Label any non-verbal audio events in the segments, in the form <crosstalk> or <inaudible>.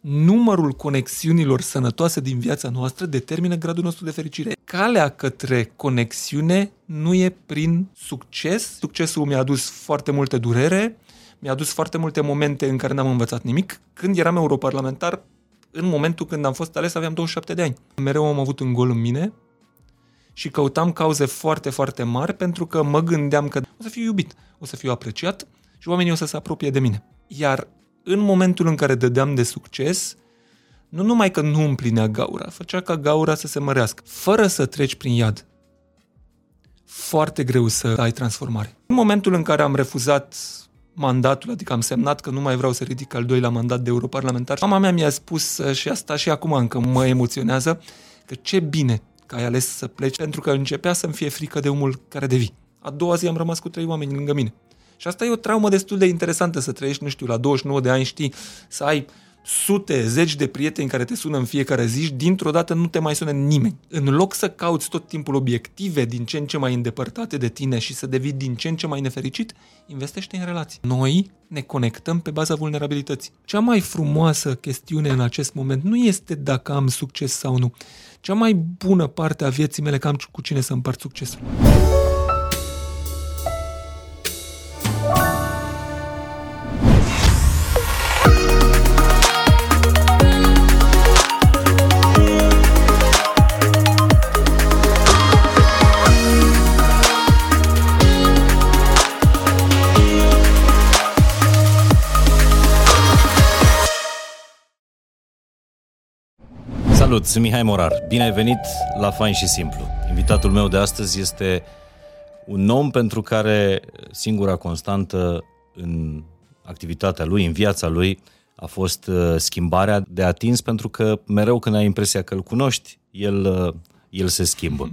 numărul conexiunilor sănătoase din viața noastră determină gradul nostru de fericire. Calea către conexiune nu e prin succes. Succesul mi-a adus foarte multe durere, mi-a adus foarte multe momente în care n-am învățat nimic. Când eram europarlamentar, în momentul când am fost ales, aveam 27 de ani. Mereu am avut un gol în mine și căutam cauze foarte, foarte mari pentru că mă gândeam că o să fiu iubit, o să fiu apreciat și oamenii o să se apropie de mine. Iar în momentul în care dădeam de succes, nu numai că nu împlinea gaura, făcea ca gaura să se mărească, fără să treci prin iad. Foarte greu să ai transformare. În momentul în care am refuzat mandatul, adică am semnat că nu mai vreau să ridic al doilea mandat de europarlamentar, mama mea mi-a spus și asta și acum încă mă emoționează, că ce bine că ai ales să pleci, pentru că începea să-mi fie frică de omul care devii. A doua zi am rămas cu trei oameni lângă mine. Și asta e o traumă destul de interesantă să trăiești, nu știu, la 29 de ani, știi, să ai sute, zeci de prieteni care te sună în fiecare zi și dintr-o dată nu te mai sună nimeni. În loc să cauți tot timpul obiective din ce în ce mai îndepărtate de tine și să devii din ce în ce mai nefericit, investește în relații. Noi ne conectăm pe baza vulnerabilității. Cea mai frumoasă chestiune în acest moment nu este dacă am succes sau nu. Cea mai bună parte a vieții mele că am cu cine să împart succesul. Salut, sunt Mihai Morar. Bine ai venit la Fain și Simplu. Invitatul meu de astăzi este un om pentru care singura constantă în activitatea lui, în viața lui, a fost uh, schimbarea de atins pentru că mereu când ai impresia că îl cunoști, el, uh, el se schimbă.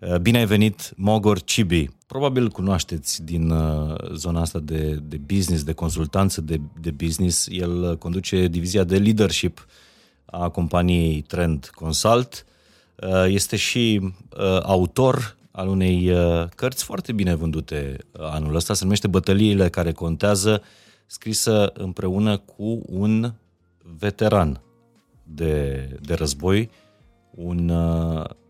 Uh, bine ai venit, Mogor Cibi. Probabil îl cunoașteți din zona asta de, de business, de consultanță de, de business. El conduce divizia de leadership a companiei Trend Consult. Uh, este și uh, autor al unei uh, cărți foarte bine vândute anul ăsta, se numește Bătăliile care contează, scrisă împreună cu un veteran de, de război, un,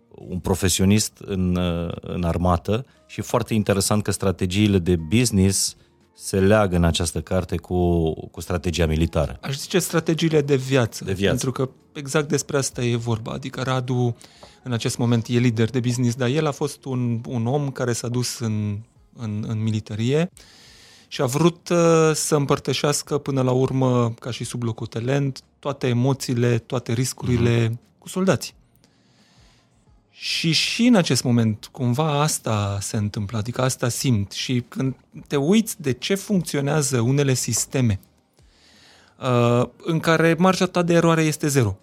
un profesionist în, în armată și foarte interesant că strategiile de business se leagă în această carte cu, cu strategia militară. Aș zice strategiile de viață, de viață. pentru că exact despre asta e vorba. Adică Radu în acest moment e lider de business, dar el a fost un, un om care s-a dus în, în, în militarie și a vrut uh, să împărtășească până la urmă, ca și sublocotenent, toate emoțiile, toate riscurile uh-huh. cu soldații. Și și în acest moment, cumva asta se întâmplă, adică asta simt. Și când te uiți de ce funcționează unele sisteme uh, în care marja ta de eroare este zero,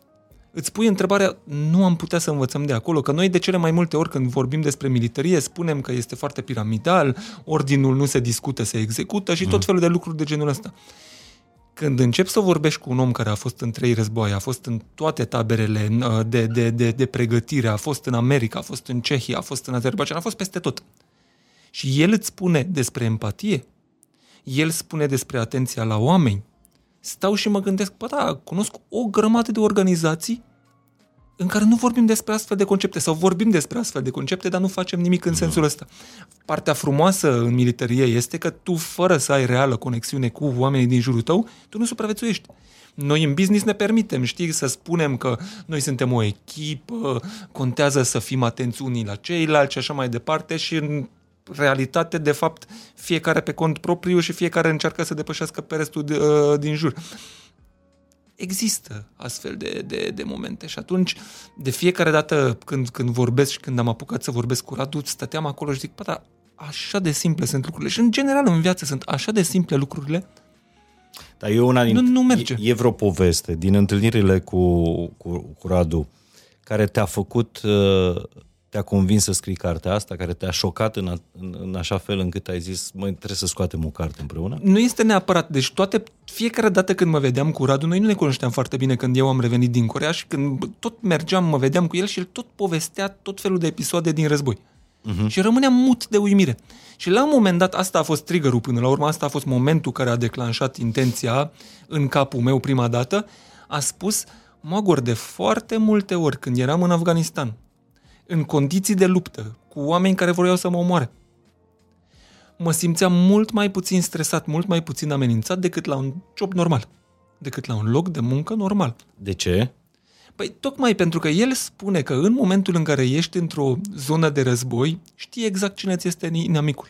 îți pui întrebarea, nu am putea să învățăm de acolo, că noi de cele mai multe ori când vorbim despre militarie spunem că este foarte piramidal, ordinul nu se discută, se execută și tot mm. felul de lucruri de genul ăsta. Când începi să vorbești cu un om care a fost în trei războaie, a fost în toate taberele uh, de, de, de, de pregătire, a fost în America, a fost în Cehia, a fost în Azerbaijan, a fost peste tot. Și el îți spune despre empatie, el spune despre atenția la oameni. Stau și mă gândesc, bă da, cunosc o grămadă de organizații în care nu vorbim despre astfel de concepte sau vorbim despre astfel de concepte, dar nu facem nimic în sensul ăsta. Partea frumoasă în militarie este că tu, fără să ai reală conexiune cu oamenii din jurul tău, tu nu supraviețuiești. Noi în business ne permitem, știi, să spunem că noi suntem o echipă, contează să fim atenți unii la ceilalți și așa mai departe și în realitate, de fapt, fiecare pe cont propriu și fiecare încearcă să depășească pe restul de, uh, din jur există astfel de, de, de momente și atunci de fiecare dată când, când vorbesc și când am apucat să vorbesc cu Radu, stăteam acolo și zic, păi, da, așa de simple sunt lucrurile și în general în viață sunt așa de simple lucrurile dar e una din, nu, nu merge. E, e vreo poveste din întâlnirile cu, cu, cu Radu care te-a făcut uh, te-a convins să scrii cartea asta, care te-a șocat în, a, în, în așa fel încât ai zis, măi, trebuie să scoatem o carte împreună? Nu este neapărat. Deci toate, fiecare dată când mă vedeam cu Radu, noi nu ne cunoșteam foarte bine când eu am revenit din Corea și când tot mergeam, mă vedeam cu el și el tot povestea tot felul de episoade din război. Uh-huh. Și rămâneam mut de uimire. Și la un moment dat, asta a fost triggerul până la urmă, asta a fost momentul care a declanșat intenția în capul meu prima dată, a spus, Mogor, de foarte multe ori când eram în Afganistan, în condiții de luptă, cu oameni care vreau să mă omoare, mă simțeam mult mai puțin stresat, mult mai puțin amenințat decât la un job normal, decât la un loc de muncă normal. De ce? Păi tocmai pentru că el spune că în momentul în care ești într-o zonă de război, știi exact cine ți este inamicul.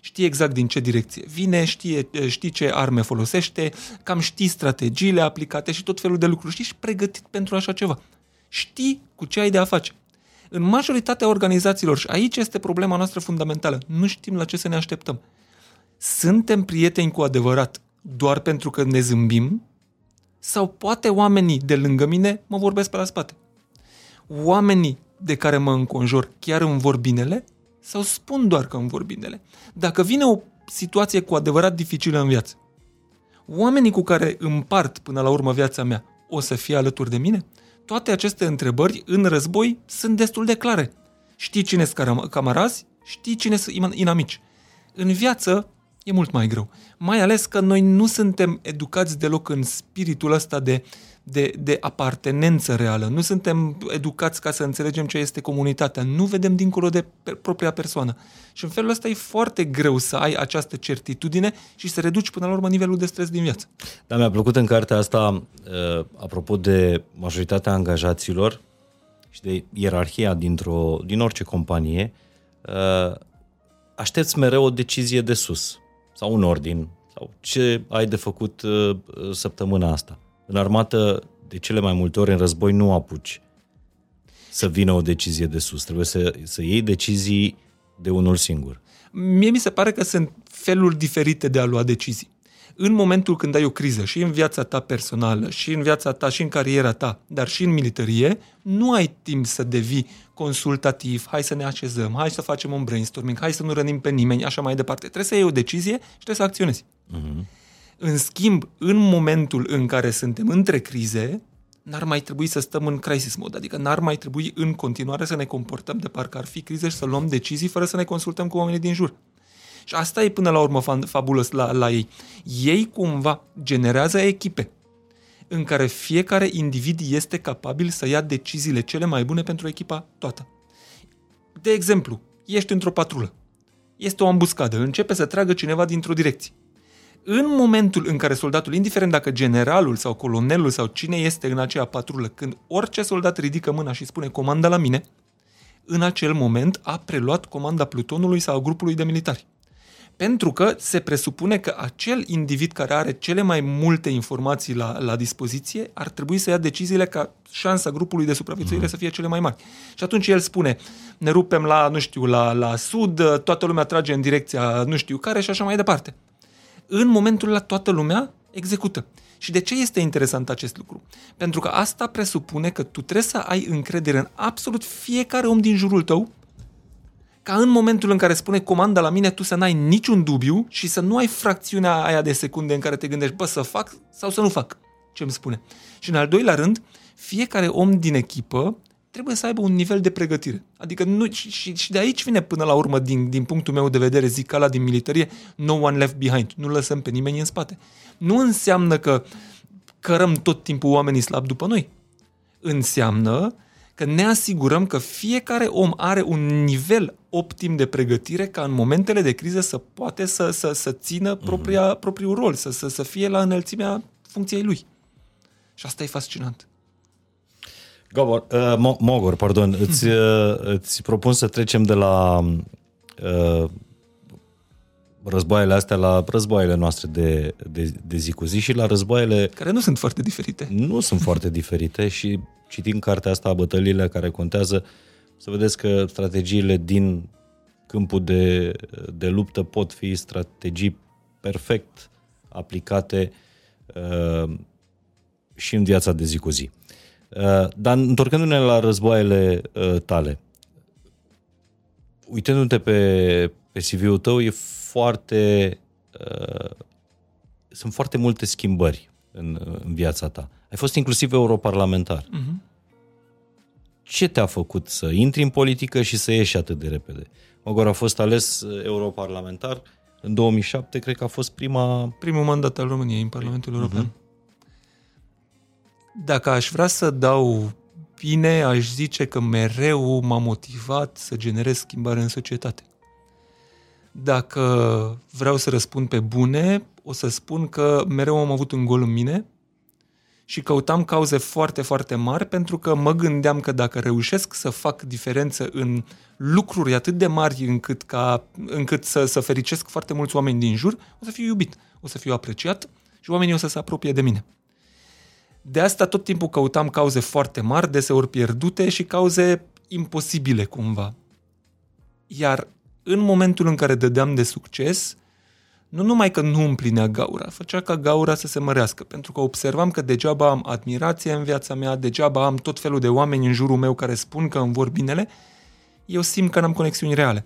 Știi exact din ce direcție vine, știe, știi ce arme folosește, cam știi strategiile aplicate și tot felul de lucruri. Știi și pregătit pentru așa ceva. Știi cu ce ai de a face. În majoritatea organizațiilor, și aici este problema noastră fundamentală, nu știm la ce să ne așteptăm. Suntem prieteni cu adevărat doar pentru că ne zâmbim sau poate oamenii de lângă mine mă vorbesc pe la spate. Oamenii de care mă înconjor chiar îmi vor binele sau spun doar că îmi vor binele. Dacă vine o situație cu adevărat dificilă în viață, oamenii cu care împart până la urmă viața mea o să fie alături de mine? Toate aceste întrebări în război sunt destul de clare. Știi cine sunt camarazi, știi cine sunt inamici. În viață e mult mai greu. Mai ales că noi nu suntem educați deloc în spiritul ăsta de, de, de apartenență reală. Nu suntem educați ca să înțelegem ce este comunitatea. Nu vedem dincolo de per, propria persoană. Și în felul ăsta e foarte greu să ai această certitudine și să reduci până la urmă nivelul de stres din viață. Da, mi-a plăcut în cartea asta, uh, apropo de majoritatea angajaților și de ierarhia dintr-o, din orice companie, uh, aștepți mereu o decizie de sus sau un ordin sau ce ai de făcut uh, săptămâna asta. În armată, de cele mai multe ori, în război nu apuci să vină o decizie de sus. Trebuie să, să iei decizii de unul singur. Mie mi se pare că sunt feluri diferite de a lua decizii. În momentul când ai o criză și în viața ta personală, și în viața ta, și în cariera ta, dar și în militarie, nu ai timp să devii consultativ, hai să ne așezăm, hai să facem un brainstorming, hai să nu rănim pe nimeni, așa mai departe. Trebuie să iei o decizie și trebuie să acționezi. Uh-huh. În schimb, în momentul în care suntem între crize, n-ar mai trebui să stăm în crisis mode, adică n-ar mai trebui în continuare să ne comportăm de parcă ar fi crize și să luăm decizii fără să ne consultăm cu oamenii din jur. Și asta e până la urmă fabulos la, la ei. Ei cumva generează echipe în care fiecare individ este capabil să ia deciziile cele mai bune pentru echipa toată. De exemplu, ești într-o patrulă. Este o ambuscadă, începe să tragă cineva dintr-o direcție. În momentul în care soldatul, indiferent dacă generalul sau colonelul sau cine este în acea patrulă, când orice soldat ridică mâna și spune comanda la mine, în acel moment a preluat comanda plutonului sau a grupului de militari. Pentru că se presupune că acel individ care are cele mai multe informații la, la dispoziție ar trebui să ia deciziile ca șansa grupului de supraviețuire mm. să fie cele mai mari. Și atunci el spune, ne rupem la, nu știu, la, la sud, toată lumea trage în direcția nu știu care și așa mai departe. În momentul ăla toată lumea execută. Și de ce este interesant acest lucru? Pentru că asta presupune că tu trebuie să ai încredere în absolut fiecare om din jurul tău ca în momentul în care spune comanda la mine, tu să n-ai niciun dubiu și să nu ai fracțiunea aia de secunde în care te gândești, bă, să fac sau să nu fac ce îmi spune. Și în al doilea rând, fiecare om din echipă trebuie să aibă un nivel de pregătire. Adică nu, și, și de aici vine până la urmă, din, din punctul meu de vedere, zic la din militarie, no one left behind. Nu lăsăm pe nimeni în spate. Nu înseamnă că cărăm tot timpul oamenii slabi după noi. Înseamnă că ne asigurăm că fiecare om are un nivel optim de pregătire ca în momentele de criză să poate să, să, să țină mhm. propria, mm-hmm. propriul rol, să, să, să fie la înălțimea funcției lui. Și asta e fascinant. Gabor, uh, Mogor, pardon, <laughs> îți, uh, îți propun să trecem de la uh, războaiele astea la războaiele noastre de, de, de zi cu zi și la războaiele... Care nu sunt foarte diferite. Nu sunt foarte diferite și citind cartea asta, bătăliile care contează, să vedeți că strategiile din câmpul de, de luptă pot fi strategii perfect aplicate uh, și în viața de zi cu zi. Uh, dar întorcându-ne la războaiele uh, tale, uitându-te pe, pe CV-ul tău, e foarte, uh, sunt foarte multe schimbări în, în viața ta. Ai fost inclusiv europarlamentar. Uh-huh. Ce te-a făcut să intri în politică și să ieși atât de repede? Măgor a fost ales europarlamentar în 2007, cred că a fost prima... Primul mandat al României în Parlamentul European. Uh-huh. Dacă aș vrea să dau bine, aș zice că mereu m-a motivat să generez schimbare în societate. Dacă vreau să răspund pe bune, o să spun că mereu am avut un gol în mine și căutam cauze foarte, foarte mari pentru că mă gândeam că dacă reușesc să fac diferență în lucruri atât de mari încât, ca, încât să, să fericesc foarte mulți oameni din jur, o să fiu iubit, o să fiu apreciat și oamenii o să se apropie de mine. De asta tot timpul căutam cauze foarte mari, deseori pierdute și cauze imposibile cumva. Iar în momentul în care dădeam de succes, nu numai că nu împlinea gaura, făcea ca gaura să se mărească, pentru că observam că degeaba am admirație în viața mea, degeaba am tot felul de oameni în jurul meu care spun că îmi vor binele, eu simt că n-am conexiuni reale.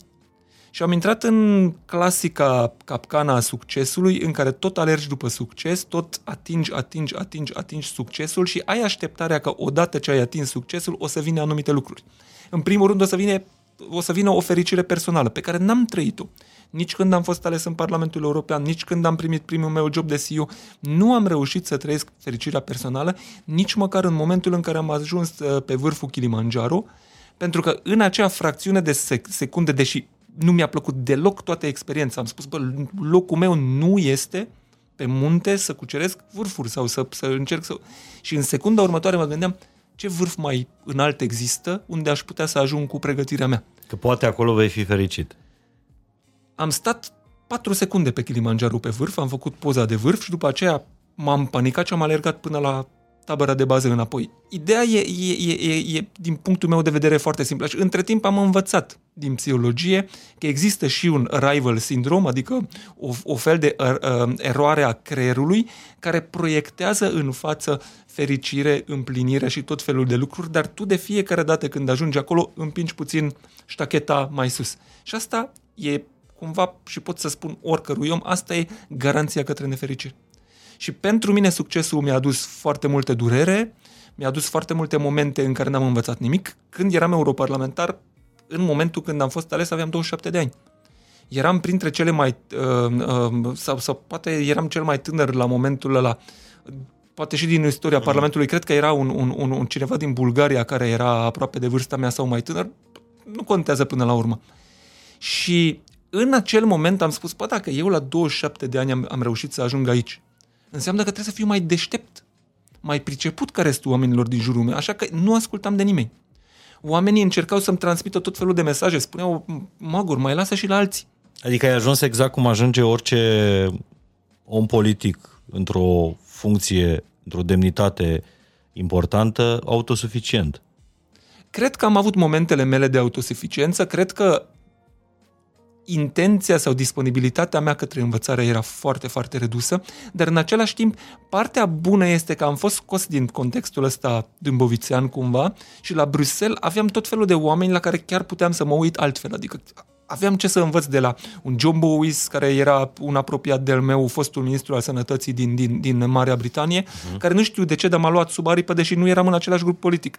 Și am intrat în clasica capcana a succesului, în care tot alergi după succes, tot atingi, atingi, atingi, atingi succesul și ai așteptarea că odată ce ai atins succesul o să vină anumite lucruri. În primul rând o să, vine, o să vină o fericire personală pe care n-am trăit-o. Nici când am fost ales în Parlamentul European, nici când am primit primul meu job de CEO, nu am reușit să trăiesc fericirea personală, nici măcar în momentul în care am ajuns uh, pe vârful Kilimanjaro, pentru că în acea fracțiune de secunde, deși nu mi-a plăcut deloc toată experiența. Am spus, bă, locul meu nu este pe munte să cuceresc vârfuri sau să, să încerc să... Și în secunda următoare mă gândeam, ce vârf mai înalt există unde aș putea să ajung cu pregătirea mea? Că poate acolo vei fi fericit. Am stat 4 secunde pe Kilimanjaro pe vârf, am făcut poza de vârf și după aceea m-am panicat și am alergat până la tabăra de bază înapoi. Ideea e, e, e, e, din punctul meu de vedere, foarte simplă. Și între timp am învățat din psihologie că există și un arrival syndrome, adică o, o fel de er, eroare a creierului care proiectează în față fericire, împlinire și tot felul de lucruri, dar tu de fiecare dată când ajungi acolo împingi puțin ștacheta mai sus. Și asta e cumva, și pot să spun oricărui om, asta e garanția către nefericire. Și pentru mine succesul mi-a adus foarte multe durere, mi-a adus foarte multe momente în care n-am învățat nimic. Când eram europarlamentar, în momentul când am fost ales, aveam 27 de ani. Eram printre cele mai... Uh, uh, sau, sau poate eram cel mai tânăr la momentul ăla poate și din istoria mm. Parlamentului, cred că era un, un, un, un cineva din Bulgaria care era aproape de vârsta mea sau mai tânăr, nu contează până la urmă. Și în acel moment am spus, bă, dacă eu la 27 de ani am, am reușit să ajung aici, înseamnă că trebuie să fiu mai deștept, mai priceput ca restul oamenilor din jurul meu, așa că nu ascultam de nimeni. Oamenii încercau să-mi transmită tot felul de mesaje, spuneau, Magur, mai lasă și la alții. Adică ai ajuns exact cum ajunge orice om politic într-o funcție, într-o demnitate importantă, autosuficient. Cred că am avut momentele mele de autosuficiență, cred că intenția sau disponibilitatea mea către învățare era foarte, foarte redusă, dar în același timp, partea bună este că am fost scos din contextul ăsta dâmbovițean cumva și la Bruxelles aveam tot felul de oameni la care chiar puteam să mă uit altfel, adică aveam ce să învăț de la un John Bowis, care era un apropiat de-al meu, fostul ministru al sănătății din, din, din Marea Britanie, uh-huh. care nu știu de ce, dar m-a luat sub aripă, deși nu eram în același grup politic.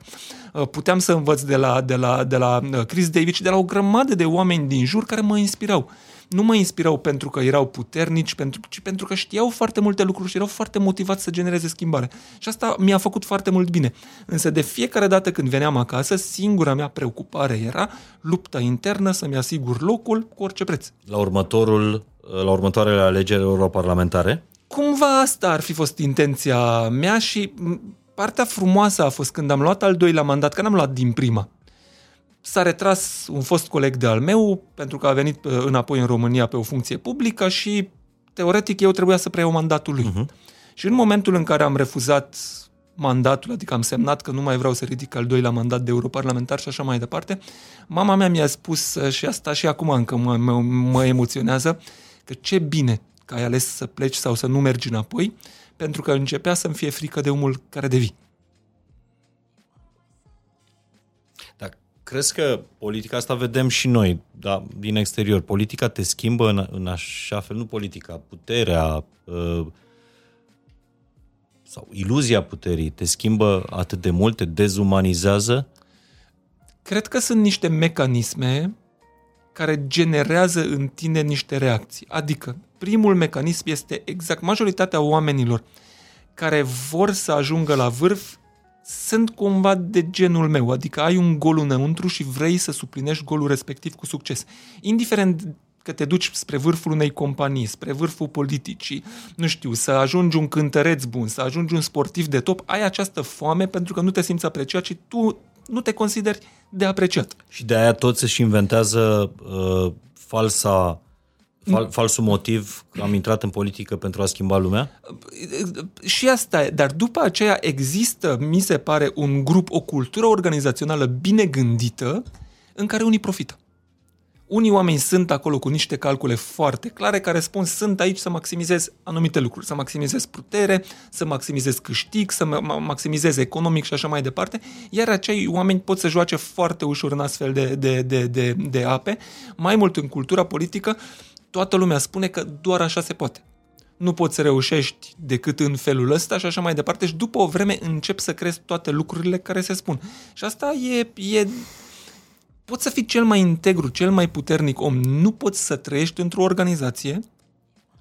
Uh, puteam să învăț de la, de la, de la uh, Chris David și de la o grămadă de oameni din jur care mă inspirau nu mă inspirau pentru că erau puternici, pentru, ci pentru că știau foarte multe lucruri și erau foarte motivați să genereze schimbare. Și asta mi-a făcut foarte mult bine. Însă de fiecare dată când veneam acasă, singura mea preocupare era lupta internă să-mi asigur locul cu orice preț. La următorul, la următoarele alegeri europarlamentare? Cumva asta ar fi fost intenția mea și partea frumoasă a fost când am luat al doilea mandat, că n-am luat din prima s-a retras un fost coleg de al meu pentru că a venit uh, înapoi în România pe o funcție publică și teoretic eu trebuia să preiau mandatul lui. Uh-huh. Și în momentul în care am refuzat mandatul, adică am semnat că nu mai vreau să ridic al doilea mandat de europarlamentar și așa mai departe, mama mea mi-a spus uh, și asta și acum încă mă, mă, mă emoționează, că ce bine că ai ales să pleci sau să nu mergi înapoi, pentru că începea să-mi fie frică de omul care devii. Crezi că politica asta vedem și noi, da, din exterior. Politica te schimbă în, în așa fel, nu politica, puterea uh, sau iluzia puterii te schimbă atât de mult, te dezumanizează? Cred că sunt niște mecanisme care generează în tine niște reacții. Adică, primul mecanism este exact majoritatea oamenilor care vor să ajungă la vârf sunt cumva de genul meu, adică ai un gol înăuntru și vrei să suplinești golul respectiv cu succes. Indiferent că te duci spre vârful unei companii, spre vârful politicii, nu știu, să ajungi un cântăreț bun, să ajungi un sportiv de top, ai această foame pentru că nu te simți apreciat și tu nu te consideri de apreciat. Și de aia toți își inventează uh, falsa Fal, falsul motiv că am intrat în politică pentru a schimba lumea? Și asta e, dar după aceea există, mi se pare, un grup, o cultură organizațională bine gândită în care unii profită. Unii oameni sunt acolo cu niște calcule foarte clare care spun sunt aici să maximizez anumite lucruri, să maximizez putere, să maximizez câștig, să maximizez economic și așa mai departe, iar acei oameni pot să joace foarte ușor în astfel de, de, de, de, de ape. Mai mult în cultura politică, toată lumea spune că doar așa se poate. Nu poți să reușești decât în felul ăsta și așa mai departe și după o vreme încep să crezi toate lucrurile care se spun. Și asta e, e poți să fii cel mai integru, cel mai puternic om, nu poți să trăiești într-o organizație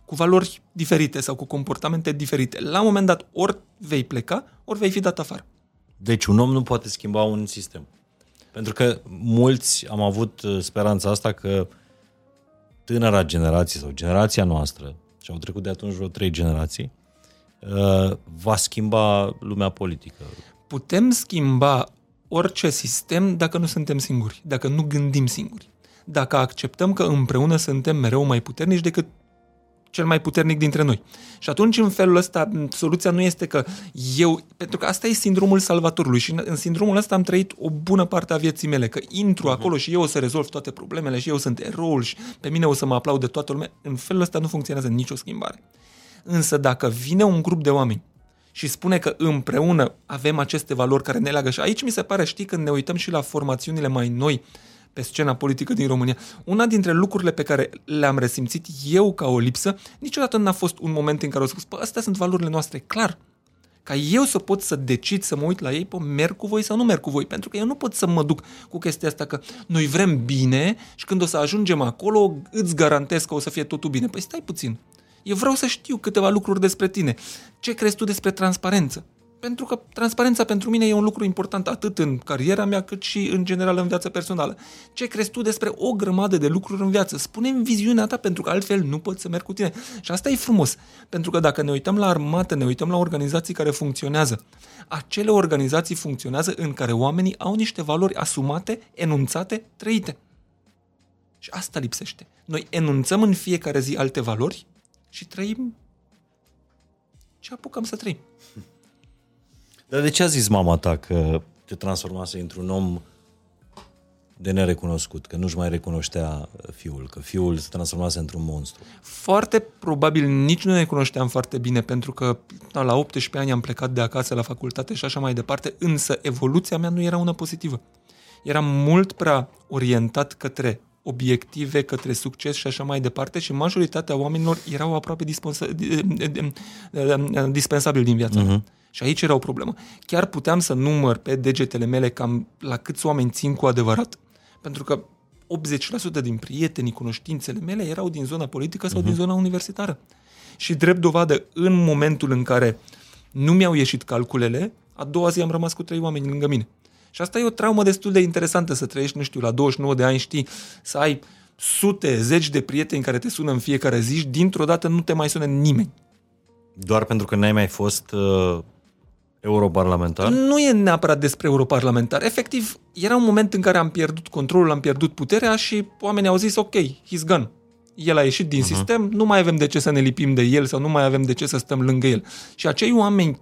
cu valori diferite sau cu comportamente diferite. La un moment dat ori vei pleca, ori vei fi dat afară. Deci un om nu poate schimba un sistem. Pentru că mulți am avut uh, speranța asta că tânăra generație sau generația noastră, și au trecut de atunci vreo trei generații, uh, va schimba lumea politică. Putem schimba orice sistem dacă nu suntem singuri, dacă nu gândim singuri. Dacă acceptăm că împreună suntem mereu mai puternici decât cel mai puternic dintre noi. Și atunci, în felul ăsta, soluția nu este că eu, pentru că asta e sindromul salvatorului și în sindromul ăsta am trăit o bună parte a vieții mele, că intru uh-huh. acolo și eu o să rezolv toate problemele și eu sunt eroul și pe mine o să mă aplaude toată lumea. În felul ăsta nu funcționează nicio schimbare. Însă dacă vine un grup de oameni și spune că împreună avem aceste valori care ne leagă și aici mi se pare, știi, când ne uităm și la formațiunile mai noi, pe scena politică din România. Una dintre lucrurile pe care le-am resimțit eu ca o lipsă, niciodată n-a fost un moment în care au spus, păi astea sunt valorile noastre, clar. Ca eu să pot să decid să mă uit la ei, păi merg cu voi sau nu merg cu voi, pentru că eu nu pot să mă duc cu chestia asta că noi vrem bine și când o să ajungem acolo îți garantez că o să fie totul bine. Păi stai puțin. Eu vreau să știu câteva lucruri despre tine. Ce crezi tu despre transparență? Pentru că transparența pentru mine e un lucru important atât în cariera mea cât și în general în viața personală. Ce crezi tu despre o grămadă de lucruri în viață? Spune-mi viziunea ta pentru că altfel nu pot să merg cu tine. Și asta e frumos, pentru că dacă ne uităm la armată, ne uităm la organizații care funcționează. Acele organizații funcționează în care oamenii au niște valori asumate, enunțate, trăite. Și asta lipsește. Noi enunțăm în fiecare zi alte valori și trăim ce apucăm să trăim. Dar de ce a zis mama ta că te transformase într-un om de nerecunoscut, că nu-și mai recunoștea fiul, că fiul se transformase într-un monstru? Foarte probabil nici nu ne cunoșteam foarte bine, pentru că da, la 18 ani am plecat de acasă la facultate și așa mai departe, însă evoluția mea nu era una pozitivă. Eram mult prea orientat către obiective, către succes și așa mai departe și majoritatea oamenilor erau aproape dispensabili din viața uh-huh. Și aici era o problemă. Chiar puteam să număr pe degetele mele cam la câți oameni țin cu adevărat. Pentru că 80% din prietenii, cunoștințele mele erau din zona politică sau uh-huh. din zona universitară. Și drept dovadă, în momentul în care nu mi-au ieșit calculele, a doua zi am rămas cu trei oameni lângă mine. Și asta e o traumă destul de interesantă să trăiești, nu știu, la 29 de ani, știi, să ai sute, zeci de prieteni care te sună în fiecare zi și dintr-o dată nu te mai sună nimeni. Doar pentru că n-ai mai fost uh, europarlamentar? Nu e neapărat despre europarlamentar. Efectiv, era un moment în care am pierdut controlul, am pierdut puterea și oamenii au zis, ok, he's gone. El a ieșit din uh-huh. sistem, nu mai avem de ce să ne lipim de el sau nu mai avem de ce să stăm lângă el. Și acei oameni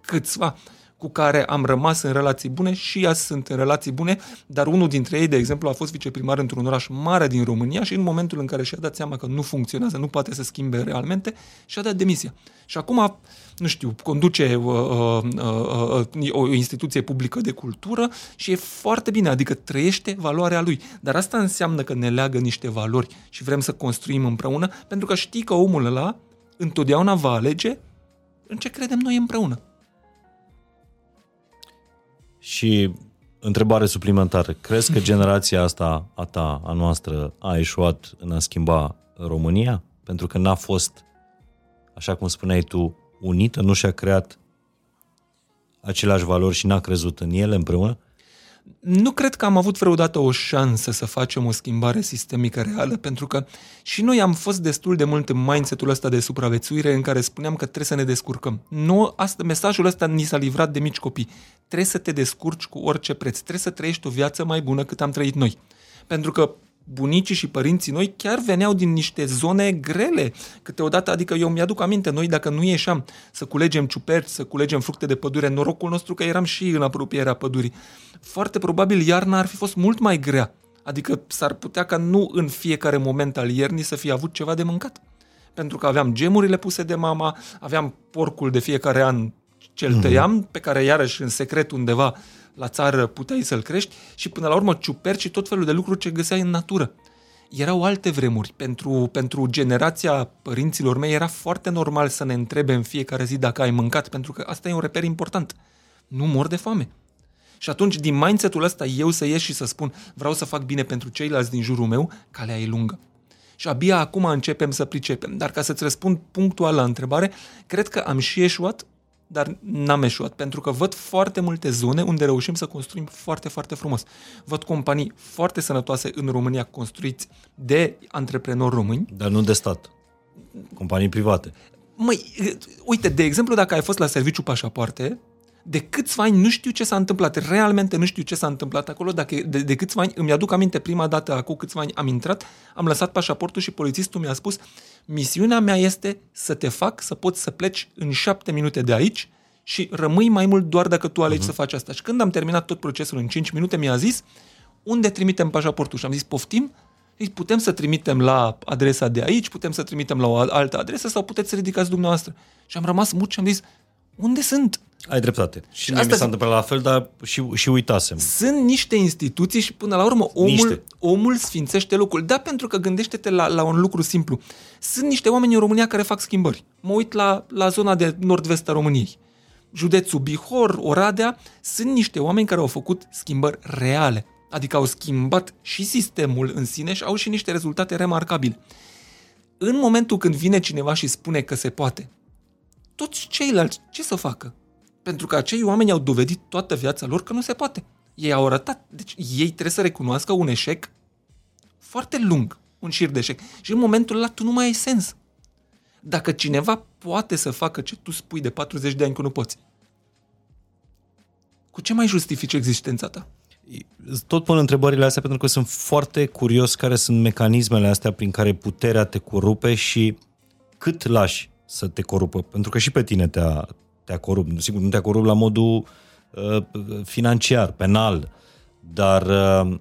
câțiva cu care am rămas în relații bune și ea sunt în relații bune, dar unul dintre ei, de exemplu, a fost viceprimar într-un oraș mare din România și în momentul în care și-a dat seama că nu funcționează, nu poate să schimbe realmente, și-a dat demisia. Și acum, nu știu, conduce uh, uh, uh, uh, o instituție publică de cultură și e foarte bine, adică trăiește valoarea lui. Dar asta înseamnă că ne leagă niște valori și vrem să construim împreună, pentru că știi că omul ăla întotdeauna va alege în ce credem noi împreună. Și întrebare suplimentară. Crezi că generația asta a ta, a noastră, a eșuat în a schimba România? Pentru că n-a fost, așa cum spuneai tu, unită, nu și-a creat aceleași valori și n-a crezut în ele împreună? Nu cred că am avut vreodată o șansă să facem o schimbare sistemică reală, pentru că și noi am fost destul de mult în mindset-ul ăsta de supraviețuire în care spuneam că trebuie să ne descurcăm. Nu, asta, mesajul ăsta ni s-a livrat de mici copii. Trebuie să te descurci cu orice preț. Trebuie să trăiești o viață mai bună cât am trăit noi. Pentru că bunicii și părinții noi chiar veneau din niște zone grele. Câteodată, adică eu mi-aduc aminte, noi dacă nu ieșeam să culegem ciuperci, să culegem fructe de pădure, norocul nostru că eram și în apropierea pădurii, foarte probabil iarna ar fi fost mult mai grea. Adică s-ar putea ca nu în fiecare moment al iernii să fie avut ceva de mâncat. Pentru că aveam gemurile puse de mama, aveam porcul de fiecare an ce-l mhm. tăiam, mm-hmm. pe care iarăși în secret undeva la țară puteai să-l crești și până la urmă ciuperci și tot felul de lucruri ce găseai în natură. Erau alte vremuri. Pentru, pentru generația părinților mei era foarte normal să ne întrebe în fiecare zi dacă ai mâncat, pentru că asta e un reper important. Nu mor de foame. Și atunci, din mindset-ul ăsta, eu să ies și să spun vreau să fac bine pentru ceilalți din jurul meu, calea e lungă. Și abia acum începem să pricepem. Dar ca să-ți răspund punctual la întrebare, cred că am și eșuat dar n-am eșuat, pentru că văd foarte multe zone unde reușim să construim foarte, foarte frumos. Văd companii foarte sănătoase în România construiți de antreprenori români. Dar nu de stat. Companii private. Măi, uite, de exemplu, dacă ai fost la serviciu pașapoarte, de câțiva ani nu știu ce s-a întâmplat, realmente nu știu ce s-a întâmplat acolo, dacă de, de câțiva ani, îmi aduc aminte prima dată, acum câțiva ani am intrat, am lăsat pașaportul și polițistul mi-a spus, misiunea mea este să te fac să poți să pleci în șapte minute de aici și rămâi mai mult doar dacă tu alegi uh-huh. să faci asta. Și când am terminat tot procesul în 5 minute, mi-a zis, unde trimitem pașaportul? Și am zis, poftim? Zis, putem să trimitem la adresa de aici, putem să trimitem la o altă adresă sau puteți să ridicați dumneavoastră. Și am rămas mut și am zis, unde sunt? Ai dreptate. Și mie mi s-a întâmplat la fel, dar și, și uitasem. Sunt niște instituții și până la urmă omul, omul sfințește locul. Da, pentru că gândește-te la, la un lucru simplu. Sunt niște oameni în România care fac schimbări. Mă uit la, la zona de nord-vest a României. Județul Bihor, Oradea, sunt niște oameni care au făcut schimbări reale. Adică au schimbat și sistemul în sine și au și niște rezultate remarcabile. În momentul când vine cineva și spune că se poate, toți ceilalți ce să facă? Pentru că acei oameni au dovedit toată viața lor că nu se poate. Ei au arătat. Deci ei trebuie să recunoască un eșec foarte lung, un șir de eșec. Și în momentul ăla tu nu mai ai sens. Dacă cineva poate să facă ce tu spui de 40 de ani că nu poți, cu ce mai justifici existența ta? Tot pun întrebările astea pentru că sunt foarte curios care sunt mecanismele astea prin care puterea te corupe și cât lași să te corupă. Pentru că și pe tine te-a, te-a corupt. Sigur, nu te-a corupt la modul uh, financiar, penal, dar uh,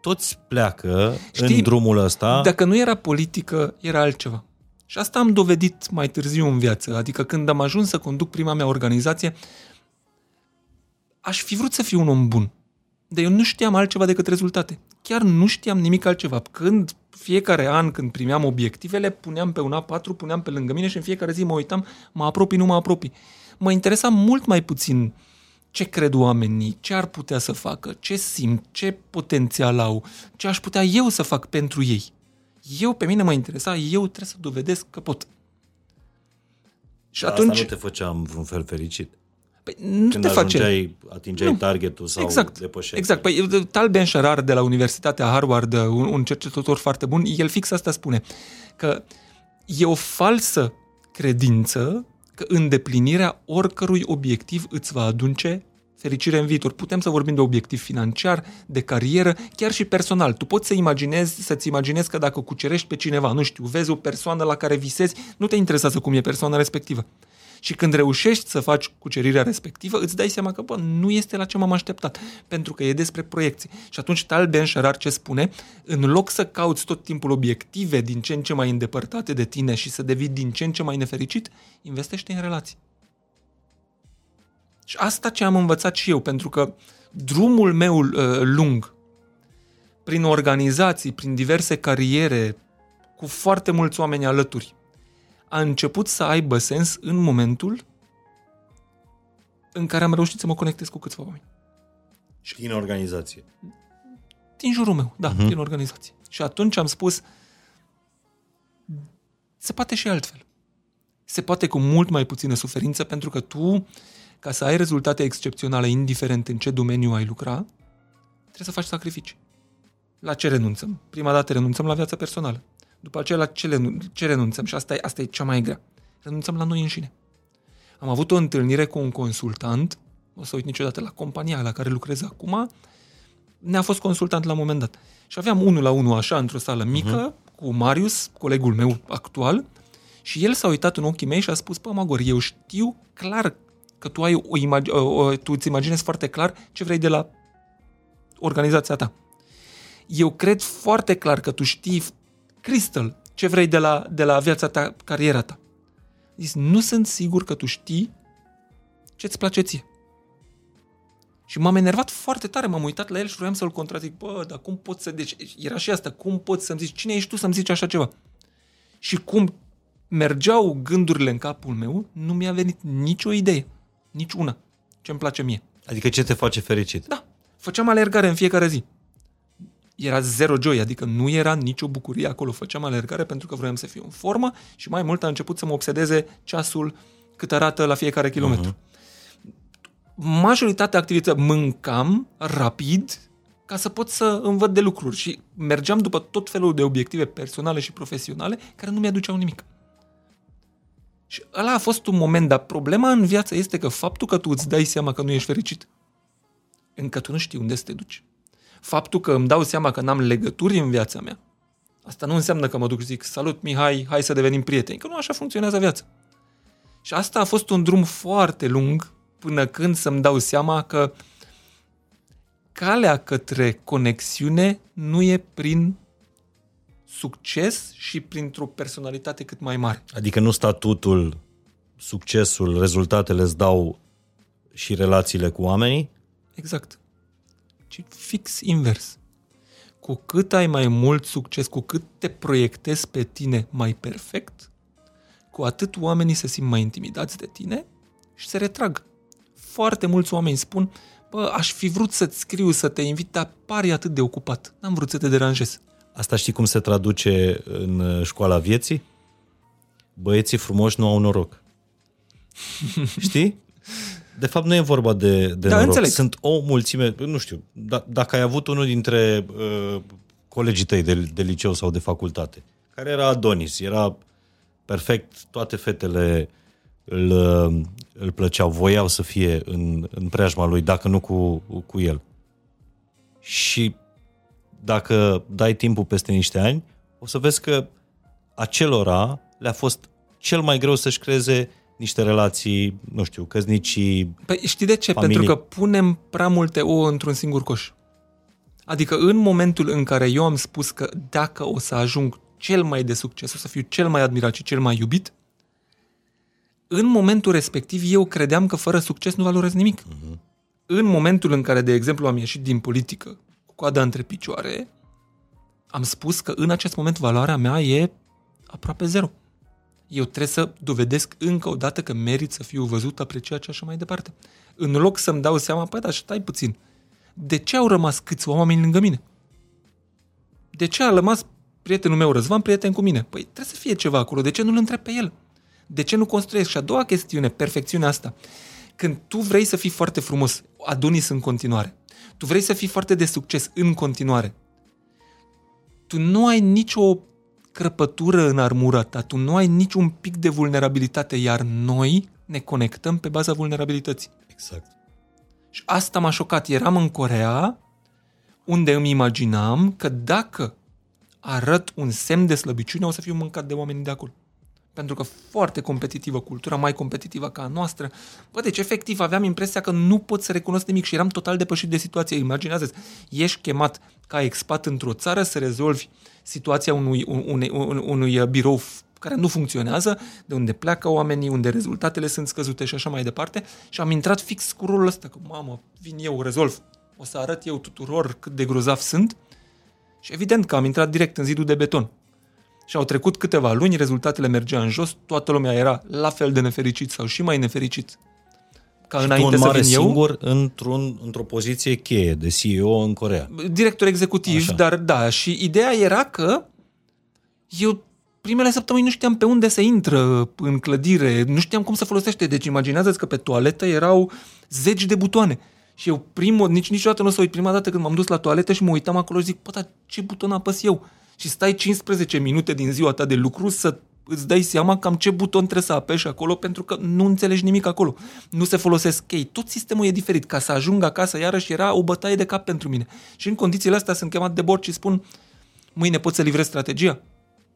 toți pleacă Știi, în drumul ăsta. Dacă nu era politică, era altceva. Și asta am dovedit mai târziu în viață. Adică când am ajuns să conduc prima mea organizație, aș fi vrut să fiu un om bun. Dar eu nu știam altceva decât rezultate. Chiar nu știam nimic altceva. Când fiecare an, când primeam obiectivele, puneam pe una patru, puneam pe lângă mine și în fiecare zi mă uitam, mă apropii, nu mă apropii. Mă interesa mult mai puțin ce cred oamenii, ce ar putea să facă, ce simt, ce potențial au, ce aș putea eu să fac pentru ei. Eu, pe mine mă interesa, eu trebuie să dovedesc că pot. Și Dar atunci... Asta nu te făcea în vreun fel fericit. Păi nu Când te face... atingeai nu. targetul sau exact, depășeai. Exact. Păi, Tal Ben Sharar de la Universitatea Harvard, un, un cercetător foarte bun, el fix asta spune, că e o falsă credință că îndeplinirea oricărui obiectiv îți va aduce fericire în viitor. Putem să vorbim de obiectiv financiar, de carieră, chiar și personal. Tu poți să imaginezi, să-ți imaginezi că dacă cucerești pe cineva, nu știu, vezi o persoană la care visezi, nu te interesează cum e persoana respectivă. Și când reușești să faci cucerirea respectivă, îți dai seama că bă, nu este la ce m-am așteptat, pentru că e despre proiecții. Și atunci Tal Ben Sharar ce spune? În loc să cauți tot timpul obiective din ce în ce mai îndepărtate de tine și să devii din ce în ce mai nefericit, investește în relații. Și asta ce am învățat și eu, pentru că drumul meu uh, lung, prin organizații, prin diverse cariere, cu foarte mulți oameni alături, a început să aibă sens în momentul în care am reușit să mă conectez cu câțiva oameni. Și din organizație. Din jurul meu, da, uh-huh. din organizație. Și atunci am spus, se poate și altfel. Se poate cu mult mai puțină suferință pentru că tu, ca să ai rezultate excepționale, indiferent în ce domeniu ai lucra, trebuie să faci sacrificii. La ce renunțăm? Prima dată renunțăm la viața personală. După aceea la ce, ce renunțăm? Și asta e, asta e cea mai grea. Renunțăm la noi înșine. Am avut o întâlnire cu un consultant, o să uit niciodată, la compania la care lucrez acum, ne-a fost consultant la un moment dat. Și aveam unul la unul așa, într-o sală mică, uh-huh. cu Marius, colegul meu actual, și el s-a uitat în ochii mei și a spus, pă, Magor, eu știu clar că tu, ai o imag- o, o, tu îți imaginezi foarte clar ce vrei de la organizația ta. Eu cred foarte clar că tu știi crystal ce vrei de la, de la viața ta, cariera ta. Zis, nu sunt sigur că tu știi ce-ți place ție. Și m-am enervat foarte tare, m-am uitat la el și vroiam să-l contrazic. Bă, dar cum poți să... Deci era și asta, cum poți să-mi zici, cine ești tu să-mi zici așa ceva? Și cum mergeau gândurile în capul meu, nu mi-a venit nicio idee, nici una, ce-mi place mie. Adică ce te face fericit? Da, făceam alergare în fiecare zi. Era zero joy, adică nu era nicio bucurie acolo. Făceam alergare pentru că vroiam să fiu în formă și mai mult a început să mă obsedeze ceasul cât arată la fiecare kilometru. Uh-huh majoritatea activității mâncam rapid ca să pot să învăț de lucruri și mergeam după tot felul de obiective personale și profesionale care nu mi-aduceau nimic. Și ăla a fost un moment, dar problema în viață este că faptul că tu îți dai seama că nu ești fericit, încă tu nu știi unde să te duci. Faptul că îmi dau seama că n-am legături în viața mea, asta nu înseamnă că mă duc și zic, salut Mihai, hai să devenim prieteni, că nu așa funcționează viața. Și asta a fost un drum foarte lung până când să-mi dau seama că calea către conexiune nu e prin succes și printr-o personalitate cât mai mare. Adică nu statutul, succesul, rezultatele îți dau și relațiile cu oamenii? Exact. Ci fix invers. Cu cât ai mai mult succes, cu cât te proiectezi pe tine mai perfect, cu atât oamenii se simt mai intimidați de tine și se retrag foarte mulți oameni spun, bă, aș fi vrut să-ți scriu, să te invit, dar pari atât de ocupat. N-am vrut să te deranjez. Asta știi cum se traduce în uh, școala vieții? Băieții frumoși nu au noroc. <laughs> știi? De fapt, nu e vorba de, de da, noroc. Înțeleg. Sunt o mulțime, nu știu, d- da, dacă ai avut unul dintre uh, colegii tăi de, de liceu sau de facultate, care era Adonis, era perfect, toate fetele îl, îl plăceau, voiau să fie în, în preajma lui, dacă nu cu, cu el. Și dacă dai timpul peste niște ani, o să vezi că acelora le-a fost cel mai greu să-și creeze niște relații, nu știu, căznicii, Păi știi de ce? Familii. Pentru că punem prea multe ouă într-un singur coș. Adică în momentul în care eu am spus că dacă o să ajung cel mai de succes, o să fiu cel mai admirat și cel mai iubit, în momentul respectiv eu credeam că fără succes nu valorez nimic. Uh-huh. În momentul în care, de exemplu, am ieșit din politică cu coada între picioare, am spus că în acest moment valoarea mea e aproape zero. Eu trebuie să dovedesc încă o dată că merit să fiu văzut, apreciat și așa mai departe. În loc să-mi dau seama, păi da, stai puțin, de ce au rămas câți oameni lângă mine? De ce a rămas prietenul meu Răzvan prieten cu mine? Păi trebuie să fie ceva acolo, de ce nu-l întreb pe el? De ce nu construiesc? Și a doua chestiune, perfecțiunea asta. Când tu vrei să fii foarte frumos, Adonis în continuare, tu vrei să fii foarte de succes în continuare, tu nu ai nicio crăpătură în armura ta, tu nu ai niciun pic de vulnerabilitate, iar noi ne conectăm pe baza vulnerabilității. Exact. Și asta m-a șocat. Eram în Corea, unde îmi imaginam că dacă arăt un semn de slăbiciune, o să fiu mâncat de oamenii de acolo pentru că foarte competitivă cultura, mai competitivă ca a noastră. Bă, deci efectiv aveam impresia că nu pot să recunosc nimic și eram total depășit de situație. Imaginează ești chemat ca expat într-o țară să rezolvi situația unui, unui, unui, unui birou care nu funcționează, de unde pleacă oamenii, unde rezultatele sunt scăzute și așa mai departe. Și am intrat fix cu rolul ăsta, că mamă, vin eu, rezolv, o să arăt eu tuturor cât de grozav sunt. Și evident că am intrat direct în zidul de beton. Și au trecut câteva luni, rezultatele mergeau în jos, toată lumea era la fel de nefericit sau și mai nefericit ca și înainte un mare să vin eu. singur într-un, într-o poziție cheie de CEO în Corea. Director executiv, Așa. dar da, și ideea era că eu primele săptămâni nu știam pe unde se intră în clădire, nu știam cum să folosește. Deci imaginează-ți că pe toaletă erau zeci de butoane. Și eu primul, nici niciodată nu o să uit, prima dată când m-am dus la toaletă și mă uitam acolo și zic, pă, dar ce buton apăs eu? Și stai 15 minute din ziua ta de lucru să îți dai seama cam ce buton trebuie să apeși acolo pentru că nu înțelegi nimic acolo. Nu se folosesc chei. Tot sistemul e diferit. Ca să ajung acasă, iarăși era o bătaie de cap pentru mine. Și în condițiile astea sunt chemat de bord și spun mâine pot să livrez strategia?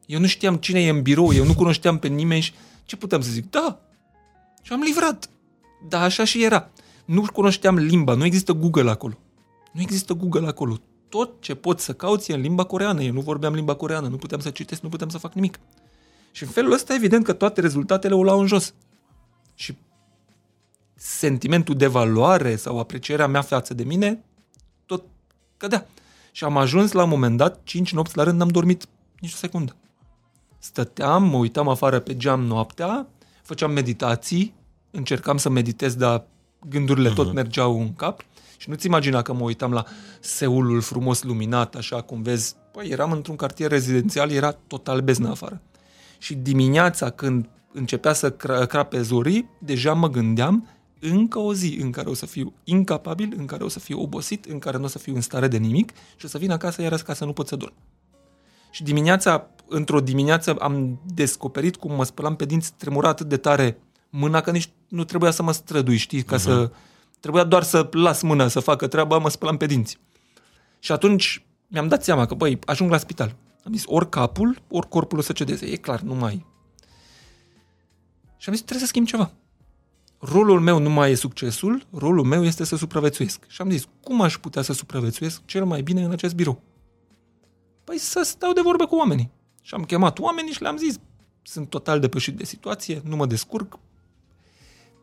Eu nu știam cine e în birou, eu nu cunoșteam pe nimeni și ce puteam să zic? Da. Și am livrat. Da, așa și era. Nu cunoșteam limba, nu există Google acolo. Nu există Google acolo. Tot ce pot să cauți e în limba coreană. Eu nu vorbeam limba coreană, nu puteam să citesc, nu puteam să fac nimic. Și în felul ăsta, evident că toate rezultatele o luau în jos. Și sentimentul de valoare sau aprecierea mea față de mine, tot cădea. Și am ajuns la un moment dat, 5 nopți la rând, n-am dormit nici o secundă. Stăteam, mă uitam afară pe geam noaptea, făceam meditații, încercam să meditez, dar gândurile uh-huh. tot mhm. mergeau în cap. Și nu-ți imagina că mă uitam la Seulul frumos luminat, așa cum vezi. Păi, eram într-un cartier rezidențial, era total beznă afară. Și dimineața, când începea să crape zorii, deja mă gândeam încă o zi în care o să fiu incapabil, în care o să fiu obosit, în care nu o să fiu în stare de nimic și o să vin acasă iar ca să nu pot să dorm. Și dimineața, într-o dimineață, am descoperit cum mă spălam pe dinți, tremura atât de tare mâna că nici nu trebuia să mă strădui, știi, ca uh-huh. să... Trebuia doar să las mâna să facă treaba, mă spălam pe dinți. Și atunci mi-am dat seama că, băi, ajung la spital. Am zis, ori capul, ori corpul o să cedeze. E clar, nu mai... Și am zis, trebuie să schimb ceva. Rolul meu nu mai e succesul, rolul meu este să supraviețuiesc. Și am zis, cum aș putea să supraviețuiesc cel mai bine în acest birou? Păi să stau de vorbă cu oamenii. Și am chemat oamenii și le-am zis, sunt total depășit de situație, nu mă descurc.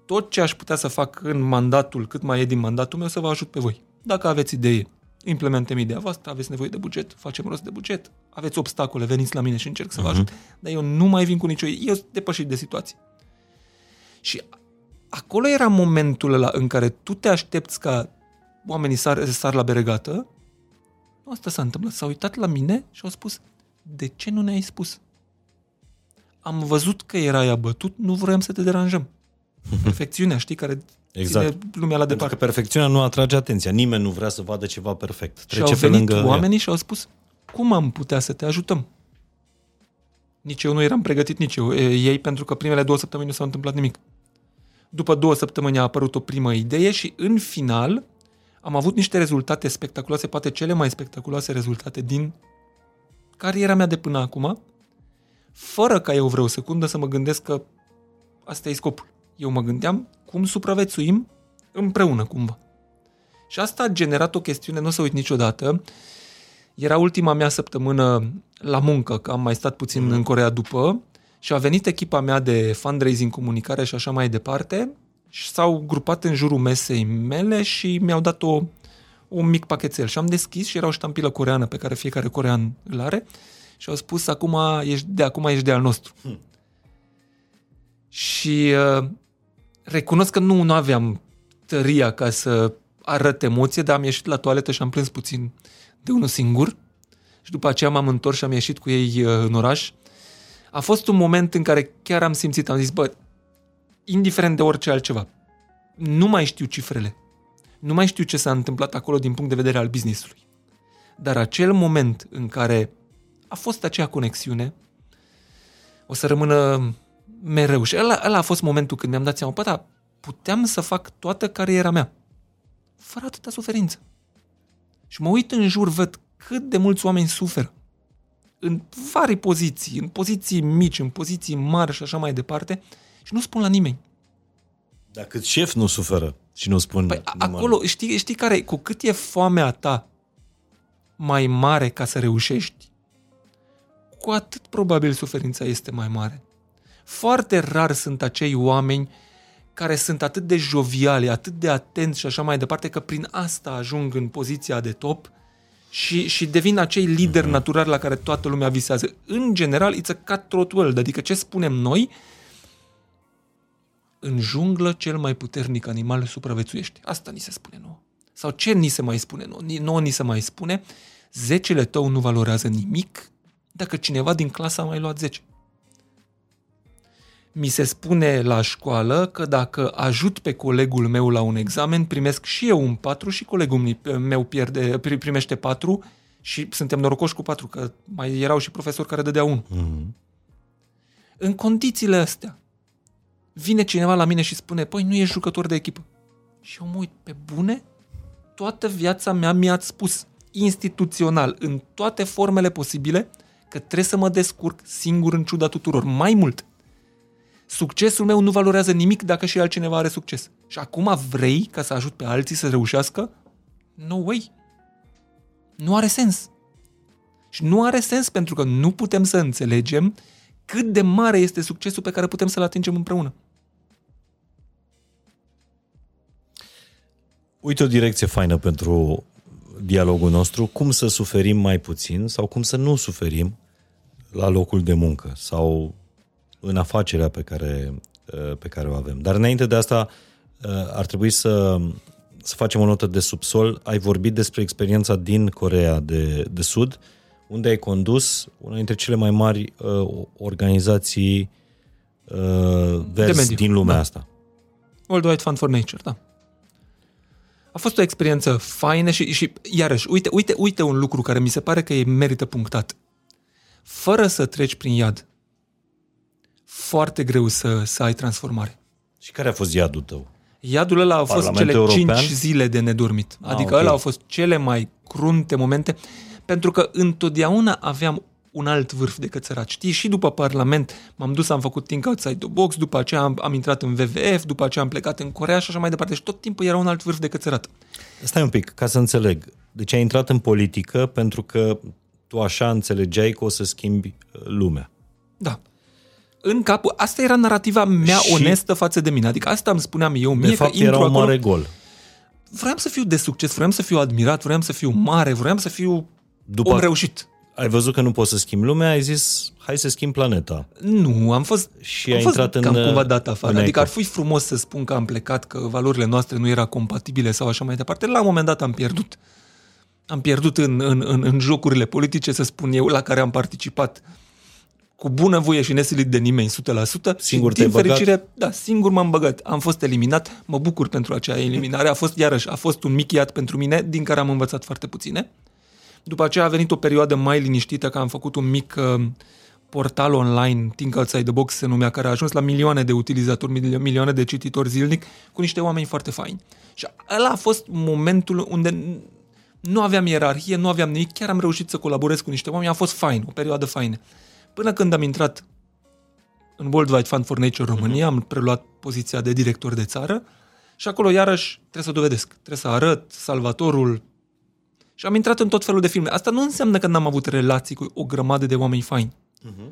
Tot ce aș putea să fac în mandatul, cât mai e din mandatul meu, să vă ajut pe voi. Dacă aveți idee, implementăm ideea voastră, aveți nevoie de buget, facem rost de buget, aveți obstacole, veniți la mine și încerc să vă mhm. ajut. Uh-huh. Dar eu nu mai vin cu nicio... Eu sunt depășit de situație. Și acolo era momentul ăla în care tu te aștepți ca oamenii sar, sar la beregată. Nu asta s-a întâmplat. S-au uitat la mine și au spus, de ce nu ne-ai spus? Am văzut că erai abătut, nu vroiam să te deranjăm. <laughs> Perfecțiunea, știi, care exact. ține lumea la departe. Pentru că perfecțiunea nu atrage atenția. Nimeni nu vrea să vadă ceva perfect. Trece și au venit pe lângă oamenii ea. și au spus, cum am putea să te ajutăm? Nici eu nu eram pregătit, nici eu. Ei, pentru că primele două săptămâni nu s-a întâmplat nimic. După două săptămâni a apărut o primă idee și în final am avut niște rezultate spectaculoase, poate cele mai spectaculoase rezultate din cariera mea de până acum, fără ca eu vreo secundă să mă gândesc că asta e scopul. Eu mă gândeam cum supraviețuim împreună cumva. Și asta a generat o chestiune, nu o să uit niciodată. Era ultima mea săptămână la muncă, că am mai stat puțin mm. în Corea după și a venit echipa mea de fundraising, comunicare și așa mai departe și s-au grupat în jurul mesei mele și mi-au dat o, un mic pachetel. Și am deschis și era o ștampilă coreană pe care fiecare corean îl are și au spus acum ești de acum ești de al nostru. Hmm. Și uh, recunosc că nu, nu aveam tăria ca să arăt emoție, dar am ieșit la toaletă și am plâns puțin de unul singur. Și după aceea m-am întors și am ieșit cu ei uh, în oraș a fost un moment în care chiar am simțit, am zis, bă, indiferent de orice altceva, nu mai știu cifrele, nu mai știu ce s-a întâmplat acolo din punct de vedere al businessului. Dar acel moment în care a fost acea conexiune, o să rămână mereu. Și ăla, ăla a fost momentul când mi-am dat seama, bă, da, puteam să fac toată cariera mea, fără atâta suferință. Și mă uit în jur, văd cât de mulți oameni suferă în vari poziții, în poziții mici, în poziții mari și așa mai departe, și nu spun la nimeni. Dacă șef nu suferă și nu spun... Păi acolo, știi, știi care, cu cât e foamea ta mai mare ca să reușești, cu atât probabil suferința este mai mare. Foarte rar sunt acei oameni care sunt atât de joviali, atât de atenți și așa mai departe, că prin asta ajung în poziția de top și, și devin acei lideri uh-huh. naturali la care toată lumea visează. În general, it's a cutthroat world, adică ce spunem noi, în junglă cel mai puternic animal supraviețuiește. Asta ni se spune nouă. Sau ce ni se mai spune nouă? Nouă ni se mai spune, zecele tău nu valorează nimic dacă cineva din clasă a mai luat 10. Mi se spune la școală că dacă ajut pe colegul meu la un examen, primesc și eu un 4 și colegul meu pierde, primește 4 și suntem norocoși cu 4, că mai erau și profesori care dădeau 1. Mm-hmm. În condițiile astea, vine cineva la mine și spune, păi nu ești jucător de echipă. Și eu mă uit, pe bune? Toată viața mea mi-ați spus instituțional, în toate formele posibile, că trebuie să mă descurc singur în ciuda tuturor. Mai mult, succesul meu nu valorează nimic dacă și altcineva are succes. Și acum vrei ca să ajut pe alții să reușească? No way! Nu are sens. Și nu are sens pentru că nu putem să înțelegem cât de mare este succesul pe care putem să-l atingem împreună. Uite o direcție faină pentru dialogul nostru, cum să suferim mai puțin sau cum să nu suferim la locul de muncă sau în afacerea pe care, uh, pe care o avem. Dar înainte de asta uh, ar trebui să, să facem o notă de subsol. Ai vorbit despre experiența din Corea de, de Sud, unde ai condus una dintre cele mai mari uh, organizații uh, verzi din lumea da. asta. World Wide Fund for Nature, da. A fost o experiență faină și, și iarăși, uite, uite, uite un lucru care mi se pare că e merită punctat. Fără să treci prin iad, foarte greu să, să ai transformare. Și care a fost iadul tău? Iadul ăla a fost cele European? 5 zile de nedormit. Ah, adică okay. ăla au fost cele mai crunte momente, pentru că întotdeauna aveam un alt vârf decât săraci. Știi, și după Parlament m-am dus, am făcut Think Outside the Box, după aceea am, am intrat în WWF, după aceea am plecat în Corea și așa mai departe. Și tot timpul era un alt vârf decât sărat. Stai un pic, ca să înțeleg. Deci ai intrat în politică pentru că tu așa înțelegeai că o să schimbi uh, lumea. Da. În capul, asta era narativa mea și onestă față de mine. Adică asta îmi spuneam eu mie de fapt, că intru era un acolo, mare gol. Vreau să fiu de succes, vreau să fiu admirat, vreau să fiu mare, vreau să fiu după, om reușit ai văzut că nu poți să schimbi lumea, ai zis, hai să schimb planeta. Nu, am fost, și am ai fost intrat în, cam cumva dat afară. Adică ar fi frumos să spun că am plecat, că valorile noastre nu erau compatibile sau așa mai departe. La un moment dat am pierdut. Am pierdut în, în, în, în jocurile politice, să spun eu, la care am participat cu bună voie și nesilit de nimeni, 100%. Singur și, din fericire, băgat? da, singur m-am băgat. Am fost eliminat, mă bucur pentru acea eliminare. A fost, iarăși, a fost un mic iad pentru mine, din care am învățat foarte puține. După aceea a venit o perioadă mai liniștită, că am făcut un mic uh, portal online, Think Outside the Box se numea, care a ajuns la milioane de utilizatori, milioane de cititori zilnic, cu niște oameni foarte faini. Și ăla a fost momentul unde nu aveam ierarhie, nu aveam nimic, chiar am reușit să colaborez cu niște oameni, a fost fain, o perioadă faină. Până când am intrat în World Wide Fund for Nature România, am preluat poziția de director de țară și acolo iarăși trebuie să dovedesc, trebuie să arăt salvatorul, și am intrat în tot felul de filme. Asta nu înseamnă că n-am avut relații cu o grămadă de oameni faini. Uh-huh.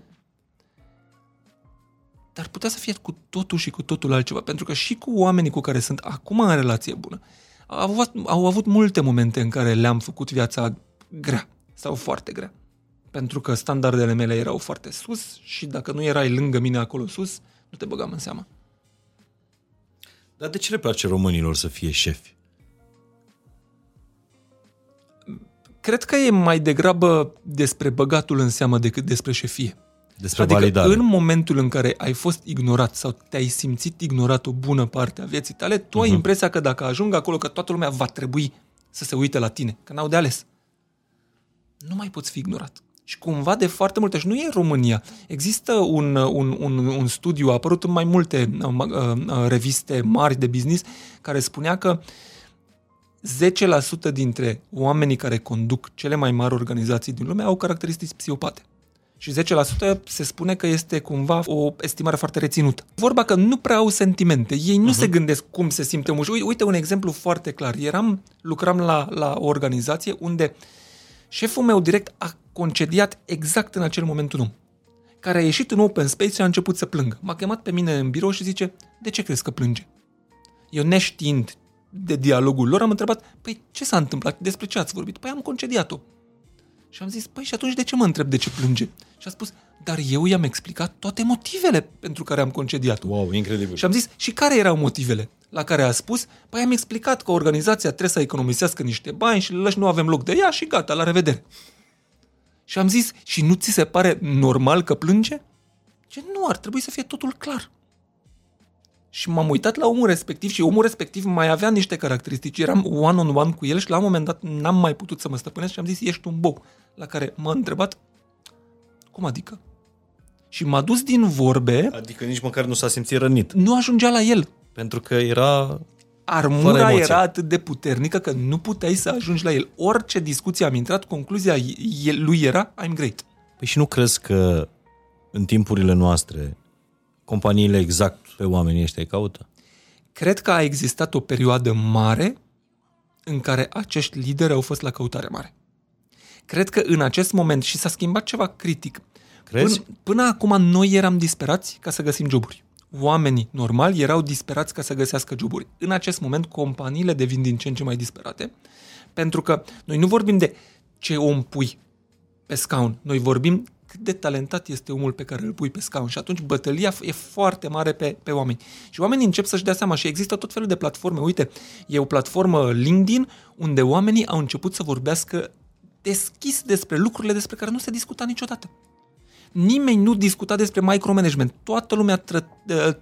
Dar putea să fie cu totul și cu totul altceva. Pentru că și cu oamenii cu care sunt acum în relație bună, au avut, au avut multe momente în care le-am făcut viața grea sau foarte grea. Pentru că standardele mele erau foarte sus și dacă nu erai lângă mine acolo sus, nu te băgam în seama. Dar de ce le place românilor să fie șefi? cred că e mai degrabă despre băgatul în seamă decât despre șefie. Despre adică validare. în momentul în care ai fost ignorat sau te-ai simțit ignorat o bună parte a vieții tale, tu uh-huh. ai mhm. impresia că dacă ajung acolo, că toată lumea va trebui să se uite la tine, că n-au de ales. Nu mai poți fi ignorat. Și cumva de foarte multe, și nu e România, există un, un, un, un studiu, a apărut în mai multe uh, uh, reviste mari de business, care spunea că uh, 10% dintre oamenii care conduc cele mai mari organizații din lume au caracteristici psihopate. Și 10% se spune că este cumva o estimare foarte reținută. Vorba că nu prea au sentimente. Ei nu uh-huh. se gândesc cum se simte omul. Uite un exemplu foarte clar. Eram, lucram la, la o organizație unde șeful meu direct a concediat exact în acel moment un om care a ieșit în open space și a început să plângă. M-a chemat pe mine în birou și zice, de ce crezi că plânge? Eu neștiind de dialogul lor, am întrebat, păi ce s-a întâmplat, despre ce ați vorbit? Păi am concediat-o. Și am zis, păi și atunci de ce mă întreb de ce plânge? Și a spus, dar eu i-am explicat toate motivele pentru care am concediat-o. Wow, incredibil. Și am zis, și care erau motivele? La care a spus, păi am explicat că organizația trebuie să economisească niște bani și lăși nu avem loc de ea și gata, la revedere. Și am zis, și nu ți se pare normal că plânge? Ce nu, ar trebui să fie totul clar. Și m-am uitat la omul respectiv și omul respectiv mai avea niște caracteristici. Eram one-on-one cu el și la un moment dat n-am mai putut să mă stăpânesc și am zis, ești un bou. La care m-a întrebat, cum adică? Și m-a dus din vorbe, Adică nici măcar nu s-a simțit rănit. nu ajungea la el. Pentru că era... Fără Armura emoție. era atât de puternică că nu puteai să ajungi la el. Orice discuție am intrat, concluzia el- lui era, I'm great. Păi și nu crezi că în timpurile noastre companiile exact pe oamenii ăștia îi caută? Cred că a existat o perioadă mare în care acești lideri au fost la căutare mare. Cred că în acest moment, și s-a schimbat ceva critic, Crezi? Până, până acum noi eram disperați ca să găsim joburi. Oamenii normali erau disperați ca să găsească joburi. În acest moment, companiile devin din ce în ce mai disperate, pentru că noi nu vorbim de ce om pui pe scaun, noi vorbim cât de talentat este omul pe care îl pui pe scaun și atunci bătălia e foarte mare pe, pe oameni. Și oamenii încep să-și dea seama și există tot felul de platforme. Uite, e o platformă LinkedIn unde oamenii au început să vorbească deschis despre lucrurile despre care nu se discuta niciodată. Nimeni nu discuta despre micromanagement. Toată lumea tră,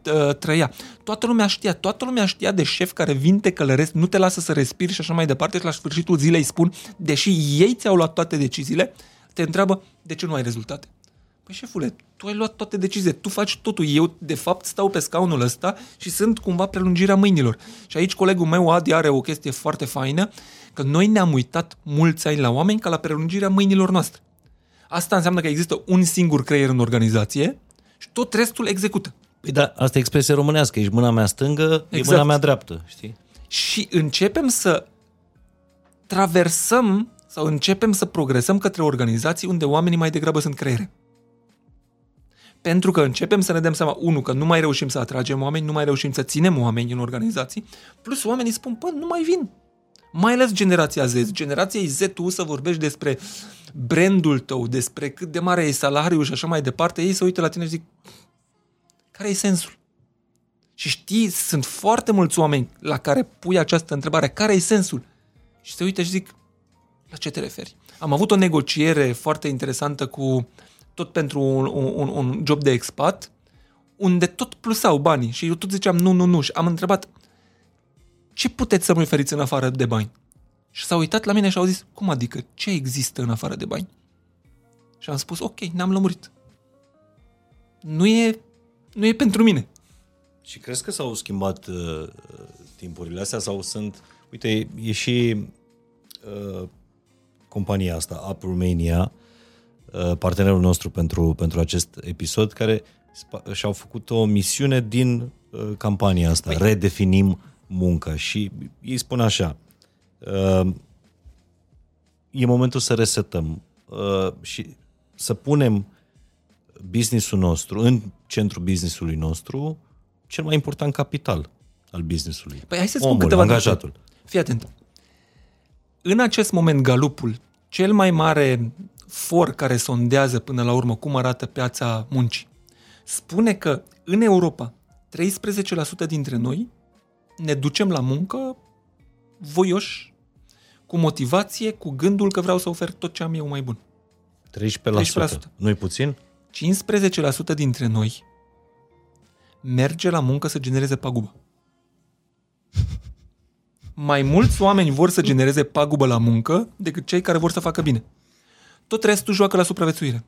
tră, trăia. Toată lumea știa. Toată lumea știa de șef care vin, te călăresc, nu te lasă să respiri și așa mai departe și la sfârșitul zilei spun, deși ei ți-au luat toate deciziile, te întreabă de ce nu ai rezultate. Păi șefule, tu ai luat toate deciziile, tu faci totul. Eu, de fapt, stau pe scaunul ăsta și sunt cumva prelungirea mâinilor. Și aici colegul meu, Adi, are o chestie foarte faină, că noi ne-am uitat mulți ani la oameni ca la prelungirea mâinilor noastre. Asta înseamnă că există un singur creier în organizație și tot restul execută. Păi da, asta e expresie românească. Ești mâna mea stângă, exact. e Exact. mâna mea dreaptă, știi? Și începem să traversăm sau începem să progresăm către organizații unde oamenii mai degrabă sunt creiere. Pentru că începem să ne dăm seama, unu, că nu mai reușim să atragem oameni, nu mai reușim să ținem oameni în organizații, plus oamenii spun, pă, nu mai vin. Mai ales generația Z. Generația Z, tu să vorbești despre brandul tău, despre cât de mare e salariul și așa mai departe, ei se uită la tine și zic, care e sensul? Și știi, sunt foarte mulți oameni la care pui această întrebare, care e sensul? Și se uită și zic, la ce te referi? Am avut o negociere foarte interesantă cu tot pentru un, un, un job de expat, unde tot plusau banii și eu tot ziceam nu, nu, nu și am întrebat ce puteți să-mi oferiți în afară de bani? Și s-au uitat la mine și au zis, cum adică, ce există în afară de bani? Și am spus, ok, ne-am lămurit. Nu e, nu e pentru mine. Și crezi că s-au schimbat uh, timpurile astea sau sunt... Uite, e, e și uh, compania asta, Up Romania, uh, partenerul nostru pentru, pentru acest episod, care spa- și-au făcut o misiune din uh, campania asta, păi. redefinim munca. Și ei spun așa, uh, e momentul să resetăm uh, și să punem businessul nostru, în centrul businessului nostru, cel mai important capital al businessului. Păi hai să spun Omul, câteva angajatul. date. Fii atent. În acest moment, Galupul, cel mai mare for care sondează până la urmă cum arată piața muncii, spune că în Europa 13% dintre noi ne ducem la muncă voioși, cu motivație, cu gândul că vreau să ofer tot ce am eu mai bun. 13%. 13%. Nu-i puțin? 15% dintre noi merge la muncă să genereze pagubă. Mai mulți oameni vor să genereze pagubă la muncă decât cei care vor să facă bine. Tot restul joacă la supraviețuire.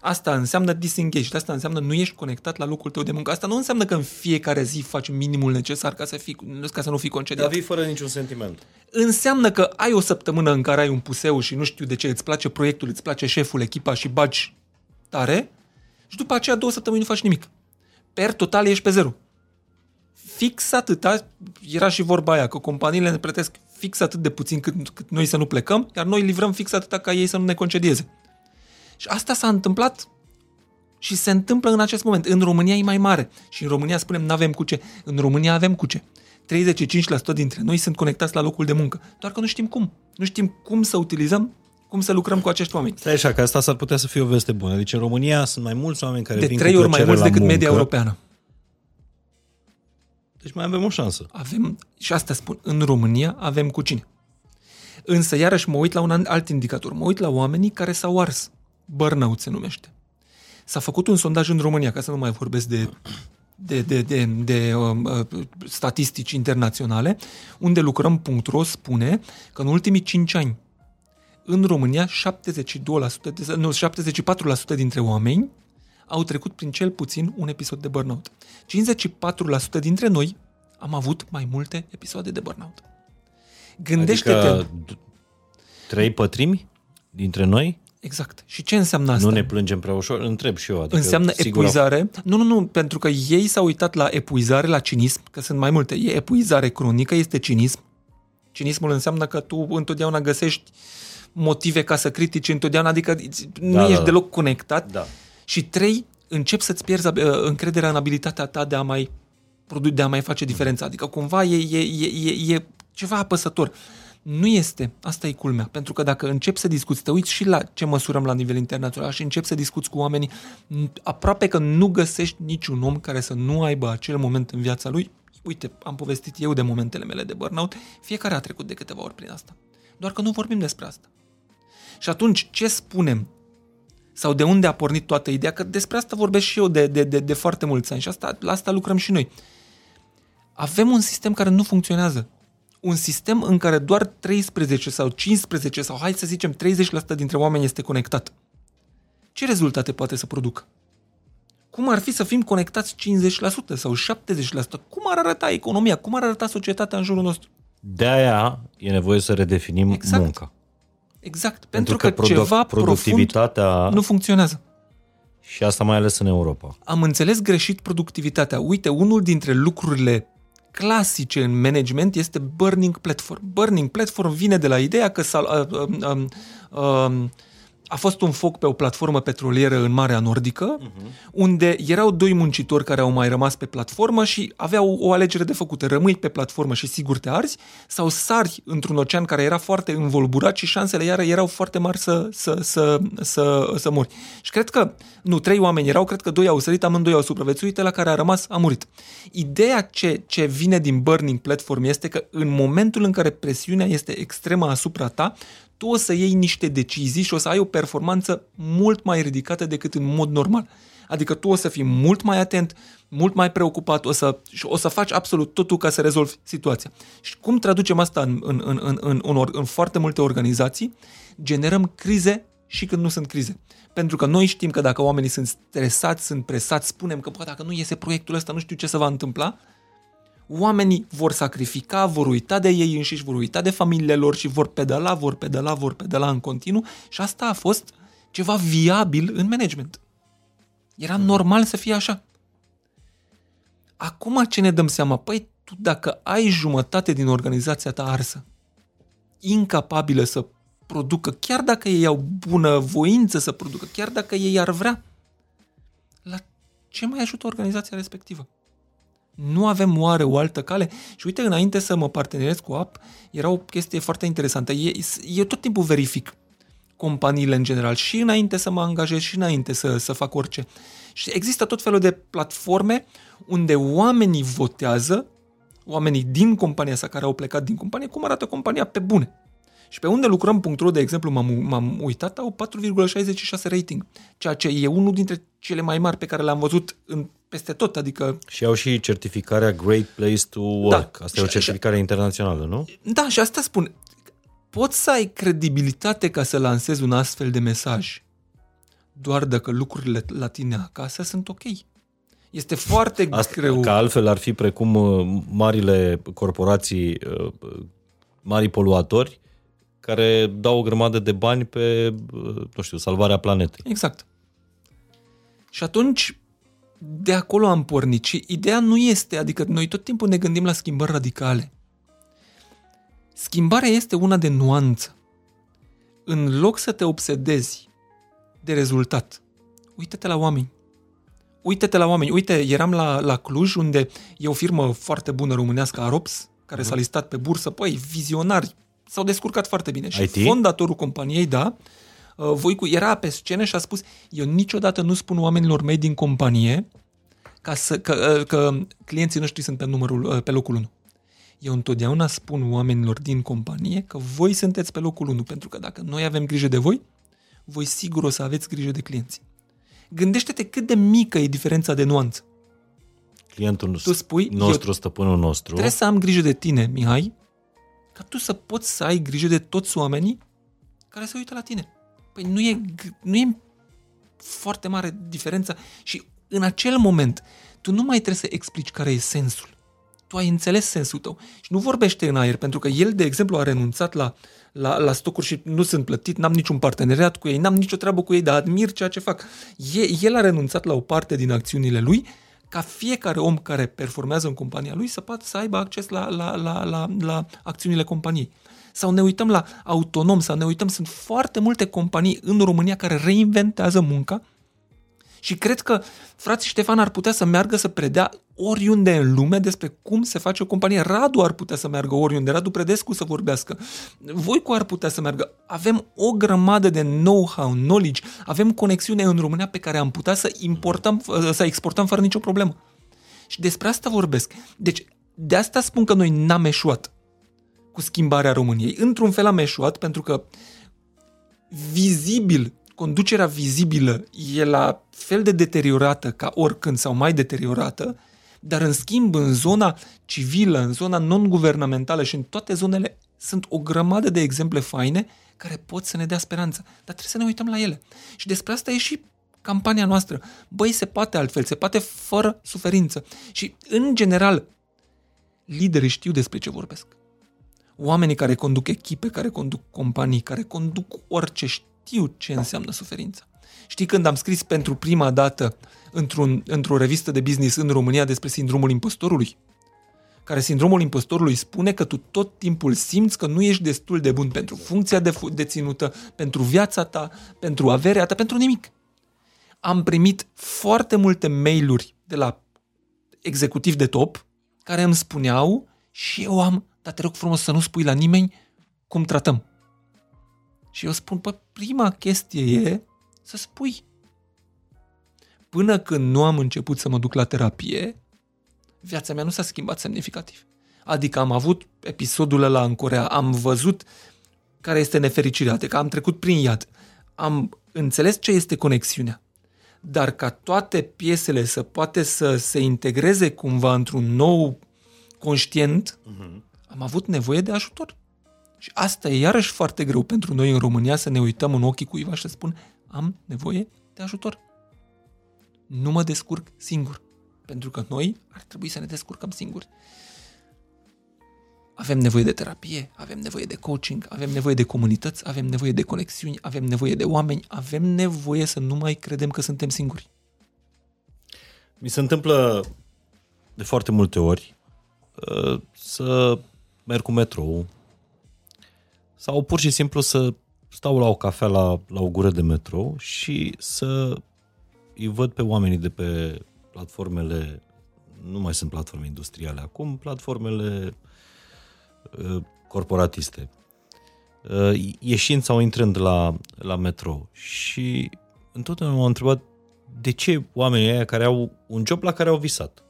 Asta înseamnă disengaged, asta înseamnă nu ești conectat la locul tău de muncă. Asta nu înseamnă că în fiecare zi faci minimul necesar ca să, fii, ca să nu fii concediat. vii fără niciun sentiment. Înseamnă că ai o săptămână în care ai un puseu și nu știu de ce, îți place proiectul, îți place șeful, echipa și bagi tare și după aceea două săptămâni nu faci nimic. Per total ești pe zero. Fix atâta, era și vorba aia, că companiile ne plătesc fix atât de puțin cât, cât noi să nu plecăm, iar noi livrăm fix atâta ca ei să nu ne concedieze. Și asta s-a întâmplat și se întâmplă în acest moment. În România e mai mare. Și în România spunem nu avem cu ce. În România avem cu ce. 35% dintre noi sunt conectați la locul de muncă. Doar că nu știm cum. Nu știm cum să utilizăm, cum să lucrăm cu acești oameni. Stai așa, că asta s-ar putea să fie o veste bună. Deci în România sunt mai mulți oameni care De vin trei cu ori mai plăcere mulți la decât muncă. media europeană. Deci mai avem o șansă. Avem, și asta spun, în România avem cu cine. Însă, iarăși, mă uit la un alt indicator. Mă uit la oamenii care s-au ars. Burnout se numește. S-a făcut un sondaj în România, ca să nu mai vorbesc de de, de, de, de uh, statistici internaționale, unde lucrăm .ro spune că în ultimii 5 ani în România 72%, de, nu, 74% dintre oameni au trecut prin cel puțin un episod de burnout. 54% dintre noi am avut mai multe episoade de burnout. Gândește-te... Adică trei pătrimi dintre noi? Exact. Și ce înseamnă asta? Nu ne plângem prea ușor? Întreb și eu. Adică, înseamnă sigur epuizare? Au... Nu, nu, nu, pentru că ei s-au uitat la epuizare, la cinism, că sunt mai multe. E epuizare cronică, este cinism. Cinismul înseamnă că tu întotdeauna găsești motive ca să critici întotdeauna, adică nu da, ești da, da. deloc conectat. Da. Și trei, încep să-ți pierzi uh, încrederea în abilitatea ta de a mai de a mai face diferența. Adică cumva e, e, e, e, e ceva apăsător. Nu este. Asta e culmea. Pentru că dacă începi să discuți, te uiți și la ce măsurăm la nivel internațional și începi să discuți cu oamenii, aproape că nu găsești niciun om care să nu aibă acel moment în viața lui. Uite, am povestit eu de momentele mele de burnout. Fiecare a trecut de câteva ori prin asta. Doar că nu vorbim despre asta. Și atunci, ce spunem? Sau de unde a pornit toată ideea? Că despre asta vorbesc și eu de, de, de, de foarte mulți ani și asta, la asta lucrăm și noi. Avem un sistem care nu funcționează un sistem în care doar 13 sau 15 sau hai să zicem 30% dintre oameni este conectat. Ce rezultate poate să producă? Cum ar fi să fim conectați 50% sau 70%? Cum ar arăta economia? Cum ar arăta societatea în jurul nostru? De aia e nevoie să redefinim exact. munca. Exact, pentru, pentru că, că produ- ceva productivitatea profund nu funcționează. Și asta mai ales în Europa. Am înțeles greșit productivitatea. Uite, unul dintre lucrurile clasice în management este burning platform. Burning platform vine de la ideea că uh, uh, uh, a fost un foc pe o platformă petrolieră în Marea Nordică, uh-huh. unde erau doi muncitori care au mai rămas pe platformă și aveau o alegere de făcut. Rămâi pe platformă și sigur te arzi sau sari într-un ocean care era foarte învolburat și șansele iară erau foarte mari să, să, să, să, să mori. Și cred că, nu, trei oameni erau, cred că doi au sărit, amândoi au supraviețuit, la care a rămas a murit. Ideea ce, ce vine din Burning Platform este că în momentul în care presiunea este extremă asupra ta, tu o să iei niște decizii și o să ai o performanță mult mai ridicată decât în mod normal. Adică tu o să fii mult mai atent, mult mai preocupat, o să, și o să faci absolut totul ca să rezolvi situația. Și cum traducem asta în, în, în, în, în, în, în foarte multe organizații? Generăm crize și când nu sunt crize. Pentru că noi știm că dacă oamenii sunt stresați, sunt presați, spunem că, bă, dacă nu iese proiectul ăsta, nu știu ce se va întâmpla, oamenii vor sacrifica, vor uita de ei înșiși, vor uita de familiile lor și vor pedala, vor pedala, vor pedala în continuu și asta a fost ceva viabil în management. Era normal să fie așa. Acum ce ne dăm seama? Păi tu dacă ai jumătate din organizația ta arsă, incapabilă să producă, chiar dacă ei au bună voință să producă, chiar dacă ei ar vrea, la ce mai ajută organizația respectivă? Nu avem oare o altă cale? Și uite, înainte să mă partenerez cu app, era o chestie foarte interesantă. Eu tot timpul verific companiile în general și înainte să mă angajez și înainte să, să fac orice. Și există tot felul de platforme unde oamenii votează, oamenii din compania sa care au plecat din companie, cum arată compania pe bune. Și pe unde lucrăm.ro, de exemplu, m-am, m-am uitat, au 4,66 rating, ceea ce e unul dintre cele mai mari pe care le-am văzut în, peste tot, adică... Și au și certificarea Great Place to Work. Da, asta și, e o certificare și, internațională, nu? Da, și asta spun. Poți să ai credibilitate ca să lansezi un astfel de mesaj doar dacă lucrurile la tine acasă sunt ok. Este foarte Asta, greu. Că altfel ar fi precum uh, marile corporații, uh, mari poluatori, care dau o grămadă de bani pe, nu știu, salvarea planetei. Exact. Și atunci, de acolo am pornit. Și ideea nu este, adică noi tot timpul ne gândim la schimbări radicale. Schimbarea este una de nuanță. În loc să te obsedezi de rezultat, uită-te la oameni. Uită-te la oameni. Uite, eram la, la Cluj, unde e o firmă foarte bună românească, Arops, care s-a mhm. listat pe bursă. Păi, vizionari, s-au descurcat foarte bine. Și IT? fondatorul companiei, da, uh, Voicu era pe scenă și a spus eu niciodată nu spun oamenilor mei din companie ca să, că, uh, că clienții noștri sunt pe, numărul, uh, pe locul 1. Eu întotdeauna spun oamenilor din companie că voi sunteți pe locul 1, pentru că dacă noi avem grijă de voi, voi sigur o să aveți grijă de clienți. Gândește-te cât de mică e diferența de nuanță. Clientul Tu spui, nostru, eu stăpânul nostru. trebuie să am grijă de tine, Mihai, ca tu să poți să ai grijă de toți oamenii care se uită la tine. Păi nu e, g- nu e foarte mare diferența și în acel moment tu nu mai trebuie să explici care e sensul. Tu ai înțeles sensul tău și nu vorbește în aer, pentru că el, de exemplu, a renunțat la, la, la stocuri și nu sunt plătit, n-am niciun parteneriat cu ei, n-am nicio treabă cu ei, dar admir ceea ce fac. E, el a renunțat la o parte din acțiunile lui ca fiecare om care performează în compania lui să poată să aibă acces la, la, la, la, la acțiunile companiei. Sau ne uităm la autonom, sau ne uităm, sunt foarte multe companii în România care reinventează munca și cred că frații Ștefan ar putea să meargă să predea oriunde în lume despre cum se face o companie. Radu ar putea să meargă oriunde, Radu Predescu să vorbească. Voicu ar putea să meargă. Avem o grămadă de know-how, knowledge, avem conexiune în România pe care am putea să importăm, să exportăm fără nicio problemă. Și despre asta vorbesc. Deci, de asta spun că noi n-am eșuat cu schimbarea României. Într-un fel am eșuat pentru că vizibil, conducerea vizibilă e la fel de deteriorată ca oricând sau mai deteriorată, dar în schimb în zona civilă, în zona non-guvernamentală și în toate zonele sunt o grămadă de exemple faine care pot să ne dea speranță. Dar trebuie să ne uităm la ele. Și despre asta e și campania noastră. Băi, se poate altfel, se poate fără suferință. Și, în general, liderii știu despre ce vorbesc. Oamenii care conduc echipe, care conduc companii, care conduc orice, știu ce înseamnă suferința. Știi când am scris pentru prima dată într-un, într-o revistă de business în România despre sindromul impostorului? Care sindromul impostorului spune că tu tot timpul simți că nu ești destul de bun pentru funcția de deținută, pentru viața ta, pentru averea ta, pentru nimic. Am primit foarte multe mail-uri de la executiv de top care îmi spuneau și eu am, dar te rog frumos să nu spui la nimeni cum tratăm. Și eu spun, pă, prima chestie e să spui. Până când nu am început să mă duc la terapie, viața mea nu s-a schimbat semnificativ. Adică am avut episodul ăla în Corea, am văzut care este nefericirea, adică am trecut prin iad, am înțeles ce este conexiunea. Dar ca toate piesele să poate să se integreze cumva într-un nou conștient, uh-huh. Am avut nevoie de ajutor. Și asta e iarăși foarte greu pentru noi în România să ne uităm în ochii cuiva și să spun am nevoie de ajutor. Nu mă descurc singur. Pentru că noi ar trebui să ne descurcăm singuri. Avem nevoie de terapie, avem nevoie de coaching, avem nevoie de comunități, avem nevoie de conexiuni, avem nevoie de oameni, avem nevoie să nu mai credem că suntem singuri. Mi se întâmplă de foarte multe ori uh, să merg cu metrou sau pur și simplu să stau la o cafea la, la o gură de metrou și să îi văd pe oamenii de pe platformele, nu mai sunt platforme industriale acum, platformele uh, corporatiste, uh, ieșind sau intrând la, la metrou. Și întotdeauna m-am întrebat de ce oamenii aia care au un job la care au visat,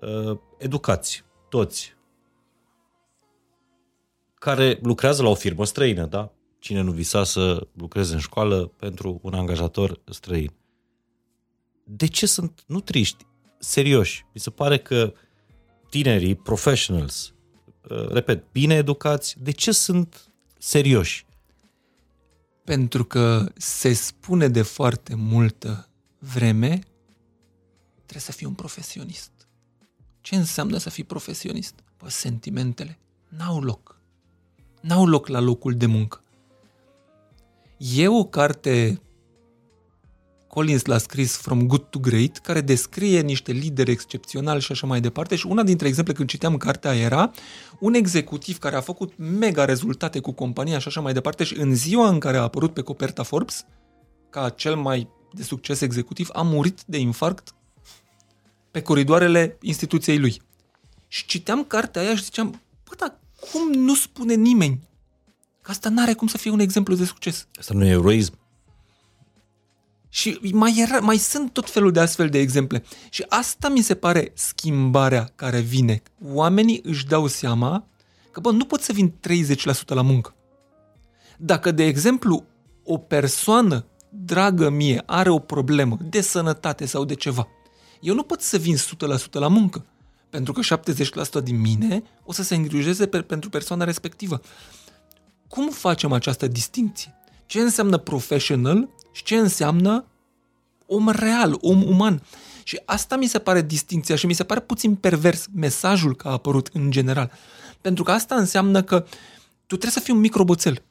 uh, educați, toți, care lucrează la o firmă străină, da? Cine nu visa să lucreze în școală pentru un angajator străin. De ce sunt, nu triști, serioși? Mi se pare că tinerii, professionals, uh, repet, bine educați, de ce sunt serioși? Pentru că se spune de foarte multă vreme trebuie să fii un profesionist. Ce înseamnă să fii profesionist? Păi sentimentele n-au loc. N-au loc la locul de muncă. E o carte Collins l-a scris From Good to Great, care descrie niște lideri excepționali și așa mai departe și una dintre exemple când citeam cartea era un executiv care a făcut mega rezultate cu compania și așa mai departe și în ziua în care a apărut pe coperta Forbes, ca cel mai de succes executiv, a murit de infarct pe coridoarele instituției lui. Și citeam cartea aia și ziceam, bă, dar cum nu spune nimeni că asta n-are cum să fie un exemplu de succes? Asta nu e eroism. Și mai, era, mai sunt tot felul de astfel de exemple. Și asta mi se pare schimbarea care vine. Oamenii își dau seama că, bă, nu pot să vin 30% la muncă. Dacă, de exemplu, o persoană dragă mie, are o problemă de sănătate sau de ceva, eu nu pot să vin 100% la muncă, pentru că 70% din mine o să se îngrijeze pe, pentru persoana respectivă. Cum facem această distinție? Ce înseamnă professional și ce înseamnă om real, om uman? Și asta mi se pare distinția și mi se pare puțin pervers mesajul că a apărut în general. Pentru că asta înseamnă că tu trebuie să fii un mic roboțel.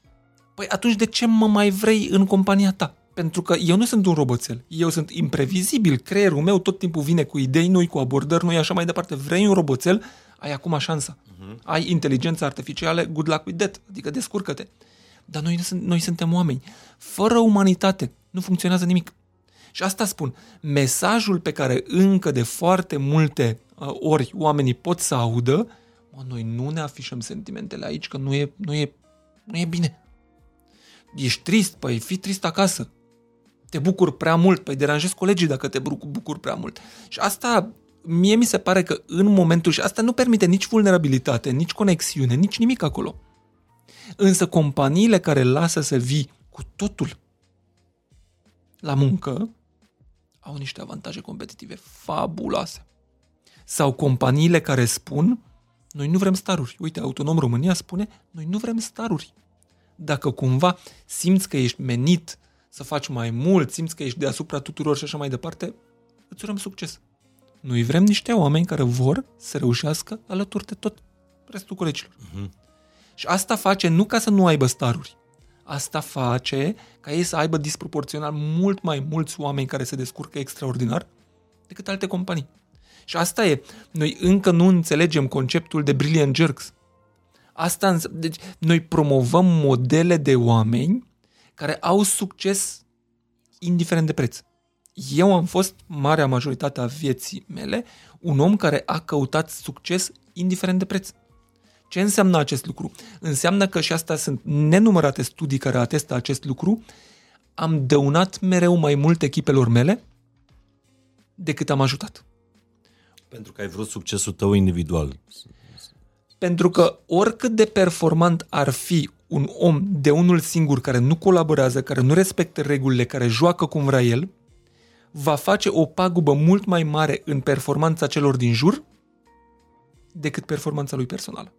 Păi atunci de ce mă mai vrei în compania ta? Pentru că eu nu sunt un roboțel. Eu sunt imprevizibil. Creierul meu tot timpul vine cu idei noi, cu abordări noi, așa mai departe. Vrei un roboțel? Ai acum șansa. Uh-huh. Ai inteligență artificială, good luck with that. Adică descurcă-te. Dar noi, noi suntem oameni. Fără umanitate nu funcționează nimic. Și asta spun. Mesajul pe care încă de foarte multe uh, ori oamenii pot să audă, mă, noi nu ne afișăm sentimentele aici, că nu e, nu e, nu e bine. Ești trist, păi fii trist acasă. Te bucur prea mult, păi deranjezi colegii dacă te bucur prea mult. Și asta mie mi se pare că în momentul și asta nu permite nici vulnerabilitate, nici conexiune, nici nimic acolo. Însă companiile care lasă să vii cu totul la muncă au niște avantaje competitive fabuloase. Sau companiile care spun, noi nu vrem staruri. Uite, Autonom România spune, noi nu vrem staruri. Dacă cumva simți că ești menit să faci mai mult, simți că ești deasupra tuturor și așa mai departe, îți urăm succes. Noi vrem niște oameni care vor să reușească alături de tot restul colegilor. Uh-huh. Și asta face nu ca să nu aibă staruri. Asta face ca ei să aibă disproporțional mult mai mulți oameni care se descurcă extraordinar decât alte companii. Și asta e. Noi încă nu înțelegem conceptul de brilliant jerks. Asta însă, deci noi promovăm modele de oameni care au succes indiferent de preț. Eu am fost, marea majoritate a vieții mele, un om care a căutat succes indiferent de preț. Ce înseamnă acest lucru? Înseamnă că, și asta sunt nenumărate studii care atestă acest lucru, am dăunat mereu mai mult echipelor mele decât am ajutat. Pentru că ai vrut succesul tău individual. Pentru că oricât de performant ar fi un om de unul singur care nu colaborează, care nu respectă regulile, care joacă cum vrea el, va face o pagubă mult mai mare în performanța celor din jur decât performanța lui personală.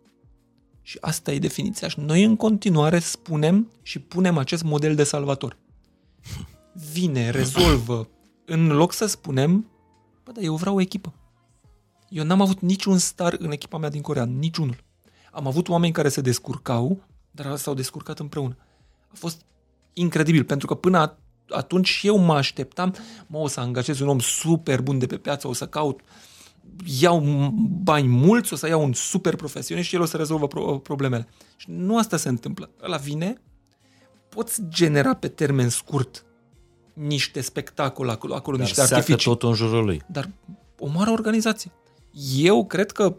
Și asta e definiția. Și noi în continuare spunem și punem acest model de salvator. Vine, rezolvă, în loc să spunem, bă, dar eu vreau o echipă. Eu n-am avut niciun star în echipa mea din Corea, niciunul. Am avut oameni care se descurcau, dar s-au descurcat împreună. A fost incredibil, pentru că până atunci și eu mă așteptam, mă, o să angajez un om super bun de pe piață, o să caut, iau bani mulți, o să iau un super profesionist și el o să rezolvă pro- problemele. Și nu asta se întâmplă. Ăla vine, poți genera pe termen scurt niște spectacole acolo, acolo Dar niște artificii. tot în jurul lui. Dar o mare organizație. Eu cred că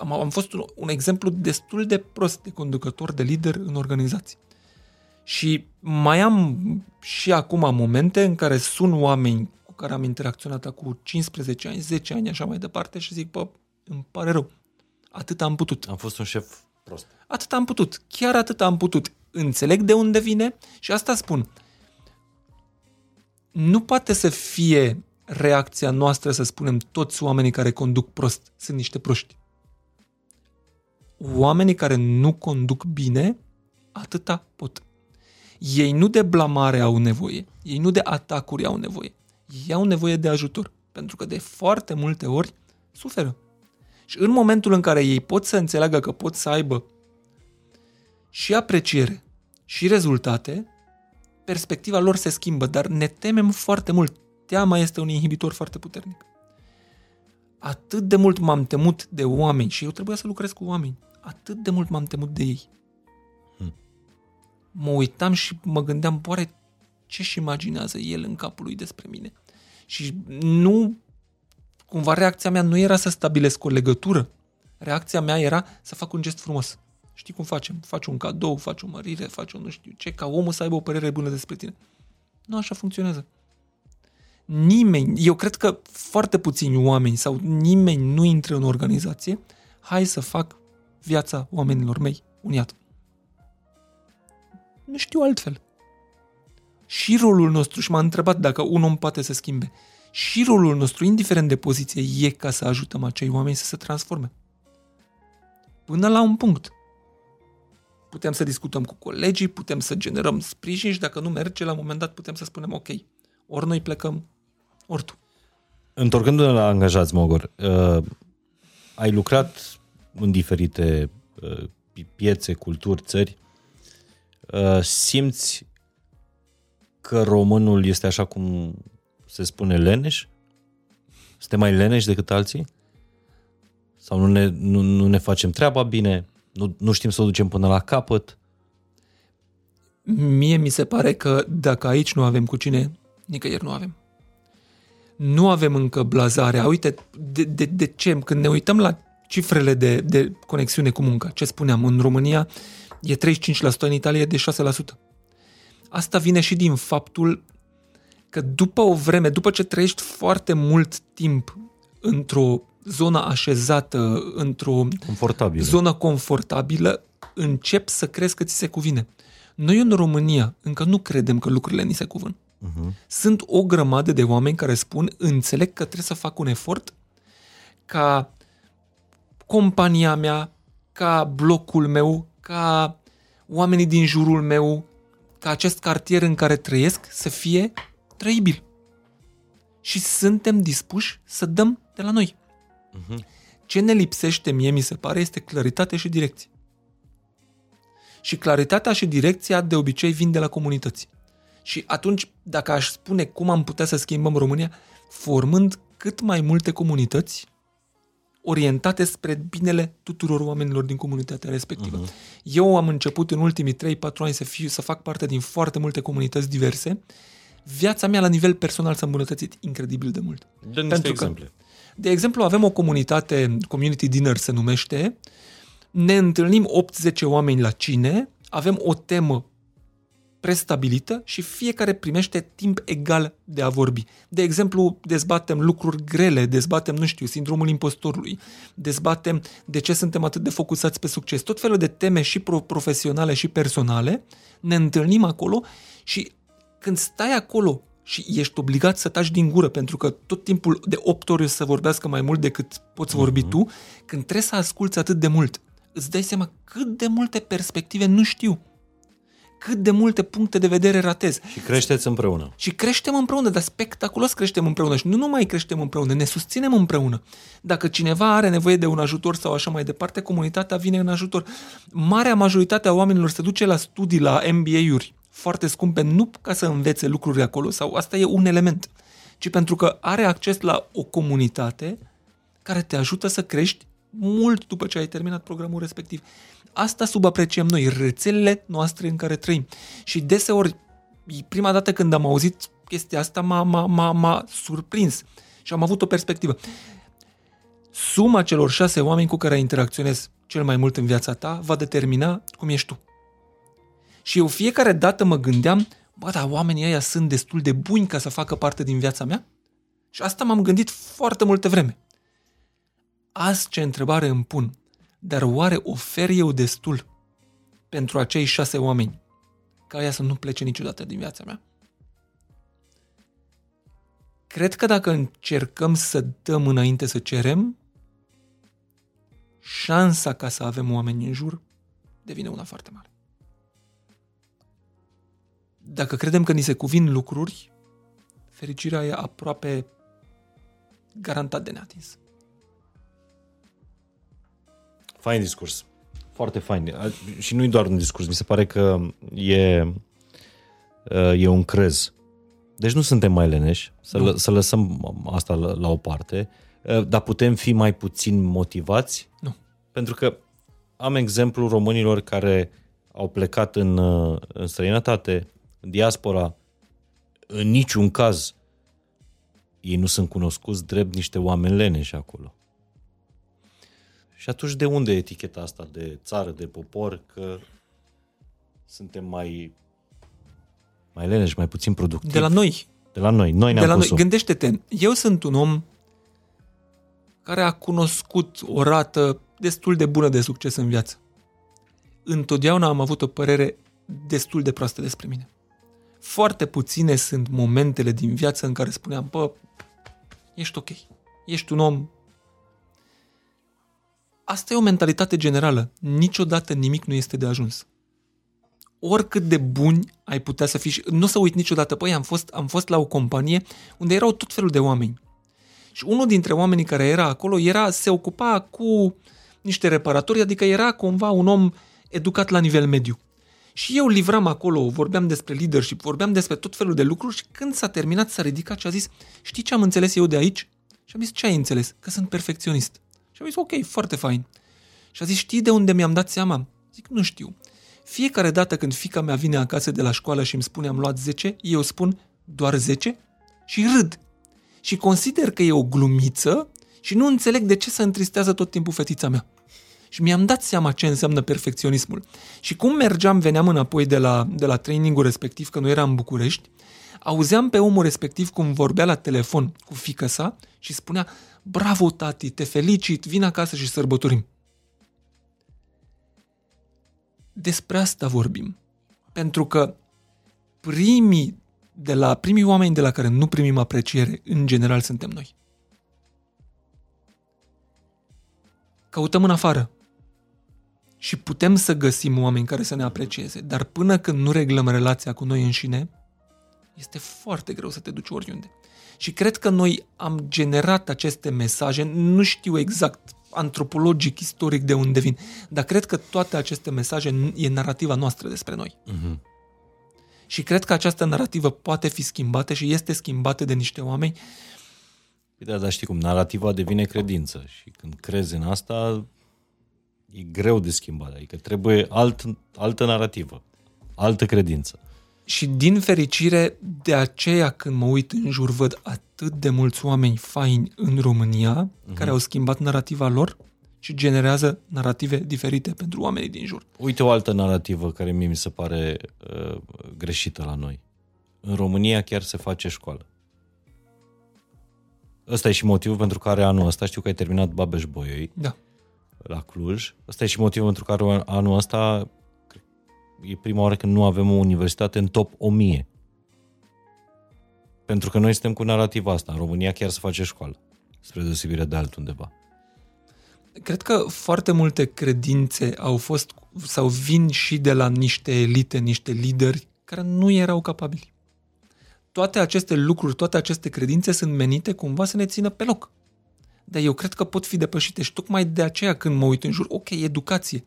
am, am fost un, un exemplu destul de prost de conducător, de lider în organizație. Și mai am și acum momente în care sun oameni cu care am interacționat cu 15 ani, 10 ani, așa mai departe și zic, bă, îmi pare rău. Atât am putut. Am fost un șef prost. Atât am putut. Chiar atât am putut. Înțeleg de unde vine și asta spun. Nu poate să fie reacția noastră să spunem toți oamenii care conduc prost sunt niște proști. Oamenii care nu conduc bine, atâta pot. Ei nu de blamare au nevoie, ei nu de atacuri au nevoie, ei au nevoie de ajutor, pentru că de foarte multe ori suferă. Și în momentul în care ei pot să înțeleagă că pot să aibă și apreciere și rezultate, perspectiva lor se schimbă, dar ne temem foarte mult. Teama este un inhibitor foarte puternic. Atât de mult m-am temut de oameni și eu trebuia să lucrez cu oameni. Atât de mult m-am temut de ei mă uitam și mă gândeam, oare ce-și imaginează el în capul lui despre mine? Și nu, cumva reacția mea nu era să stabilesc o legătură. Reacția mea era să fac un gest frumos. Știi cum facem? Faci un cadou, faci o mărire, faci un nu știu ce, ca omul să aibă o părere bună despre tine. Nu așa funcționează. Nimeni, eu cred că foarte puțini oameni sau nimeni nu intră în organizație, hai să fac viața oamenilor mei un iad nu știu altfel. Și rolul nostru, și m-a întrebat dacă un om poate să schimbe, și rolul nostru, indiferent de poziție, e ca să ajutăm acei oameni să se transforme. Până la un punct. Putem să discutăm cu colegii, putem să generăm sprijin și dacă nu merge, la un moment dat putem să spunem ok, ori noi plecăm, ori tu. Întorcându-ne la angajați, Mogor, uh, ai lucrat în diferite uh, piețe, culturi, țări. Uh, simți că românul este așa cum se spune leneș? Suntem mai leneși decât alții? Sau nu ne, nu, nu ne facem treaba bine? Nu, nu știm să o ducem până la capăt? Mie mi se pare că dacă aici nu avem cu cine, nicăieri nu avem. Nu avem încă blazarea. Uite, de, de, de ce? Când ne uităm la cifrele de, de conexiune cu munca, ce spuneam, în România e 35%, în Italia e de 6%. Asta vine și din faptul că după o vreme, după ce trăiești foarte mult timp într-o zonă așezată, într-o confortabilă. zonă confortabilă, încep să crezi că ți se cuvine. Noi în România încă nu credem că lucrurile ni se cuvân. Uh-huh. Sunt o grămadă de oameni care spun, înțeleg că trebuie să fac un efort ca compania mea, ca blocul meu, ca oamenii din jurul meu, ca acest cartier în care trăiesc să fie trăibil. Și suntem dispuși să dăm de la noi. Uh-huh. Ce ne lipsește mie, mi se pare, este claritate și direcție. Și claritatea și direcția de obicei vin de la comunități. Și atunci, dacă aș spune cum am putea să schimbăm România, formând cât mai multe comunități orientate spre binele tuturor oamenilor din comunitatea respectivă. Uh-huh. Eu am început în ultimii 3-4 ani să, fiu, să fac parte din foarte multe comunități diverse. Viața mea la nivel personal s-a îmbunătățit incredibil de mult. Dă niște Pentru exemple. Că, de exemplu, avem o comunitate, Community Dinner se numește, ne întâlnim 8-10 oameni la cine, avem o temă prestabilită și fiecare primește timp egal de a vorbi. De exemplu, dezbatem lucruri grele, dezbatem, nu știu, sindromul impostorului, dezbatem de ce suntem atât de focusați pe succes, tot felul de teme și profesionale și personale, ne întâlnim acolo și când stai acolo și ești obligat să taci din gură, pentru că tot timpul de 8 ori să vorbească mai mult decât poți vorbi uh-huh. tu, când trebuie să asculți atât de mult, îți dai seama cât de multe perspective nu știu cât de multe puncte de vedere ratez. Și creșteți împreună. Și creștem împreună, dar spectaculos creștem împreună. Și nu numai creștem împreună, ne susținem împreună. Dacă cineva are nevoie de un ajutor sau așa mai departe, comunitatea vine în ajutor. Marea majoritate a oamenilor se duce la studii, la MBA-uri foarte scumpe, nu ca să învețe lucruri acolo, sau asta e un element, ci pentru că are acces la o comunitate care te ajută să crești mult după ce ai terminat programul respectiv. Asta subapreciem noi, rețelele noastre în care trăim. Și deseori, prima dată când am auzit chestia asta, m-a, m-a, m-a, m-a surprins și am avut o perspectivă. Suma celor șase oameni cu care interacționezi cel mai mult în viața ta va determina cum ești tu. Și eu fiecare dată mă gândeam, bă, dar oamenii ăia sunt destul de buni ca să facă parte din viața mea? Și asta m-am gândit foarte multe vreme. Azi ce întrebare îmi pun. Dar oare ofer eu destul pentru acei șase oameni ca ea să nu plece niciodată din viața mea? Cred că dacă încercăm să dăm înainte să cerem, șansa ca să avem oameni în jur devine una foarte mare. Dacă credem că ni se cuvin lucruri, fericirea e aproape garantat de neatins. Fain discurs. Foarte fain. Și nu-i doar un discurs, mi se pare că e, e un crez. Deci nu suntem mai leneși, să, lă, să lăsăm asta la, la o parte, dar putem fi mai puțin motivați? Nu. Pentru că am exemplu românilor care au plecat în, în străinătate, în diaspora, în niciun caz ei nu sunt cunoscuți drept niște oameni leneși acolo. Și atunci de unde eticheta asta de țară, de popor, că suntem mai mai leneși, mai puțin productivi? De la noi. De la noi. Noi ne-am de la noi. Gândește-te, eu sunt un om care a cunoscut o rată destul de bună de succes în viață. Întotdeauna am avut o părere destul de proastă despre mine. Foarte puține sunt momentele din viață în care spuneam, bă, ești ok, ești un om. Asta e o mentalitate generală. Niciodată nimic nu este de ajuns. Oricât de buni ai putea să fii, nu o să uit niciodată, păi am fost, am fost la o companie unde erau tot felul de oameni. Și unul dintre oamenii care era acolo era, se ocupa cu niște reparatori, adică era cumva un om educat la nivel mediu. Și eu livram acolo, vorbeam despre leadership, vorbeam despre tot felul de lucruri și când s-a terminat s-a ridicat și a zis, știi ce am înțeles eu de aici? Și am zis, ce ai înțeles? Că sunt perfecționist. Și am zis, ok, foarte fain. Și a zis, știi de unde mi-am dat seama? Zic, nu știu. Fiecare dată când fica mea vine acasă de la școală și îmi spune am luat 10, eu spun doar 10 și râd. Și consider că e o glumiță și nu înțeleg de ce se întristează tot timpul fetița mea. Și mi-am dat seama ce înseamnă perfecționismul. Și cum mergeam, veneam înapoi de la, de la trainingul respectiv, că nu era în București, auzeam pe omul respectiv cum vorbea la telefon cu fică sa și spunea Bravo, tati, te felicit, vin acasă și sărbătorim. Despre asta vorbim. Pentru că primii, de la, primii oameni de la care nu primim apreciere, în general, suntem noi. Căutăm în afară și putem să găsim oameni care să ne aprecieze, dar până când nu reglăm relația cu noi înșine, este foarte greu să te duci oriunde. Și cred că noi am generat aceste mesaje, nu știu exact antropologic, istoric de unde vin, dar cred că toate aceste mesaje e narrativa noastră despre noi. Uh-huh. Și cred că această narrativă poate fi schimbată și este schimbată de niște oameni. Păi da, dar știi cum, narrativa devine credință și când crezi în asta, e greu de schimbat, adică trebuie alt, altă narrativă, altă credință. Și din fericire, de aceea când mă uit în jur, văd atât de mulți oameni faini în România uh-huh. care au schimbat narrativa lor și generează narrative diferite pentru oamenii din jur. Uite o altă narrativă care mie mi se pare uh, greșită la noi. În România chiar se face școală. Ăsta e și motivul pentru care anul ăsta, știu că ai terminat Babeș Boioi. Da la Cluj. Asta e și motivul pentru care anul ăsta e prima oară când nu avem o universitate în top 1000. Pentru că noi suntem cu narrativa asta. În România chiar se face școală, spre deosebire de altundeva. Cred că foarte multe credințe au fost sau vin și de la niște elite, niște lideri care nu erau capabili. Toate aceste lucruri, toate aceste credințe sunt menite cumva să ne țină pe loc dar eu cred că pot fi depășite și tocmai de aceea când mă uit în jur, ok, educație.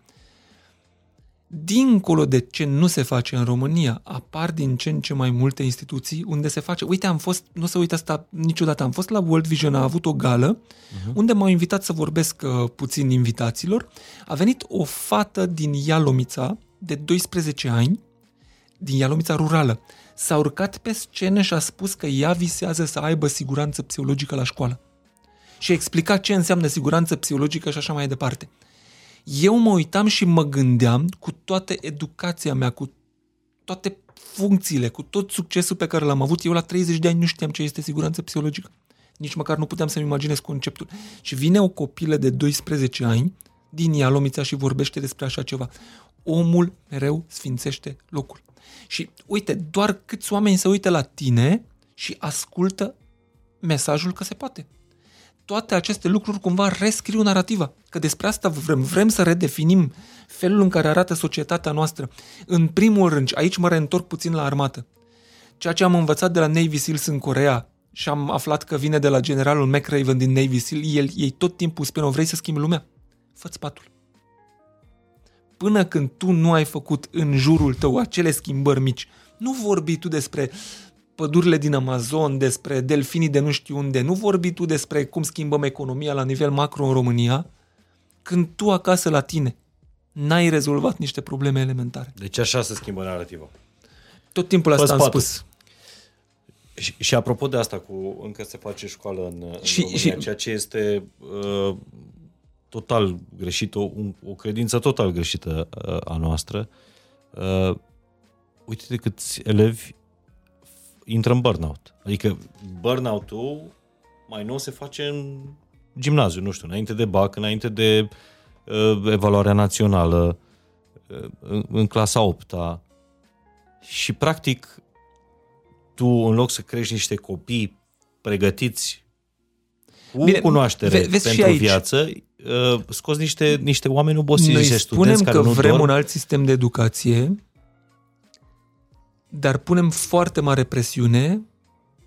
Dincolo de ce nu se face în România, apar din ce în ce mai multe instituții unde se face. Uite, am fost, nu se uită asta niciodată, am fost la World Vision, a avut o gală uh-huh. unde m-au invitat să vorbesc uh, puțin invitaților. A venit o fată din Ialomița de 12 ani, din Ialomița rurală. S-a urcat pe scenă și a spus că ea visează să aibă siguranță psihologică la școală și explica ce înseamnă siguranță psihologică și așa mai departe. Eu mă uitam și mă gândeam cu toată educația mea, cu toate funcțiile, cu tot succesul pe care l-am avut. Eu la 30 de ani nu știam ce este siguranță psihologică. Nici măcar nu puteam să-mi imaginez conceptul. Și vine o copilă de 12 ani din Ialomița și vorbește despre așa ceva. Omul mereu sfințește locul. Și uite, doar câți oameni se uită la tine și ascultă mesajul că se poate toate aceste lucruri cumva rescriu narrativa. Că despre asta vrem. Vrem să redefinim felul în care arată societatea noastră. În primul rând, aici mă reîntorc puțin la armată. Ceea ce am învățat de la Navy SEALs în Corea și am aflat că vine de la generalul McRaven din Navy SEAL, el, ei tot timpul spun, vrei să schimbi lumea? Fă-ți patul. Până când tu nu ai făcut în jurul tău acele schimbări mici, nu vorbi tu despre pădurile din Amazon, despre delfinii de nu știu unde, nu vorbi tu despre cum schimbăm economia la nivel macro în România, când tu acasă la tine n-ai rezolvat niște probleme elementare. Deci așa se schimbă narrativa. Tot timpul asta am spus. Și, și apropo de asta, cu încă se face școală în, în și, România, și... ceea ce este uh, total greșit, o, o credință total greșită uh, a noastră. Uh, uite de câți elevi intră în burnout. Adică burnout-ul mai nou se face în gimnaziu, nu știu, înainte de BAC, înainte de uh, evaluarea națională, uh, în, în clasa 8 -a. Și practic tu, în loc să crești niște copii pregătiți cu Bine, cunoaștere ve- vezi pentru viață, uh, scoți niște, niște oameni obosiți, Noi niște spunem că care nu vrem dorm. un alt sistem de educație, dar punem foarte mare presiune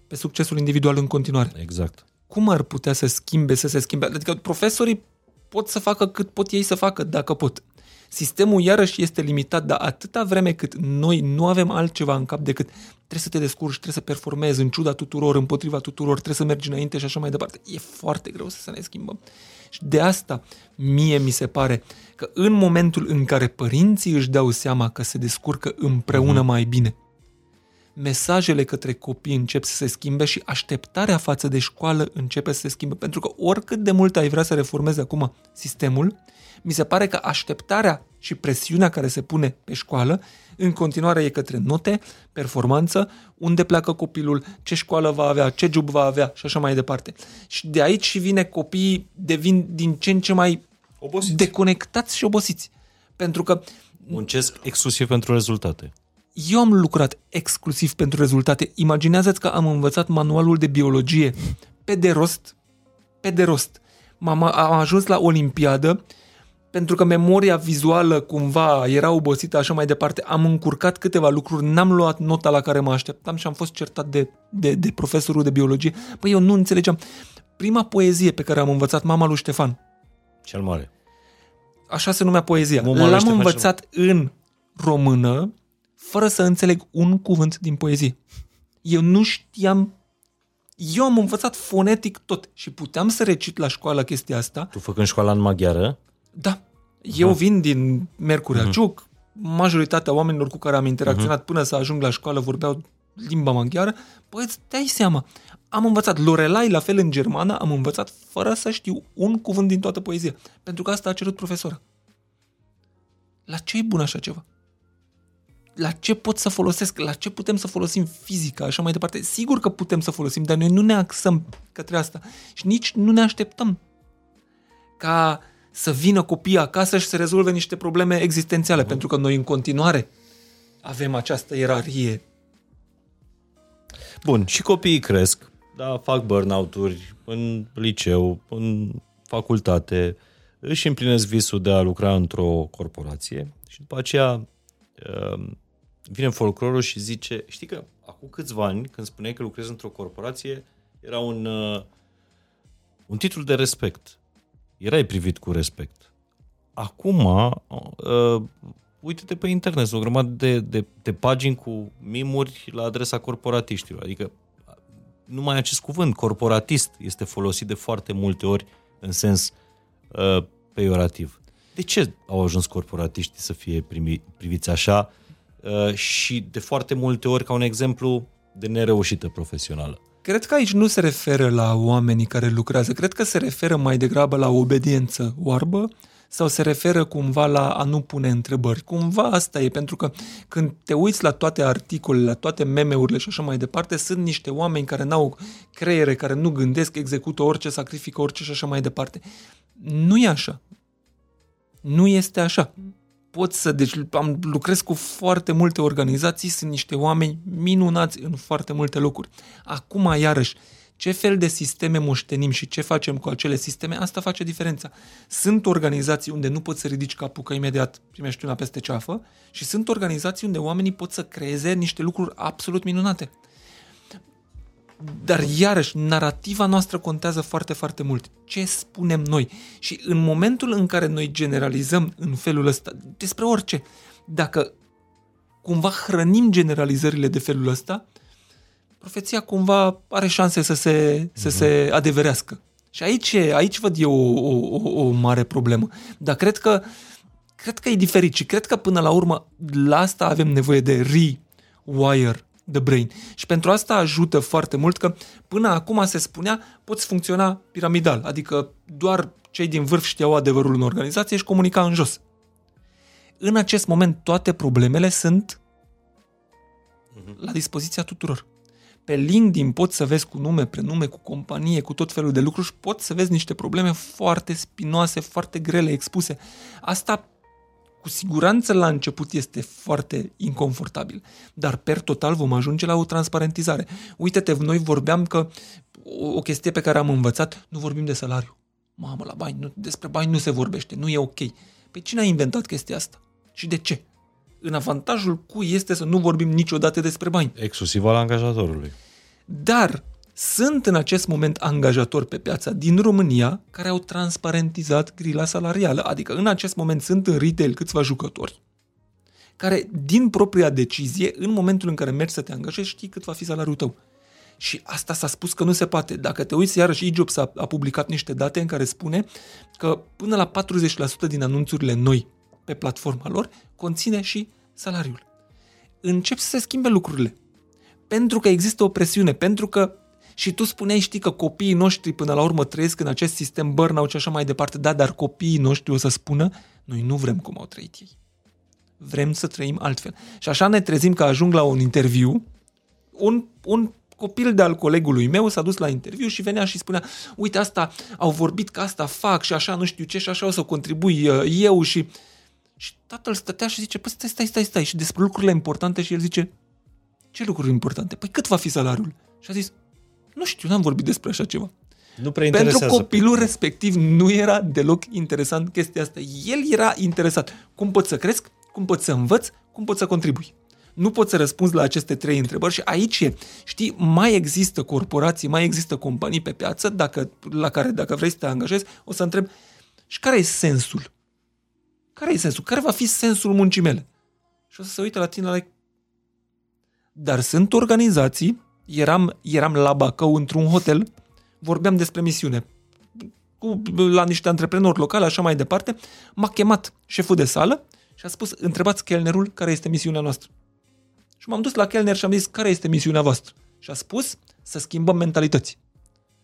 pe succesul individual în continuare. Exact. Cum ar putea să schimbe, să se schimbe? Adică profesorii pot să facă cât pot ei să facă, dacă pot. Sistemul iarăși este limitat, dar atâta vreme cât noi nu avem altceva în cap decât trebuie să te descurci, trebuie să performezi în ciuda tuturor, împotriva tuturor, trebuie să mergi înainte și așa mai departe. E foarte greu să ne schimbăm. Și de asta mie mi se pare că în momentul în care părinții își dau seama că se descurcă împreună uh-huh. mai bine, mesajele către copii încep să se schimbe și așteptarea față de școală începe să se schimbe. Pentru că oricât de mult ai vrea să reformezi acum sistemul, mi se pare că așteptarea și presiunea care se pune pe școală în continuare e către note, performanță, unde pleacă copilul, ce școală va avea, ce job va avea și așa mai departe. Și de aici și vine copiii devin din ce în ce mai obosiți. deconectați și obosiți. Pentru că muncesc exclusiv pentru rezultate. Eu am lucrat exclusiv pentru rezultate. Imaginează-ți că am învățat manualul de biologie pe de rost, pe de rost. M-am, am ajuns la olimpiadă pentru că memoria vizuală cumva era obosită așa mai departe, am încurcat câteva lucruri, n-am luat nota la care mă așteptam și am fost certat de, de, de profesorul de biologie. Păi eu nu înțelegeam. Prima poezie pe care am învățat, mama lui Ștefan. Cel mare. Așa se numea poezia. Mama L-am învățat cel... în română, fără să înțeleg un cuvânt din poezie. Eu nu știam eu am învățat fonetic tot și puteam să recit la școală chestia asta. Tu făcând școala în maghiară? Da. Eu uh-huh. vin din Mercurea uh-huh. Ciuc, majoritatea oamenilor cu care am interacționat uh-huh. până să ajung la școală vorbeau limba maghiară. Păi îți dai seama, am învățat Lorelai la fel în germană, am învățat fără să știu un cuvânt din toată poezia. Pentru că asta a cerut profesora. La ce e bun așa ceva? La ce pot să folosesc? La ce putem să folosim fizica? Așa mai departe. Sigur că putem să folosim, dar noi nu ne axăm către asta. Și nici nu ne așteptăm ca să vină copiii acasă și să rezolve niște probleme existențiale, uh-huh. pentru că noi în continuare avem această ierarhie. Bun, și copiii cresc, da, fac burnout-uri în liceu, în facultate, își împlinesc visul de a lucra într-o corporație și după aceea um, vine folclorul și zice, știi că acum câțiva ani, când spuneai că lucrezi într-o corporație, era un, uh, un titlu de respect erai privit cu respect. Acum, uh, uite-te pe internet, o grămadă de, de, de pagini cu mimuri la adresa corporatiștilor. Adică numai acest cuvânt, corporatist, este folosit de foarte multe ori în sens uh, peiorativ. De ce au ajuns corporatiștii să fie primi, priviți așa uh, și de foarte multe ori ca un exemplu de nereușită profesională? Cred că aici nu se referă la oamenii care lucrează, cred că se referă mai degrabă la obediență oarbă sau se referă cumva la a nu pune întrebări. Cumva asta e, pentru că când te uiți la toate articolele, la toate meme-urile și așa mai departe, sunt niște oameni care n-au creiere, care nu gândesc, execută orice, sacrifică orice și așa mai departe. Nu e așa. Nu este așa pot să... Deci am, lucrez cu foarte multe organizații, sunt niște oameni minunați în foarte multe locuri. Acum, iarăși, ce fel de sisteme moștenim și ce facem cu acele sisteme, asta face diferența. Sunt organizații unde nu poți să ridici capul că imediat primești una peste ceafă și sunt organizații unde oamenii pot să creeze niște lucruri absolut minunate. Dar iarăși, narativa noastră contează foarte, foarte mult. Ce spunem noi? Și în momentul în care noi generalizăm în felul ăsta, despre orice, dacă cumva hrănim generalizările de felul ăsta, profeția cumva are șanse să se, uh-huh. să se mhm. adeverească. Și aici, aici văd eu o, o, o mare problemă. Dar cred că, cred că e diferit și cred că până la urmă la asta avem nevoie de rewire the brain. Și pentru asta ajută foarte mult că până acum se spunea poți funcționa piramidal, adică doar cei din vârf știau adevărul în organizație și comunica în jos. În acest moment toate problemele sunt mhm. la dispoziția tuturor. Pe LinkedIn poți să vezi cu nume, prenume, cu companie, cu tot felul de lucruri și poți să vezi niște probleme foarte spinoase, foarte grele expuse. Asta Cu siguranță la început este foarte inconfortabil, dar per total vom ajunge la o transparentizare. Uite-te, noi vorbeam că o, o chestie pe care am învățat, nu vorbim de salariu. Mamă, la bani, nu, despre bani nu se vorbește, nu e ok. Păi cine a inventat chestia asta? Și de ce? În avantajul cui este să nu vorbim niciodată despre bani? Exclusiv al angajatorului. Dar sunt în acest moment angajatori pe piața din România care au transparentizat grila salarială, adică în acest moment sunt în retail câțiva jucători care, din propria decizie, în momentul în care mergi să te angajezi, știi cât va fi salariul tău. Și asta s-a spus că nu se poate. Dacă te uiți, iarăși eJobs a, a publicat niște date în care spune că până la 40% din anunțurile noi pe platforma lor conține și salariul. Încep să se schimbe lucrurile. Pentru că există o presiune, pentru că și tu spuneai, știi, că copiii noștri până la urmă trăiesc în acest sistem burnout și așa mai departe. Da, dar copiii noștri o să spună, noi nu vrem cum au trăit ei. Vrem să trăim altfel. Și așa ne trezim că ajung la un interviu, un, un copil de al colegului meu s-a dus la interviu și venea și spunea, uite asta, au vorbit că asta fac și așa nu știu ce și așa o să contribui uh, eu și... Și tatăl stătea și zice, păi stai, stai, stai, stai. Și despre lucrurile importante și el zice, ce lucruri importante? Păi cât va fi salariul? Și a zis, nu știu, n-am vorbit despre așa ceva. Nu prea Pentru copilul respectiv nu era deloc interesant chestia asta. El era interesat. Cum pot să cresc? Cum pot să învăț? Cum pot să contribui? Nu pot să răspunzi la aceste trei întrebări și aici e, știi, mai există corporații, mai există companii pe piață dacă, la care dacă vrei să te angajezi, o să întreb și care e sensul? Care e sensul? Care va fi sensul muncii mele? Și o să se uite la tine la like, dar sunt organizații eram, eram la Bacău într-un hotel, vorbeam despre misiune cu, la niște antreprenori locale, așa mai departe, m-a chemat șeful de sală și a spus, întrebați chelnerul care este misiunea noastră. Și m-am dus la chelner și am zis, care este misiunea voastră? Și a spus, să schimbăm mentalități.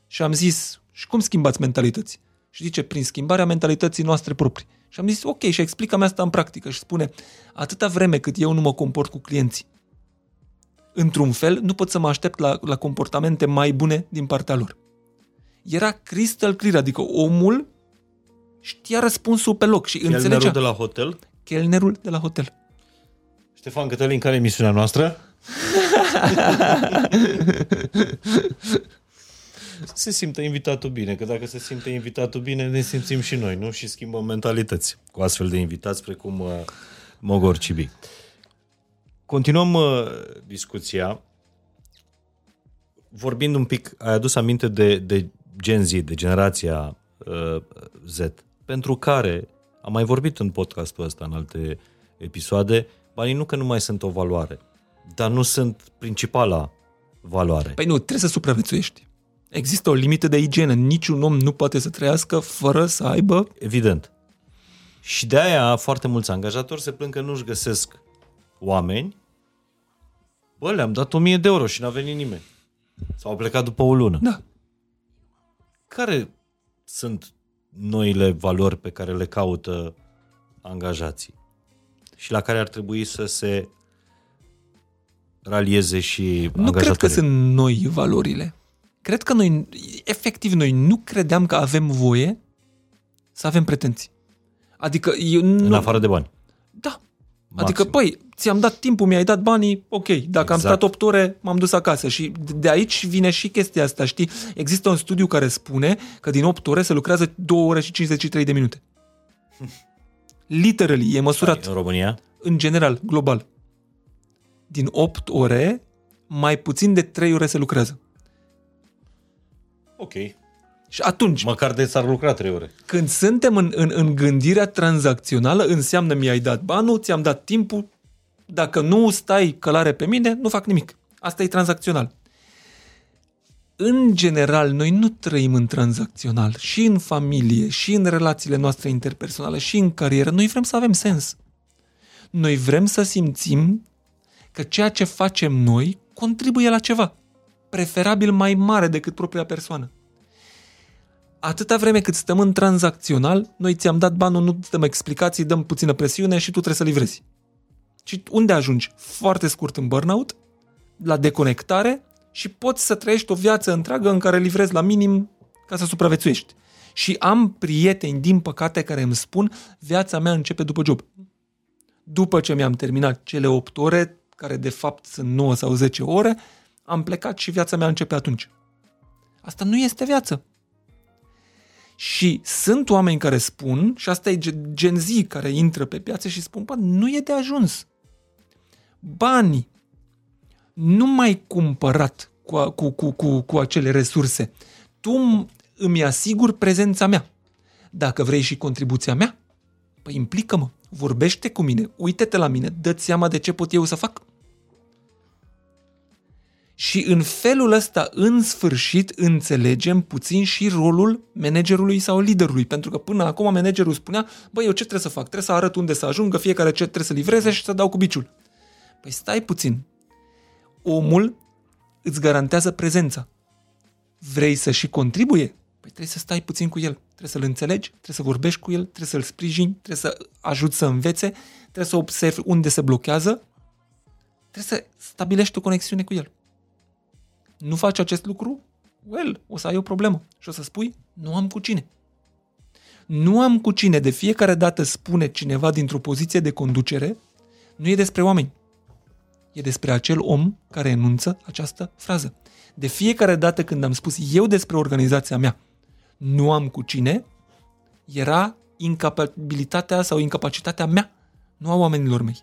Și am zis, și cum schimbați mentalități? Și zice, prin schimbarea mentalității noastre proprii. Și am zis, ok, și explică-mi asta în practică. Și spune, atâta vreme cât eu nu mă comport cu clienții într-un fel, nu pot să mă aștept la, la comportamente mai bune din partea lor. Era crystal clear, adică omul știa răspunsul pe loc și Chelnerul înțelegea. de la hotel? Chelnerul de la hotel. Ștefan Cătălin, care e misiunea noastră? <laughs> se simte invitatul bine, că dacă se simte invitatul bine, ne simțim și noi, nu? Și schimbăm mentalități cu astfel de invitați precum uh, Mogor Cibi. Continuăm uh, discuția vorbind un pic, ai adus aminte de, de Gen Z, de generația uh, Z, pentru care am mai vorbit în podcastul ăsta, în alte episoade, banii nu că nu mai sunt o valoare, dar nu sunt principala valoare. Păi nu, trebuie să supraviețuiești. Există o limită de igienă. Niciun om nu poate să trăiască fără să aibă... Evident. Și de aia foarte mulți angajatori se plâng că nu-și găsesc oameni. Bă, le-am dat 1000 de euro și n-a venit nimeni. Sau au plecat după o lună. Da. Care sunt noile valori pe care le caută angajații și la care ar trebui să se ralieze și Nu angajatorii? cred că sunt noi valorile. Cred că noi, efectiv, noi nu credeam că avem voie să avem pretenții. Adică eu nu... În afară de bani. Da. Maxim. Adică, păi, ți-am dat timpul, mi-ai dat banii, ok. Dacă exact. am Exact. stat 8 ore, m-am dus acasă. Și de aici vine și chestia asta, știi? Există un studiu care spune că din 8 ore se lucrează 2 ore și 53 de minute. <laughs> Literally, e măsurat În România? în general, global. Din 8 ore, mai puțin de 3 ore se lucrează. Ok. Și atunci, Măcar de s-ar lucra trei ore. când suntem în, în, în gândirea tranzacțională, înseamnă mi-ai dat banul, ți-am dat timpul, dacă nu stai călare pe mine, nu fac nimic. Asta e tranzacțional. În general, noi nu trăim în tranzacțional. Și în familie, și în relațiile noastre interpersonale, și în carieră. Noi vrem să avem sens. Noi vrem să simțim că ceea ce facem noi contribuie la ceva. Preferabil mai mare decât propria persoană atâta vreme cât stăm în tranzacțional, noi ți-am dat banul, nu îți dăm explicații, dăm puțină presiune și tu trebuie să livrezi. Și unde ajungi? Foarte scurt în burnout, la deconectare și poți să trăiești o viață întreagă în care livrezi la minim ca să supraviețuiești. Și am prieteni, din păcate, care îmi spun viața mea începe după job. După ce mi-am terminat cele 8 ore, care de fapt sunt 9 sau 10 ore, am plecat și viața mea începe atunci. Asta nu este viață. Și sunt oameni care spun, și asta e Gen Z care intră pe piață și spun, bă, nu e de ajuns. Banii nu mai cumpărat cu, cu, cu, cu, cu acele resurse. Tu îmi asigur prezența mea. Dacă vrei și contribuția mea, păi implică-mă, vorbește cu mine, uite-te la mine, dă-ți seama de ce pot eu să fac. Și în felul ăsta, în sfârșit, înțelegem puțin și rolul managerului sau liderului. Pentru că până acum managerul spunea, băi, eu ce trebuie să fac? Trebuie să arăt unde să ajungă, fiecare ce trebuie să livreze și să dau cu biciul. Păi stai puțin. Omul îți garantează prezența. Vrei să și contribuie? Păi trebuie să stai puțin cu el. Trebuie să-l înțelegi, trebuie să vorbești cu el, trebuie să-l sprijini, trebuie să ajuți să învețe, trebuie să observi unde se blochează, trebuie să stabilești o conexiune cu el nu faci acest lucru, well, o să ai o problemă. Și o să spui, nu am cu cine. Nu am cu cine. De fiecare dată spune cineva dintr-o poziție de conducere, nu e despre oameni. E despre acel om care enunță această frază. De fiecare dată când am spus eu despre organizația mea, nu am cu cine, era incapabilitatea sau incapacitatea mea, nu a oamenilor mei.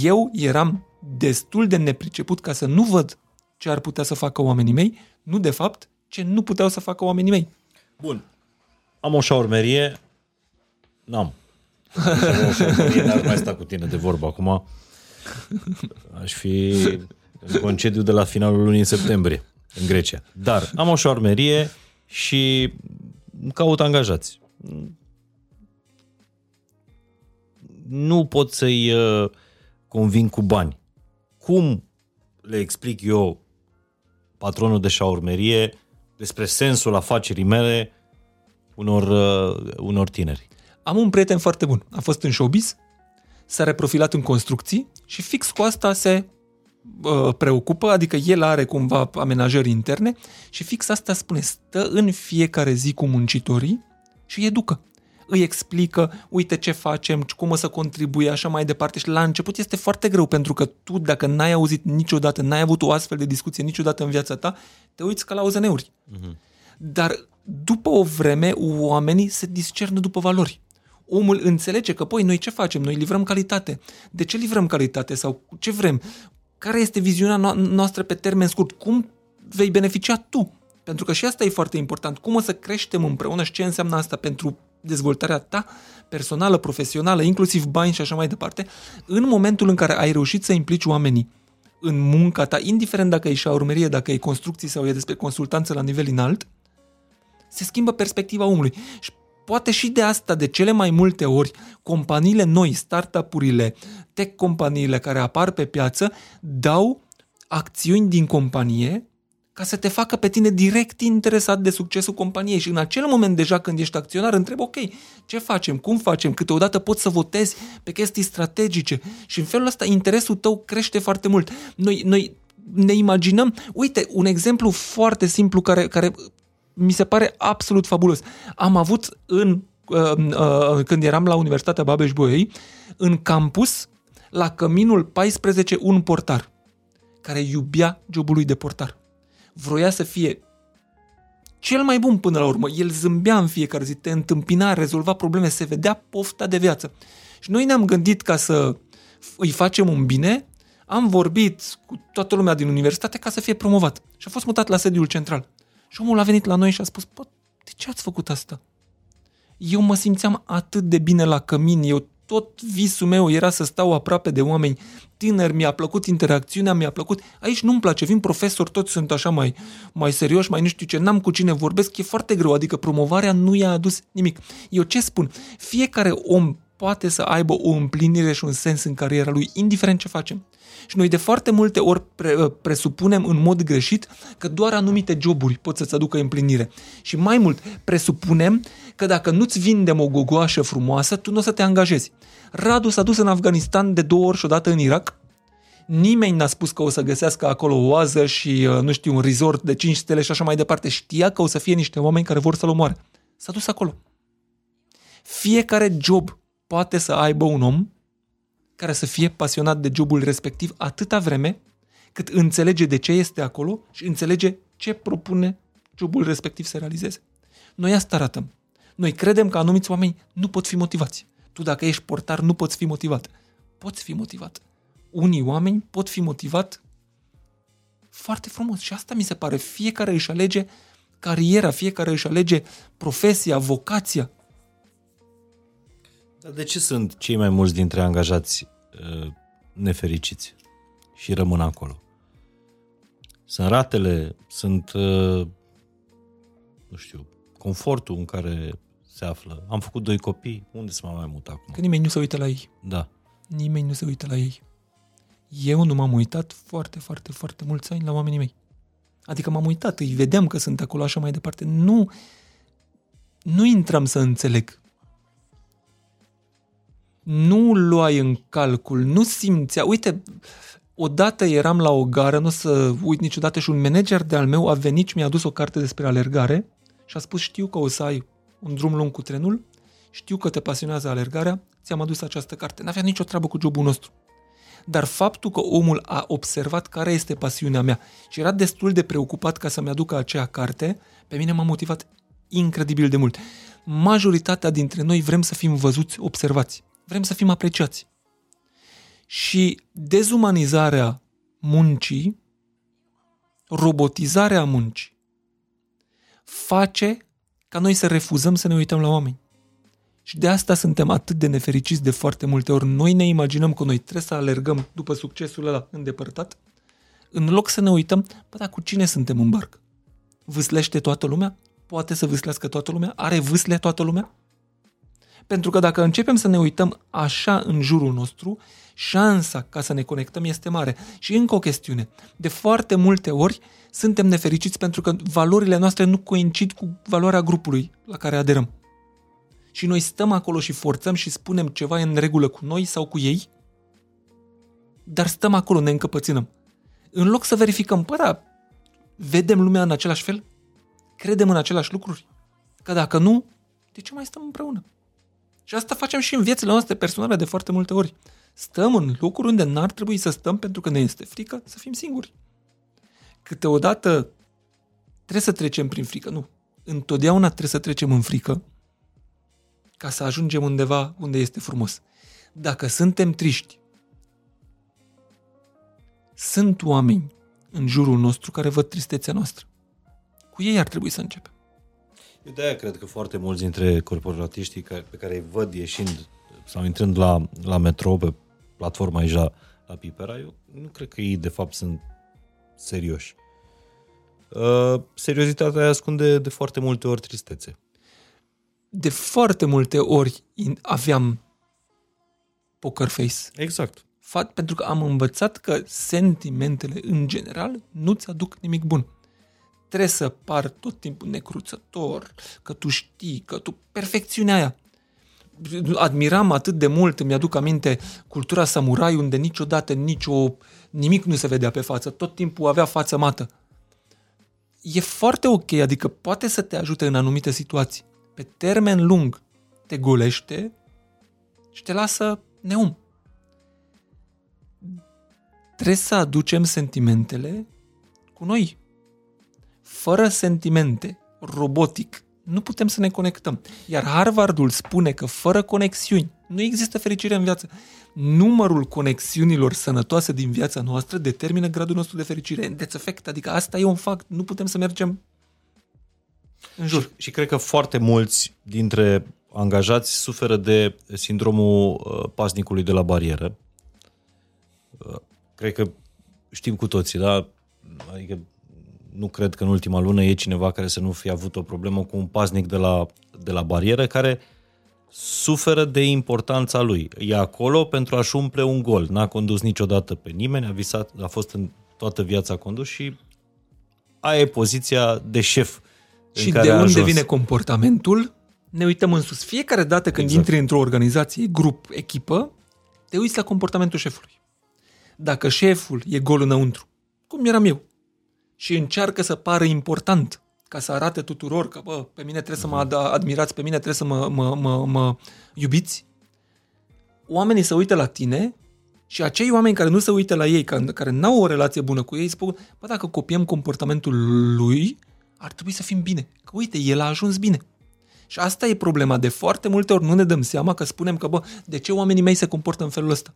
Eu eram destul de nepriceput ca să nu văd ce ar putea să facă oamenii mei, nu de fapt ce nu puteau să facă oamenii mei. Bun. Am o șaurmerie, n-am. <laughs> Am o șaurmerie, n-ar mai sta cu tine de vorbă acum. Aș fi în concediu de la finalul lunii septembrie, în Grecia. Dar am o șaurmerie și caut angajați. Nu pot să-i uh, convin cu bani. Cum le explic eu patronul de șaurmerie, despre sensul afacerii mele unor, uh, unor tineri. Am un prieten foarte bun. A fost în showbiz, s-a reprofilat în construcții și fix cu asta se uh, preocupă, adică el are cumva amenajări interne și fix asta spune, stă în fiecare zi cu muncitorii și educă îi explică, uite ce facem, cum o să contribuie, așa mai departe. Și la început este foarte greu, pentru că tu, dacă n-ai auzit niciodată, n-ai avut o astfel de discuție niciodată în viața ta, te uiți ca la ozăneuri. Uh-huh. Dar după o vreme, oamenii se discernă după valori. Omul înțelege că, păi, noi ce facem? Noi livrăm calitate. De ce livrăm calitate? Sau ce vrem? Care este viziunea noastră pe termen scurt? Cum vei beneficia tu? Pentru că și asta e foarte important. Cum o să creștem împreună și ce înseamnă asta pentru dezvoltarea ta personală, profesională, inclusiv bani și așa mai departe, în momentul în care ai reușit să implici oamenii în munca ta, indiferent dacă e șaurmerie, dacă e construcții sau e despre consultanță la nivel înalt, se schimbă perspectiva omului. Și poate și de asta, de cele mai multe ori, companiile noi, startup-urile, tech companiile care apar pe piață, dau acțiuni din companie ca să te facă pe tine direct interesat de succesul companiei. Și în acel moment deja când ești acționar întreb, ok, ce facem, cum facem, câteodată poți să votezi pe chestii strategice. Și în felul ăsta interesul tău crește foarte mult. Noi, noi ne imaginăm, uite, un exemplu foarte simplu care, care mi se pare absolut fabulos. Am avut în, uh, uh, când eram la Universitatea Babeș-Bolyai, în campus, la căminul 14, un portar care iubea jobul lui de portar vroia să fie cel mai bun până la urmă. El zâmbea în fiecare zi, te întâmpina, rezolva probleme, se vedea pofta de viață. Și noi ne-am gândit ca să îi facem un bine, am vorbit cu toată lumea din universitate ca să fie promovat. Și a fost mutat la sediul central. Și omul a venit la noi și a spus, de ce ați făcut asta? Eu mă simțeam atât de bine la cămin, eu tot visul meu era să stau aproape de oameni tineri, mi-a plăcut interacțiunea, mi-a plăcut. Aici nu-mi place, vin profesori, toți sunt așa mai, mai serioși, mai nu știu ce, n-am cu cine vorbesc, e foarte greu, adică promovarea nu i-a adus nimic. Eu ce spun? Fiecare om poate să aibă o împlinire și un sens în cariera lui, indiferent ce facem. Și noi de foarte multe ori pre, uh, presupunem în mod greșit că doar anumite joburi pot să-ți aducă împlinire. Și mai mult, presupunem că dacă nu-ți vindem o gogoașă frumoasă, tu nu o să te angajezi. Radu s-a dus în Afganistan de două ori și odată în Irak. Nimeni n-a spus că o să găsească acolo o oază și, uh, nu știu, un resort de 5 stele și așa mai departe. Știa că o să fie niște oameni care vor să-l omoare. S-a dus acolo. Fiecare job poate să aibă un om care să fie pasionat de jobul respectiv atâta vreme cât înțelege de ce este acolo și înțelege ce propune jobul respectiv să realizeze. Noi asta arătăm. Noi credem că anumiți oameni nu pot fi motivați. Tu dacă ești portar nu poți fi motivat. Poți fi motivat. Unii oameni pot fi motivat foarte frumos și asta mi se pare. Fiecare își alege cariera, fiecare își alege profesia, vocația. Dar de ce sunt cei mai mulți dintre angajați uh, nefericiți și rămân acolo? Sunt ratele, sunt, uh, nu știu, confortul în care se află. Am făcut doi copii, unde să mă mai mut acum? Că nimeni nu se uită la ei. Da. Nimeni nu se uită la ei. Eu nu m-am uitat foarte, foarte, foarte mulți ani la oamenii mei. Adică m-am uitat, îi vedeam că sunt acolo așa mai departe. Nu, nu intram să înțeleg. Nu luai în calcul, nu simțea. Uite, odată eram la o gară, nu o să uit niciodată, și un manager de al meu a venit și mi-a adus o carte despre alergare și a spus, știu că o să ai un drum lung cu trenul, știu că te pasionează alergarea, ți-am adus această carte. N-avea nicio treabă cu jobul nostru. Dar faptul că omul a observat care este pasiunea mea și era destul de preocupat ca să-mi aducă acea carte, pe mine m-a motivat incredibil de mult. Majoritatea dintre noi vrem să fim văzuți, observați. Vrem să fim apreciați. Și dezumanizarea muncii, robotizarea muncii, face ca noi să refuzăm să ne uităm la oameni. Și de asta suntem atât de nefericiți de foarte multe ori. Noi ne imaginăm că noi trebuie să alergăm după succesul ăla îndepărtat, în loc să ne uităm, bă, dar cu cine suntem în barcă? Vâslește toată lumea? Poate să vâslească toată lumea? Are vâsle toată lumea? Pentru că dacă începem să ne uităm așa în jurul nostru, șansa ca să ne conectăm este mare. Și încă o chestiune. De foarte multe ori suntem nefericiți pentru că valorile noastre nu coincid cu valoarea grupului la care aderăm. Și noi stăm acolo și forțăm și spunem ceva în regulă cu noi sau cu ei, dar stăm acolo, ne încăpățânăm. În loc să verificăm, păi da, vedem lumea în același fel? Credem în același lucruri? Că dacă nu, de ce mai stăm împreună? Și asta facem și în viețile noastre personale de foarte multe ori. Stăm în locuri unde n-ar trebui să stăm pentru că ne este frică să fim singuri. Câteodată trebuie să trecem prin frică. Nu. Întotdeauna trebuie să trecem în frică ca să ajungem undeva unde este frumos. Dacă suntem triști, sunt oameni în jurul nostru care văd tristețea noastră. Cu ei ar trebui să începem. Eu de-aia cred că foarte mulți dintre corporatiștii pe care îi văd ieșind sau intrând la, la metro pe platforma aici la, la Pipera, eu nu cred că ei de fapt sunt serioși. Uh, seriozitatea ascunde de foarte multe ori tristețe. De foarte multe ori aveam poker face. Exact. Fat, pentru că am învățat că sentimentele în general nu-ți aduc nimic bun trebuie să par tot timpul necruțător, că tu știi, că tu... Perfecțiunea aia. Admiram atât de mult, îmi aduc aminte, cultura samurai unde niciodată nicio, nimic nu se vedea pe față, tot timpul avea față mată. E foarte ok, adică poate să te ajute în anumite situații. Pe termen lung te golește și te lasă neum. Trebuie să aducem sentimentele cu noi, fără sentimente, robotic, nu putem să ne conectăm. Iar Harvardul spune că fără conexiuni nu există fericire în viață. Numărul conexiunilor sănătoase din viața noastră determină gradul nostru de fericire. That's effect, adică asta e un fapt. Nu putem să mergem în jur. Și, și cred că foarte mulți dintre angajați suferă de sindromul uh, pasnicului de la barieră. Uh, cred că știm cu toții, da? Adică nu cred că în ultima lună e cineva care să nu fie avut o problemă cu un pasnic de la, de la barieră care suferă de importanța lui. E acolo pentru a-și umple un gol. N-a condus niciodată pe nimeni, a visat, a fost în toată viața condus și aia e poziția de șef. Și de unde ajuns. vine comportamentul? Ne uităm în sus. Fiecare dată când exact. intri într-o organizație, grup, echipă, te uiți la comportamentul șefului. Dacă șeful e gol înăuntru, cum eram eu, și încearcă să pară important ca să arate tuturor că, bă, pe mine trebuie să mă mhm. admirați, pe mine trebuie să mă, mă, mă, mă iubiți, oamenii se uită la tine Și acei oameni care nu se uită la ei, care, care n-au o relație bună cu ei, spun, bă, dacă copiem comportamentul lui, ar trebui să fim bine. Că uite, el a ajuns bine. Și asta e problema. De foarte multe ori nu ne dăm seama că spunem că, bă, de ce oamenii mei se comportă în felul ăsta?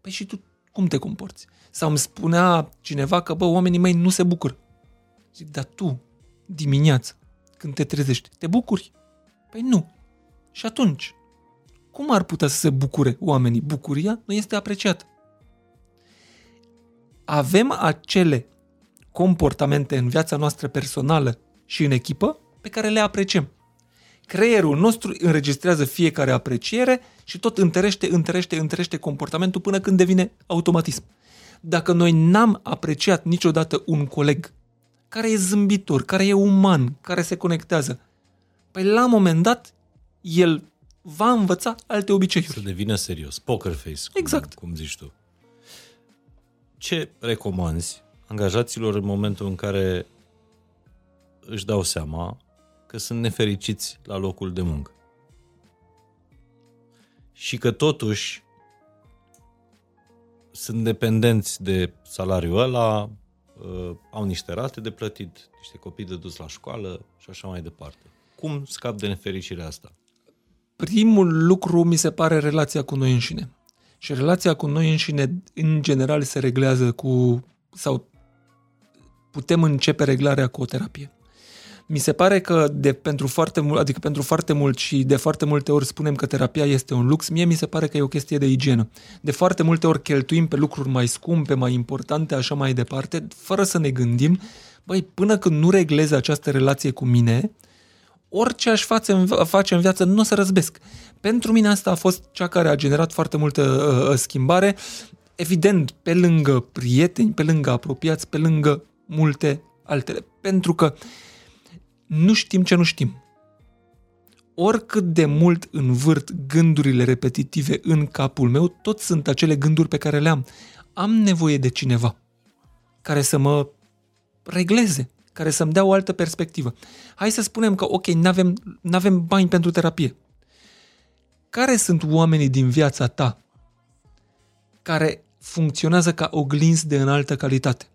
Păi și tu cum te comporți? Sau îmi spunea cineva că, bă, oamenii mei nu se bucură. Zic, dar tu, dimineața, când te trezești, te bucuri? Păi nu. Și atunci, cum ar putea să se bucure oamenii? Bucuria nu este apreciată. Avem acele comportamente în viața noastră personală și în echipă pe care le apreciem. Creierul nostru înregistrează fiecare apreciere și tot întărește, întărește, întărește comportamentul până când devine automatism. Dacă noi n-am apreciat niciodată un coleg care e zâmbitor, care e uman, care se conectează, păi la un moment dat el va învăța alte obiceiuri. Să devină serios. Poker face, cum, exact. cum zici tu. Ce recomanzi angajaților în momentul în care își dau seama că sunt nefericiți la locul de muncă? Și că totuși sunt dependenți de salariul ăla, uh, au niște rate de plătit, niște copii de dus la școală și așa mai departe. Cum scap de nefericirea asta? primul lucru mi se pare relația cu noi înșine. Și relația cu noi înșine, în general, se reglează cu, sau putem începe reglarea cu o terapie. Mi se pare că de, pentru foarte mult, adică pentru foarte mult și de foarte multe ori spunem că terapia este un lux, mie mi se pare că e o chestie de igienă. De foarte multe ori cheltuim pe lucruri mai scumpe, mai importante, așa mai departe, fără să ne gândim, băi, până când nu reglez această relație cu mine, orice aș face în, face în viață nu o să răzbesc. Pentru mine asta a fost cea care a generat foarte multă uh, uh, schimbare. Evident, pe lângă prieteni, pe lângă apropiați, pe lângă multe altele. Pentru că nu știm ce nu știm. Oricât de mult învârt gândurile repetitive în capul meu, tot sunt acele gânduri pe care le am. Am nevoie de cineva care să mă regleze, care să-mi dea o altă perspectivă. Hai să spunem că, ok, nu avem avem bani pentru terapie. Care sunt oamenii din viața ta care funcționează ca oglinzi de înaltă calitate?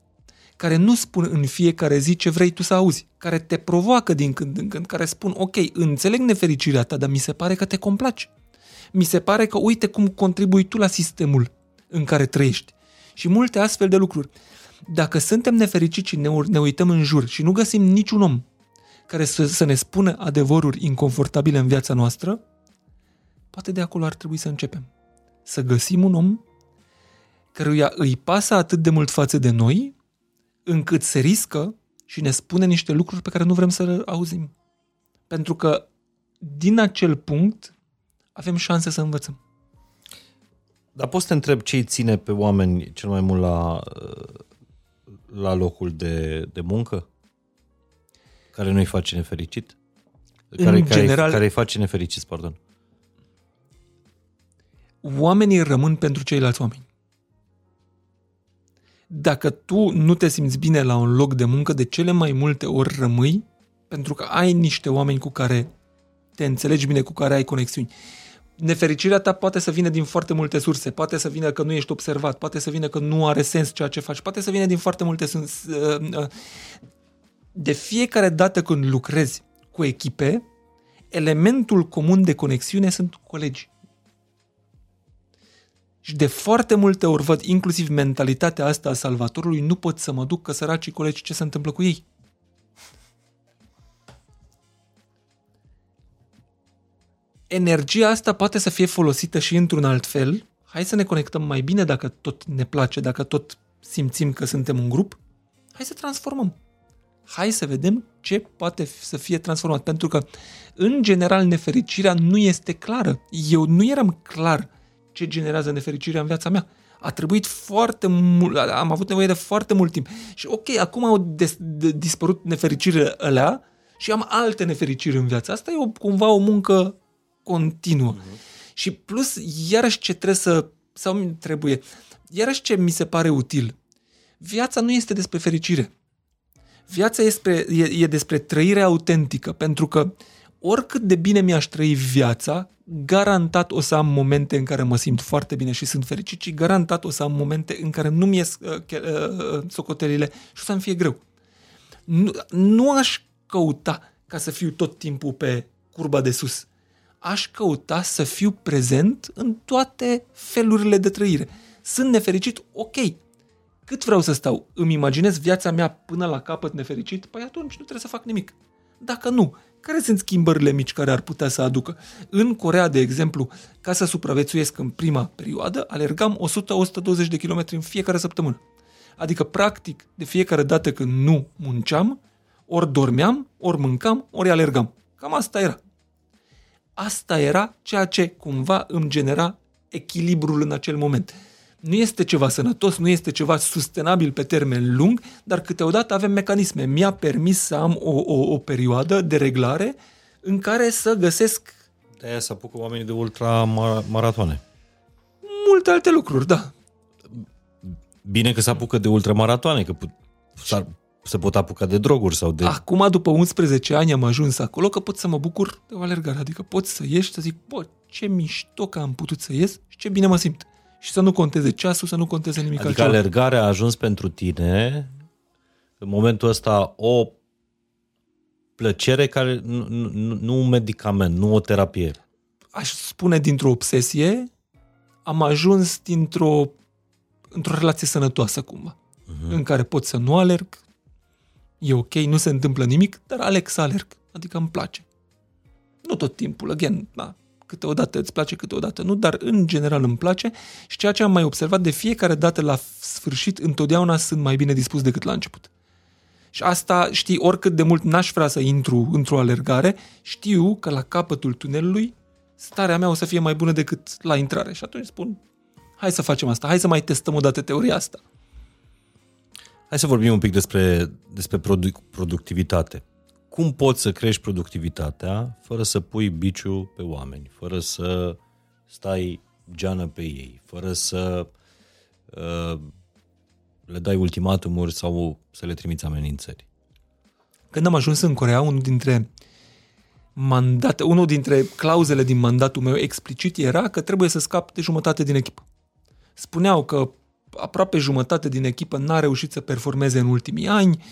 Care nu spun în fiecare zi ce vrei tu să auzi, care te provoacă din când în când, care spun, ok, înțeleg nefericirea ta, dar mi se pare că te complaci. Mi se pare că uite cum contribui tu la sistemul în care trăiești. Și multe astfel de lucruri. Dacă suntem nefericiți și ne, ne uităm în jur și nu găsim niciun om care să, să ne spună adevăruri inconfortabile în viața noastră, poate de acolo ar trebui să începem. Să găsim un om căruia îi pasă atât de mult față de noi, încât se riscă și ne spune niște lucruri pe care nu vrem să le auzim. Pentru că din acel punct avem șanse să învățăm. Dar poți să te întreb ce îi ține pe oameni cel mai mult la la locul de, de muncă? Care nu-i face nefericit? Care, în care, general, care îi face nefericit, pardon. Oamenii rămân pentru ceilalți oameni. Dacă tu nu te simți bine la un loc de muncă, de cele mai multe ori rămâi pentru că ai niște oameni cu care te înțelegi bine, cu care ai conexiuni nefericirea ta poate să vină din foarte multe surse, poate să vină că nu ești observat, poate să vină că nu are sens ceea ce faci, poate să vină din foarte multe surse. Uh, uh. De fiecare dată când lucrezi cu echipe, elementul comun de conexiune sunt colegi. Și de foarte multe ori văd inclusiv mentalitatea asta a salvatorului, nu pot să mă duc că săracii colegi ce se întâmplă cu ei. energia asta poate să fie folosită și într-un alt fel. Hai să ne conectăm mai bine dacă tot ne place, dacă tot simțim că suntem un grup. Hai să transformăm. Hai să vedem ce poate să fie transformat. Pentru că, în general, nefericirea nu este clară. Eu nu eram clar ce generează nefericirea în viața mea. A trebuit foarte mult, am avut nevoie de foarte mult timp. Și ok, acum au des, de, dispărut nefericirile alea și am alte nefericiri în viața. Asta e o, cumva o muncă continuă. Uh-huh. Și plus, iarăși ce trebuie să, sau trebuie, iarăși ce mi se pare util, viața nu este despre fericire. Viața este, e, e despre trăire autentică, pentru că oricât de bine mi-aș trăi viața, garantat o să am momente în care mă simt foarte bine și sunt fericit și garantat o să am momente în care nu mi ies uh, uh, socotelile și o să-mi fie greu. Nu, nu aș căuta ca să fiu tot timpul pe curba de sus. Aș căuta să fiu prezent în toate felurile de trăire. Sunt nefericit? Ok. Cât vreau să stau? Îmi imaginez viața mea până la capăt nefericit? Păi atunci nu trebuie să fac nimic. Dacă nu, care sunt schimbările mici care ar putea să aducă? În Corea, de exemplu, ca să supraviețuiesc în prima perioadă, alergam 100-120 de kilometri în fiecare săptămână. Adică, practic, de fiecare dată când nu munceam, ori dormeam, ori mâncam, ori alergam. Cam asta era. Asta era ceea ce cumva îmi genera echilibrul în acel moment. Nu este ceva sănătos, nu este ceva sustenabil pe termen lung, dar câteodată avem mecanisme. Mi-a permis să am o, o, o perioadă de reglare în care să găsesc... De aia să apucă oamenii de ultramaratoane. Multe alte lucruri, da. Bine că se apucă de ultramaratoane, că put, s-ar, se pot apuca de droguri sau de... Acum, după 11 ani, am ajuns acolo că pot să mă bucur de o alergare. Adică pot să ieși să zic, bă, ce mișto că am putut să ies și ce bine mă simt și să nu conteze ceasul, să nu conteze nimic adică altceva. alergarea a ajuns pentru tine în momentul ăsta o plăcere care nu, nu, nu un medicament, nu o terapie. Aș spune dintr-o obsesie, am ajuns dintr-o într-o relație sănătoasă cumva, uh-huh. în care pot să nu alerg, e ok, nu se întâmplă nimic, dar aleg să alerg, adică îmi place. Nu tot timpul, again, da, câteodată îți place, câteodată nu, dar în general îmi place și ceea ce am mai observat de fiecare dată la sfârșit, întotdeauna sunt mai bine dispus decât la început. Și asta, știi, oricât de mult n-aș vrea să intru într-o alergare, știu că la capătul tunelului starea mea o să fie mai bună decât la intrare. Și atunci spun, hai să facem asta, hai să mai testăm o dată teoria asta. Hai să vorbim un pic despre, despre produc- productivitate cum poți să crești productivitatea fără să pui biciu pe oameni, fără să stai geană pe ei, fără să uh, le dai ultimatumuri sau să le trimiți amenințări. Când am ajuns în Corea, unul dintre mandate, unul dintre clauzele din mandatul meu explicit era că trebuie să scap de jumătate din echipă. Spuneau că aproape jumătate din echipă n-a reușit să performeze în ultimii ani.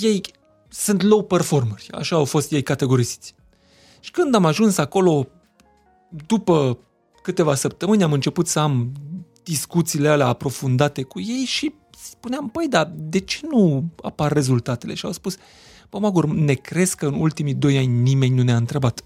Ei sunt low performeri, așa au fost ei categorisiți. Și când am ajuns acolo, după câteva săptămâni, am început să am discuțiile alea aprofundate cu ei și spuneam, păi, dar de ce nu apar rezultatele? Și au spus, bă, Magur, ne crezi că în ultimii doi ani nimeni nu ne-a întrebat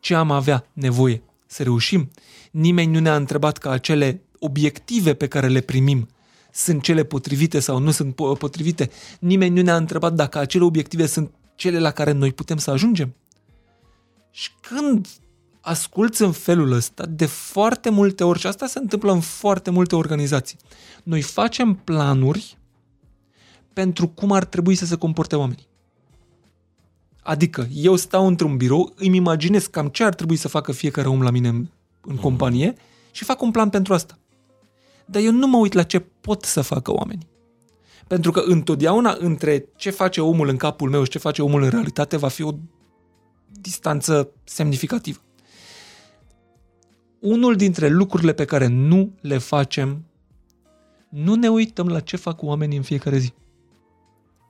ce am avea nevoie să reușim? Nimeni nu ne-a întrebat că acele obiective pe care le primim sunt cele potrivite sau nu sunt potrivite. Nimeni nu ne-a întrebat dacă acele obiective sunt cele la care noi putem să ajungem. Și când asculți în felul ăsta, de foarte multe ori, și asta se întâmplă în foarte multe organizații, noi facem planuri pentru cum ar trebui să se comporte oamenii. Adică, eu stau într-un birou, îmi imaginez cam ce ar trebui să facă fiecare om la mine în, în companie și fac un plan pentru asta dar eu nu mă uit la ce pot să facă oamenii. Pentru că întotdeauna între ce face omul în capul meu și ce face omul în realitate va fi o distanță semnificativă. Unul dintre lucrurile pe care nu le facem, nu ne uităm la ce fac oamenii în fiecare zi.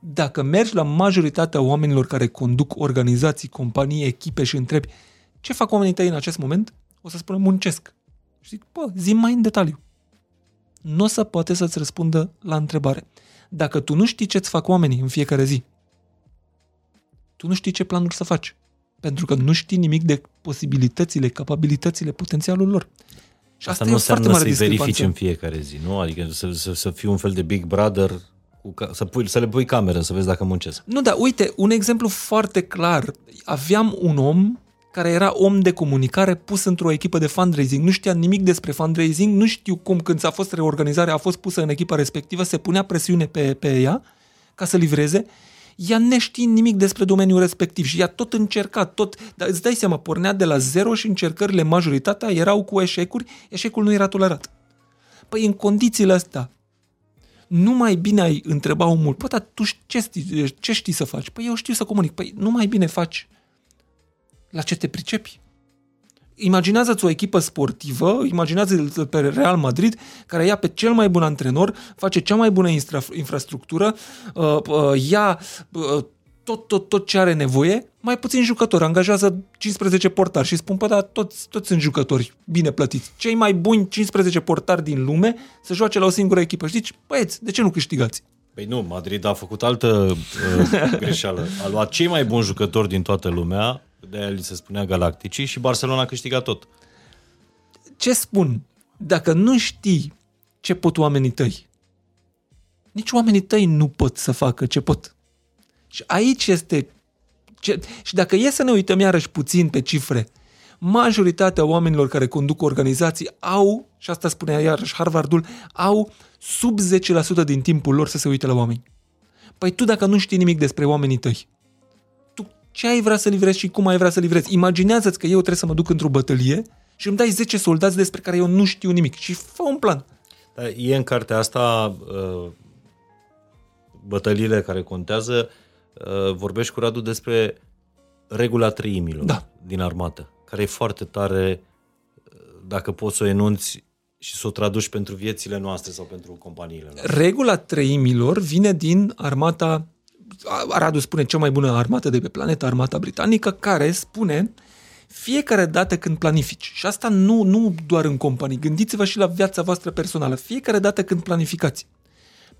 Dacă mergi la majoritatea oamenilor care conduc organizații, companii, echipe și întrebi ce fac oamenii tăi în acest moment, o să spună muncesc. Și zic, bă, zi mai în detaliu nu o să poate să-ți răspundă la întrebare. Dacă tu nu știi ce-ți fac oamenii în fiecare zi, tu nu știi ce planuri să faci. Pentru că nu știi nimic de posibilitățile, capabilitățile, potențialul lor. Și asta, asta nu înseamnă să-i verifici în fiecare zi, nu? Adică să, să, să fii un fel de Big Brother, cu, să, pui, să le pui cameră, să vezi dacă muncesc. Nu, da, uite, un exemplu foarte clar. Aveam un om care era om de comunicare pus într-o echipă de fundraising. Nu știa nimic despre fundraising, nu știu cum când s-a fost reorganizare, a fost pusă în echipa respectivă, se punea presiune pe, pe ea ca să livreze. Ea neștiind nimic despre domeniul respectiv și ea tot încerca, tot, dar îți dai seama, pornea de la zero și încercările majoritatea erau cu eșecuri, eșecul nu era tolerat. Păi în condițiile astea, nu mai bine ai întreba omul, păi, dar tu ce, ce știi să faci? Păi eu știu să comunic. Păi nu mai bine faci La ce te pricepi? Imaginează-ți o echipă sportivă, imaginează-l pe Real Madrid, care ia pe cel mai bun antrenor, face cea mai bună infra- infrastructură, uh, uh, ia uh, tot, tot, tot ce are nevoie, mai puțin jucători, angajează 15 portari și spun, păi da, toți, toți sunt jucători bine plătiți. Cei mai buni 15 portari din lume să joace la o singură echipă. Și zici, băieți, de ce nu câștigați? Păi nu, Madrid a făcut altă uh, <laughs> greșeală. A luat cei mai buni jucători din toată lumea, de aia li se spunea Galacticii, și Barcelona a câștigat tot. Ce spun? Dacă nu știi ce pot oamenii tăi, nici oamenii tăi nu pot să facă ce pot. Și aici este... Ce... Și dacă e să ne uităm iarăși puțin pe cifre, majoritatea oamenilor care conduc organizații au, și asta spunea iarăși Harvardul, au sub 10% din timpul lor să se uite la oameni. Păi tu dacă nu știi nimic despre oamenii tăi, tu ce ai vrea să livrezi și cum ai vrea să livrezi? Imaginează-ți că eu trebuie să mă duc într-o bătălie și îmi dai 10 soldați despre care eu nu știu nimic și fă un plan. Dar e în cartea asta uh, bătăliile care contează, uh, vorbești cu Radu despre regula treimilor Da. din armată, care e foarte tare uh, dacă poți să o enunți și să o traduci pentru viețile noastre sau pentru companiile noastre. Regula treimilor vine din armata, Radu spune cea mai bună armată de pe planetă, armata britanică, care spune fiecare dată când planifici, și asta nu, nu doar în companii, gândiți-vă și la viața voastră personală, fiecare dată când planificați,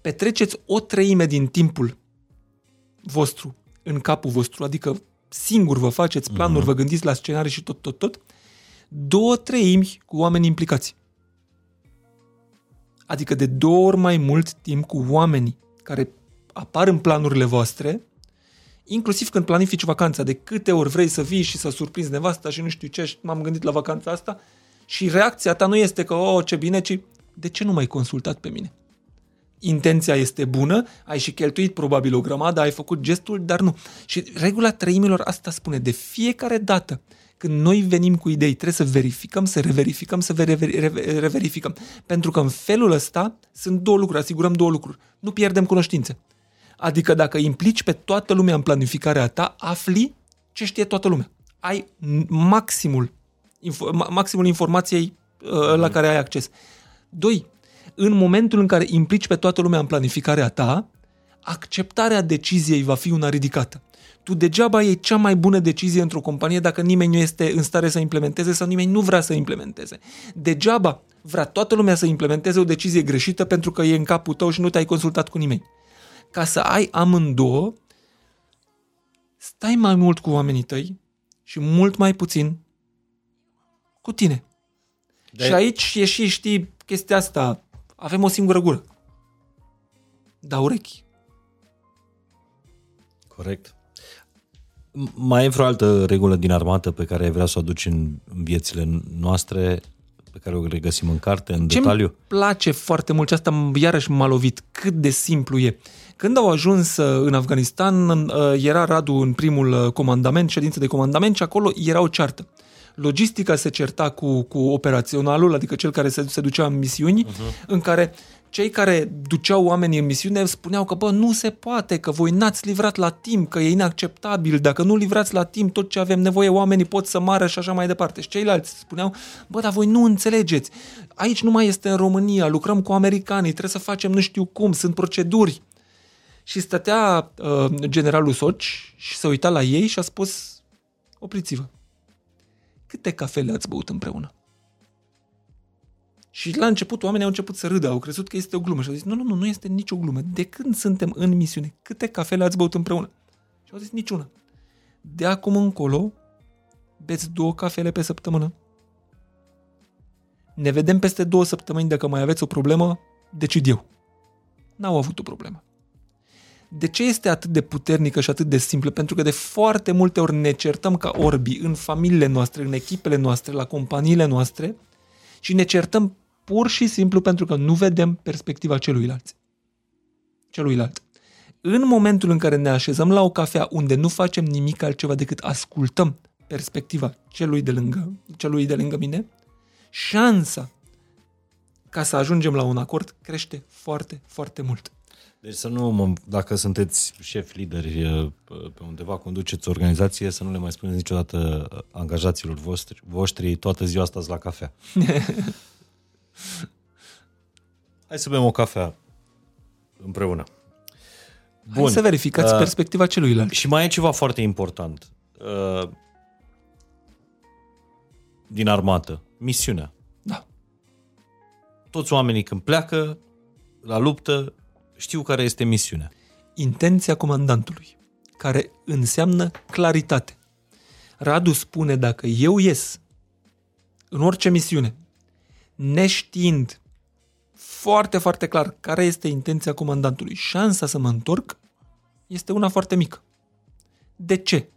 petreceți o treime din timpul vostru în capul vostru, adică singur vă faceți planuri, mm-hmm. vă gândiți la scenarii și tot, tot, tot, două treimi cu oameni implicați. Adică de două ori mai mult timp cu oamenii care apar în planurile voastre, inclusiv când planifici vacanța, de câte ori vrei să vii și să surprinzi nevasta și nu știu ce, și m-am gândit la vacanța asta și reacția ta nu este că, oh, ce bine, ci de ce nu m-ai consultat pe mine? Intenția este bună, ai și cheltuit probabil o grămadă, ai făcut gestul, dar nu. Și regula treimilor asta spune, de fiecare dată când noi venim cu idei, trebuie să verificăm, să reverificăm, să reverificăm. Pentru că în felul ăsta sunt două lucruri, asigurăm două lucruri. Nu pierdem cunoștințe. Adică dacă implici pe toată lumea în planificarea ta, afli ce știe toată lumea. Ai maximul, maximul informației uh, la care ai acces. Doi, în momentul în care implici pe toată lumea în planificarea ta, acceptarea deciziei va fi una ridicată. Tu degeaba e cea mai bună decizie într-o companie dacă nimeni nu este în stare să implementeze sau nimeni nu vrea să implementeze. Degeaba vrea toată lumea să implementeze o decizie greșită pentru că e în capul tău și nu te-ai consultat cu nimeni. Ca să ai amândouă, stai mai mult cu oamenii tăi și mult mai puțin cu tine. De... Și aici e și, știi, chestia asta. Avem o singură gură. Da urechi. Corect. Mai e vreo altă regulă din armată pe care vrea să o aduci în, în viețile noastre, pe care o regăsim în carte, în Ce detaliu? îmi place foarte mult, și asta iarăși m-a lovit, cât de simplu e. Când au ajuns uh, în Afganistan, uh, era Radu în primul uh, comandament, ședință de comandament și acolo era o ceartă. Logistica se certa cu, cu operaționalul, adică cel care se, se ducea în misiuni, uh-huh. în care cei care duceau oamenii în misiune spuneau că, bă, nu se poate, că voi n-ați livrat la timp, că e inacceptabil, dacă nu livrați la timp tot ce avem nevoie, oamenii pot să mară și așa mai departe. Și ceilalți spuneau, bă, dar voi nu înțelegeți, aici nu mai este în România, lucrăm cu americanii, trebuie să facem nu știu cum, sunt proceduri. Și stătea uh, generalul Soci și se uita la ei și a spus, opriți-vă, câte cafele ați băut împreună? Și la început oamenii au început să râdă, au crezut că este o glumă și au zis, nu, nu, nu, nu este nicio glumă. De când suntem în misiune? Câte cafele ați băut împreună? Și au zis, niciuna. De acum încolo, beți două cafele pe săptămână. Ne vedem peste două săptămâni dacă mai aveți o problemă, decid eu. N-au avut o problemă. De ce este atât de puternică și atât de simplă? Pentru că de foarte multe ori ne certăm ca orbi în familiile noastre, în echipele noastre, la companiile noastre și ne certăm pur și simplu pentru că nu vedem perspectiva celuilalt. celuilalt. În momentul în care ne așezăm la o cafea unde nu facem nimic altceva decât ascultăm perspectiva celui de lângă, celui de lângă mine, șansa ca să ajungem la un acord crește foarte, foarte mult. Deci să nu, mă, dacă sunteți șef lideri uh, pe undeva, conduceți o organizație, să nu le mai spuneți niciodată uh, angajaților voștri, voștri toată ziua asta la cafea. <laughs> Hai să bem o cafea împreună. Bun. Hai să verificați uh, perspectiva celuilalt. Și mai e ceva foarte important. Uh, din armată. Misiunea. Da. Toți oamenii când pleacă la luptă știu care este misiunea. Intenția comandantului, care înseamnă claritate. Radu spune dacă eu ies în orice misiune, neștiind foarte, foarte clar care este intenția comandantului, șansa să mă întorc este una foarte mică. De ce?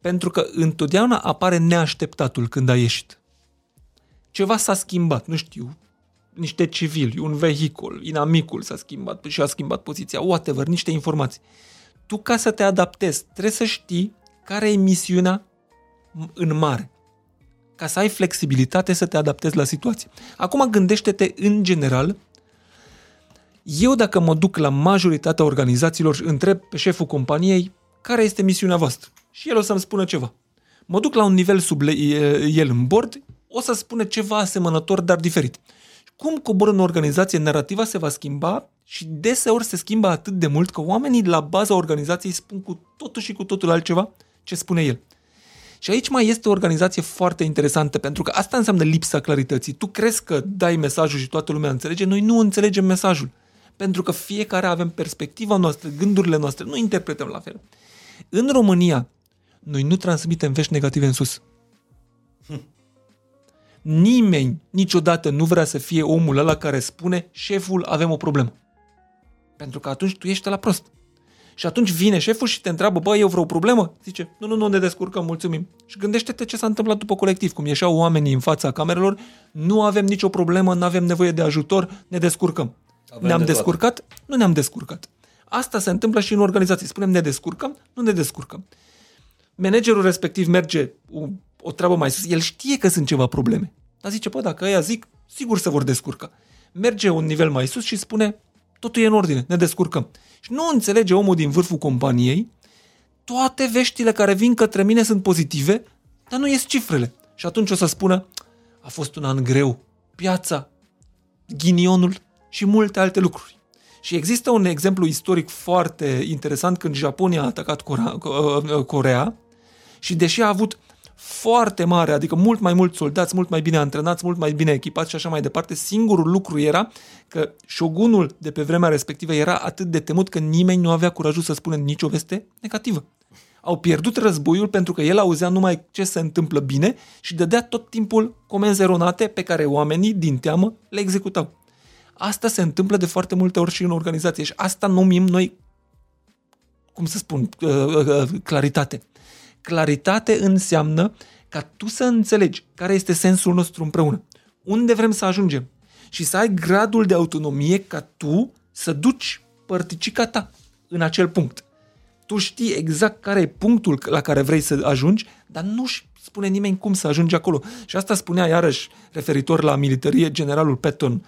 Pentru că întotdeauna apare neașteptatul când a ieșit. Ceva s-a schimbat, nu știu, niște civili, un vehicul, inamicul s-a schimbat și a schimbat poziția, whatever, niște informații. Tu ca să te adaptezi, trebuie să știi care e misiunea în mare. Ca să ai flexibilitate să te adaptezi la situație. Acum gândește-te în general eu dacă mă duc la majoritatea organizațiilor și întreb pe șeful companiei care este misiunea voastră și el o să-mi spună ceva. Mă duc la un nivel sub el în bord, o să spună ceva asemănător, dar diferit. Cum cobor în organizație, narrativa se va schimba și deseori se schimbă atât de mult că oamenii de la baza organizației spun cu totul și cu totul altceva ce spune el. Și aici mai este o organizație foarte interesantă, pentru că asta înseamnă lipsa clarității. Tu crezi că dai mesajul și toată lumea înțelege, noi nu înțelegem mesajul pentru că fiecare avem perspectiva noastră, gândurile noastre, nu interpretăm la fel. În România, noi nu transmitem vești negative în sus. Hm. Nimeni niciodată nu vrea să fie omul ăla care spune șeful, avem o problemă. Pentru că atunci tu ești la prost. Și atunci vine șeful și te întreabă, bă, eu vreo problemă? Zice, nu, nu, nu, ne descurcăm, mulțumim. Și gândește-te ce s-a întâmplat după colectiv, cum ieșeau oamenii în fața camerelor, nu avem nicio problemă, nu avem nevoie de ajutor, ne descurcăm. Avem ne-am de descurcat? Toate. Nu ne-am descurcat. Asta se întâmplă și în organizații. Spunem ne descurcăm, nu ne descurcăm. Managerul respectiv merge o, o treabă mai sus, el știe că sunt ceva probleme. Dar zice, păi dacă ăia zic, sigur se vor descurca. Merge un nivel mai sus și spune, totul e în ordine, ne descurcăm. Și nu înțelege omul din vârful companiei, toate veștile care vin către mine sunt pozitive, dar nu ies cifrele. Și atunci o să spună, a fost un an greu, piața, ghinionul și multe alte lucruri. Și există un exemplu istoric foarte interesant când Japonia a atacat Corea, uh, Corea și deși a avut foarte mare, adică mult mai mulți soldați, mult mai bine antrenați, mult mai bine echipați și așa mai departe, singurul lucru era că șogunul de pe vremea respectivă era atât de temut că nimeni nu avea curajul să spună nicio veste negativă. Au pierdut războiul pentru că el auzea numai ce se întâmplă bine și dădea tot timpul comenzi eronate pe care oamenii din teamă le executau. Asta se întâmplă de foarte multe ori și în organizație și asta numim noi, cum să spun, uh, uh, uh, claritate. Claritate înseamnă ca tu să înțelegi care este sensul nostru împreună, unde vrem să ajungem și să ai gradul de autonomie ca tu să duci părticica ta în acel punct. Tu știi exact care e punctul la care vrei să ajungi, dar nu spune nimeni cum să ajungi acolo. Și asta spunea iarăși referitor la militarie generalul Patton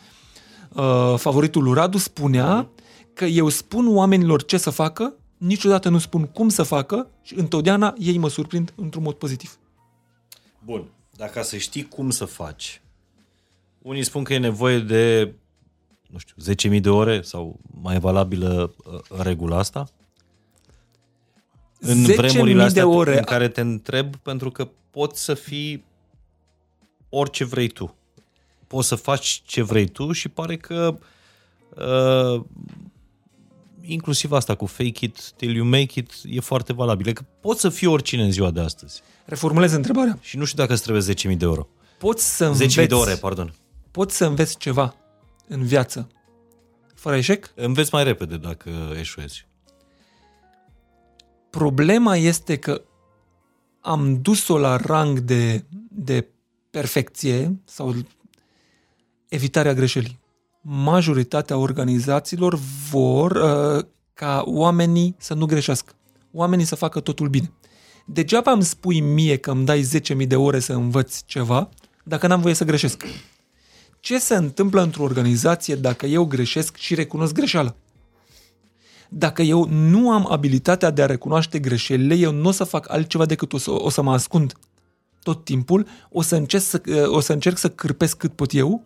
uh, favoritul lui Radu, spunea că eu spun oamenilor ce să facă, niciodată nu spun cum să facă și întotdeauna ei mă surprind într-un mod pozitiv. Bun, dacă să știi cum să faci, unii spun că e nevoie de, nu știu, 10.000 de ore sau mai valabilă uh, regula asta? În vremurile astea de ore. în care te întreb, pentru că poți să fii orice vrei tu poți să faci ce vrei tu și pare că uh, inclusiv asta cu fake it till you make it e foarte valabil. Că poți să fii oricine în ziua de astăzi. Reformulez întrebarea. Și nu știu dacă îți trebuie 10.000 de euro. Poți să înveți, 10.000 de ore, pardon. Poți să înveți ceva în viață fără eșec? Înveți mai repede dacă eșuezi. Problema este că am dus-o la rang de, de perfecție sau evitarea greșelii. Majoritatea organizațiilor vor uh, ca oamenii să nu greșească, oamenii să facă totul bine. Degeaba îmi spui mie că îmi dai 10.000 de ore să învăț ceva dacă n-am voie să greșesc. Ce se întâmplă într-o organizație dacă eu greșesc și recunosc greșeala? Dacă eu nu am abilitatea de a recunoaște greșelile, eu nu o să fac altceva decât o să, o să mă ascund tot timpul, o să, încerc să, o să încerc să cârpesc cât pot eu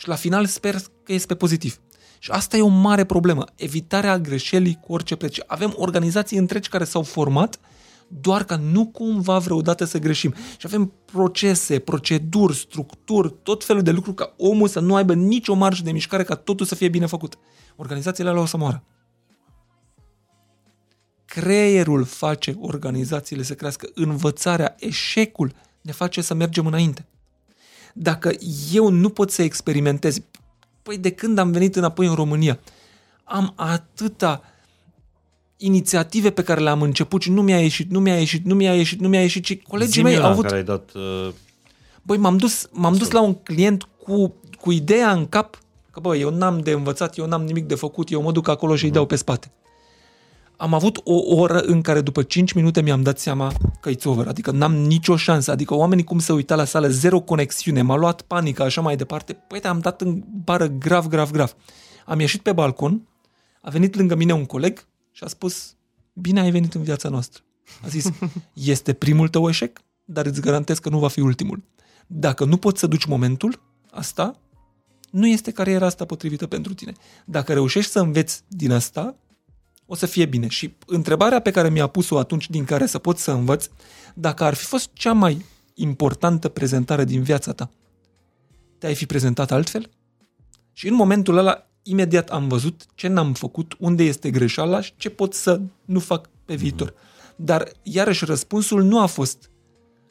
și la final sper că este pozitiv. Și asta e o mare problemă, evitarea greșelii cu orice preț. Avem organizații întregi care s-au format doar ca nu cumva vreodată să greșim. Și avem procese, proceduri, structuri, tot felul de lucruri ca omul să nu aibă nicio marjă de mișcare ca totul să fie bine făcut. Organizațiile alea o să moară. Creierul face organizațiile să crească. Învățarea, eșecul ne face să mergem înainte. Dacă eu nu pot să experimentez, păi de când am venit înapoi în România, am atâta inițiative pe care le-am început și nu mi-a ieșit, nu mi-a ieșit, nu mi-a ieșit, nu mi-a ieșit și colegii Zi-mi mei una au avut... care ai dat... Uh, Băi, m-am dus, m-am dus la un client cu, cu ideea în cap că, bă, eu n-am de învățat, eu n-am nimic de făcut, eu mă duc acolo și îi dau pe spate. Am avut o oră în care după 5 minute mi-am dat seama că it's over, adică n-am nicio șansă, adică oamenii cum să uita la sală, zero conexiune, m-a luat panică, așa mai departe, păi am dat în bară grav, grav, grav. Am ieșit pe balcon, a venit lângă mine un coleg și a spus, bine ai venit în viața noastră. A zis, <laughs> este primul tău eșec, dar îți garantez că nu va fi ultimul. Dacă nu poți să duci momentul, asta nu este cariera asta potrivită pentru tine. Dacă reușești să înveți din asta, o să fie bine. Și întrebarea pe care mi-a pus-o atunci din care să pot să învăț, dacă ar fi fost cea mai importantă prezentare din viața ta, te-ai fi prezentat altfel? Și în momentul ăla, imediat am văzut ce n-am făcut, unde este greșeala și ce pot să nu fac pe viitor. Dar, iarăși, răspunsul nu a fost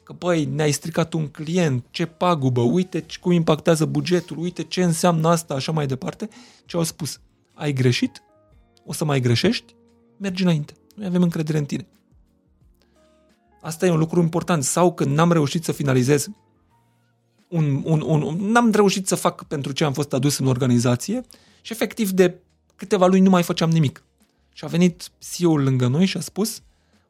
că, băi, ne-ai stricat un client, ce pagubă, uite cum impactează bugetul, uite ce înseamnă asta, așa mai departe, ce au spus. Ai greșit? O să mai greșești? Mergi înainte. Noi avem încredere în tine. Asta e un lucru important. Sau când n-am reușit să finalizez un, un, un, n-am reușit să fac pentru ce am fost adus în organizație și efectiv de câteva luni nu mai făceam nimic. Și a venit CEO-ul lângă noi și a spus,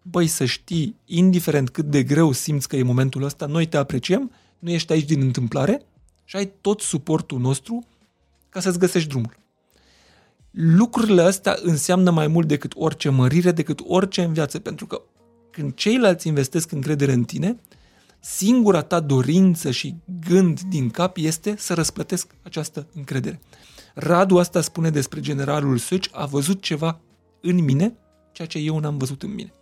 băi, să știi, indiferent cât de greu simți că e momentul ăsta, noi te apreciem, nu ești aici din întâmplare și ai tot suportul nostru ca să-ți găsești drumul. Lucrurile astea înseamnă mai mult decât orice mărire, decât orice în viață, pentru că când ceilalți investesc încredere în tine, singura ta dorință și gând din cap este să răsplătesc această încredere. Radu asta spune despre generalul Suci, a văzut ceva în mine, ceea ce eu n-am văzut în mine.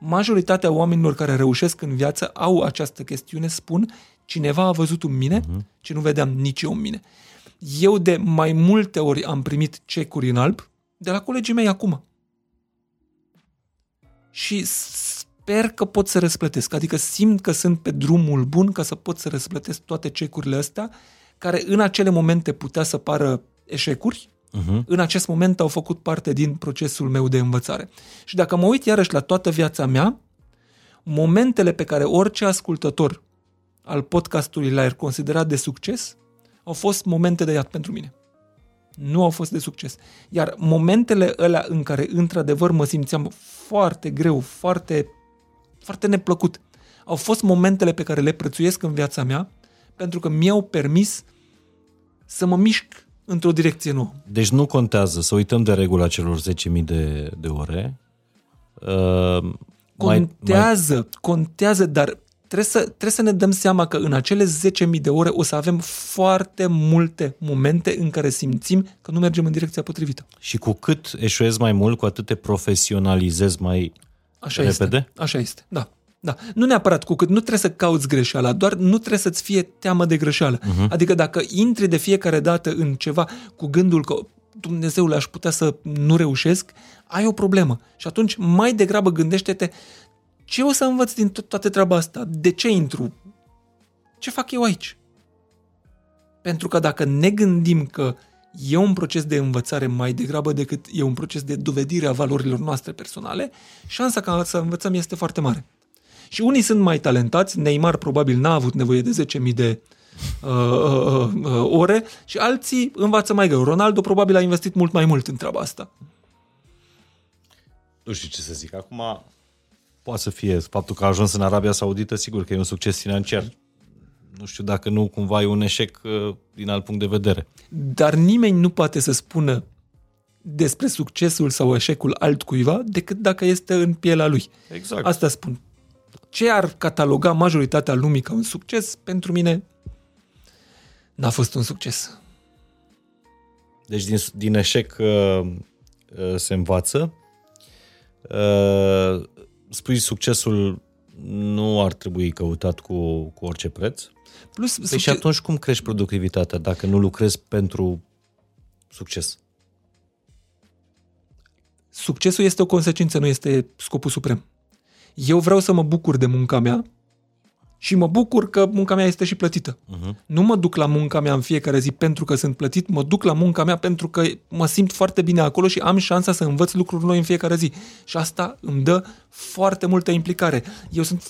Majoritatea oamenilor care reușesc în viață au această chestiune, spun, cineva a văzut în mine uh-huh. ce nu vedeam nici eu în mine. Eu de mai multe ori am primit cecuri în alb de la colegii mei acum. Și sper că pot să răsplătesc. Adică simt că sunt pe drumul bun ca să pot să răsplătesc toate cecurile astea, care în acele momente putea să pară eșecuri, uh-huh. în acest moment au făcut parte din procesul meu de învățare. Și dacă mă uit iarăși la toată viața mea, momentele pe care orice ascultător al podcastului l-ar considera de succes, au fost momente de iad pentru mine. Nu au fost de succes. Iar momentele alea în care într-adevăr mă simțeam foarte greu, foarte, foarte neplăcut, au fost momentele pe care le prețuiesc în viața mea pentru că mi-au permis să mă mișc într-o direcție nouă. Deci nu contează să uităm de regula celor 10.000 de, de ore. Uh, contează, mai, mai... contează, dar trebuie să, trebuie să ne dăm seama că în acele 10.000 de ore o să avem foarte multe momente în care simțim că nu mergem în direcția potrivită. Și cu cât eșuezi mai mult, cu atât te profesionalizezi mai Așa repede? Este. Așa este, da. Da. Nu neapărat cu cât nu trebuie să cauți greșeala, doar nu trebuie să-ți fie teamă de greșeală. Uh-huh. Adică dacă intri de fiecare dată în ceva cu gândul că Dumnezeule, aș putea să nu reușesc, ai o problemă. Și atunci mai degrabă gândește-te ce o să învăț din to- toată treaba asta? De ce intru? Ce fac eu aici? Pentru că dacă ne gândim că e un proces de învățare mai degrabă decât e un proces de dovedire a valorilor noastre personale, șansa ca să învățăm este foarte mare. Și unii sunt mai talentați, Neymar probabil n-a avut nevoie de 10.000 de uh, uh, uh, ore și alții învață mai greu. Ronaldo probabil a investit mult mai mult în treaba asta. Nu știu ce să zic. Acum, poate să fie faptul că a ajuns în Arabia Saudită, sigur că e un succes financiar. Nu știu dacă nu cumva e un eșec uh, din alt punct de vedere. Dar nimeni nu poate să spună despre succesul sau eșecul altcuiva decât dacă este în pielea lui. Exact. Asta spun. Ce ar cataloga majoritatea lumii ca un succes, pentru mine n-a fost un succes. Deci din, din eșec uh, uh, se învață. Uh, spui succesul nu ar trebui căutat cu, cu orice preț. Plus, Păi succes- și atunci cum crești productivitatea dacă nu lucrezi pentru succes? succesul este o consecință, nu este scopul suprem. Eu vreau să mă bucur de munca mea și mă bucur că munca mea este și plătită. Uh-huh. Nu mă duc la munca mea în fiecare zi pentru că sunt plătit, mă duc la munca mea pentru că mă simt foarte bine acolo și am șansa să învăț lucruri noi în fiecare zi. Și asta îmi dă foarte multă implicare. Eu sunt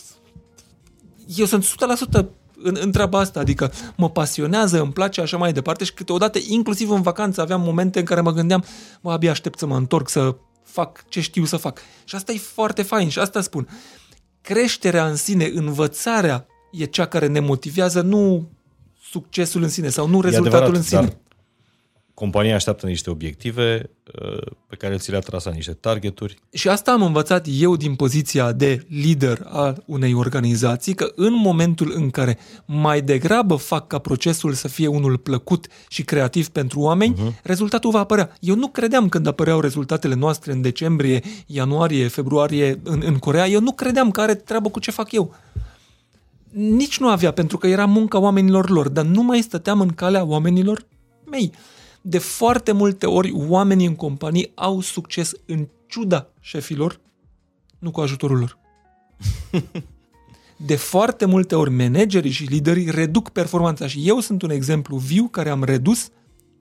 eu sunt 100% în, în treaba asta, adică mă pasionează, îmi place așa mai departe și câteodată, inclusiv în vacanță, aveam momente în care mă gândeam, mă, abia aștept să mă întorc, să fac ce știu să fac. Și asta e foarte fain și asta spun. Creșterea în sine, învățarea e cea care ne motivează, nu succesul în sine sau nu E rezultatul adevărat, în sine. dar compania așteaptă niște obiective uh, pe care ți le-a trasat, niște targeturi. Și asta am învățat eu din poziția de lider a unei organizații, că în momentul în care mai degrabă fac ca procesul să fie unul plăcut și creativ pentru oameni, uh-huh. rezultatul va apărea. Eu nu credeam când apăreau rezultatele noastre în decembrie, ianuarie, februarie în, în Corea, eu nu credeam că are treabă cu ce fac eu. Nici nu avea, pentru că era munca oamenilor lor, dar nu mai stăteam în calea oamenilor mei. De foarte multe ori, oamenii în companii au succes în ciuda șefilor, nu cu ajutorul lor. De foarte multe ori, managerii și liderii reduc performanța și eu sunt un exemplu viu care am redus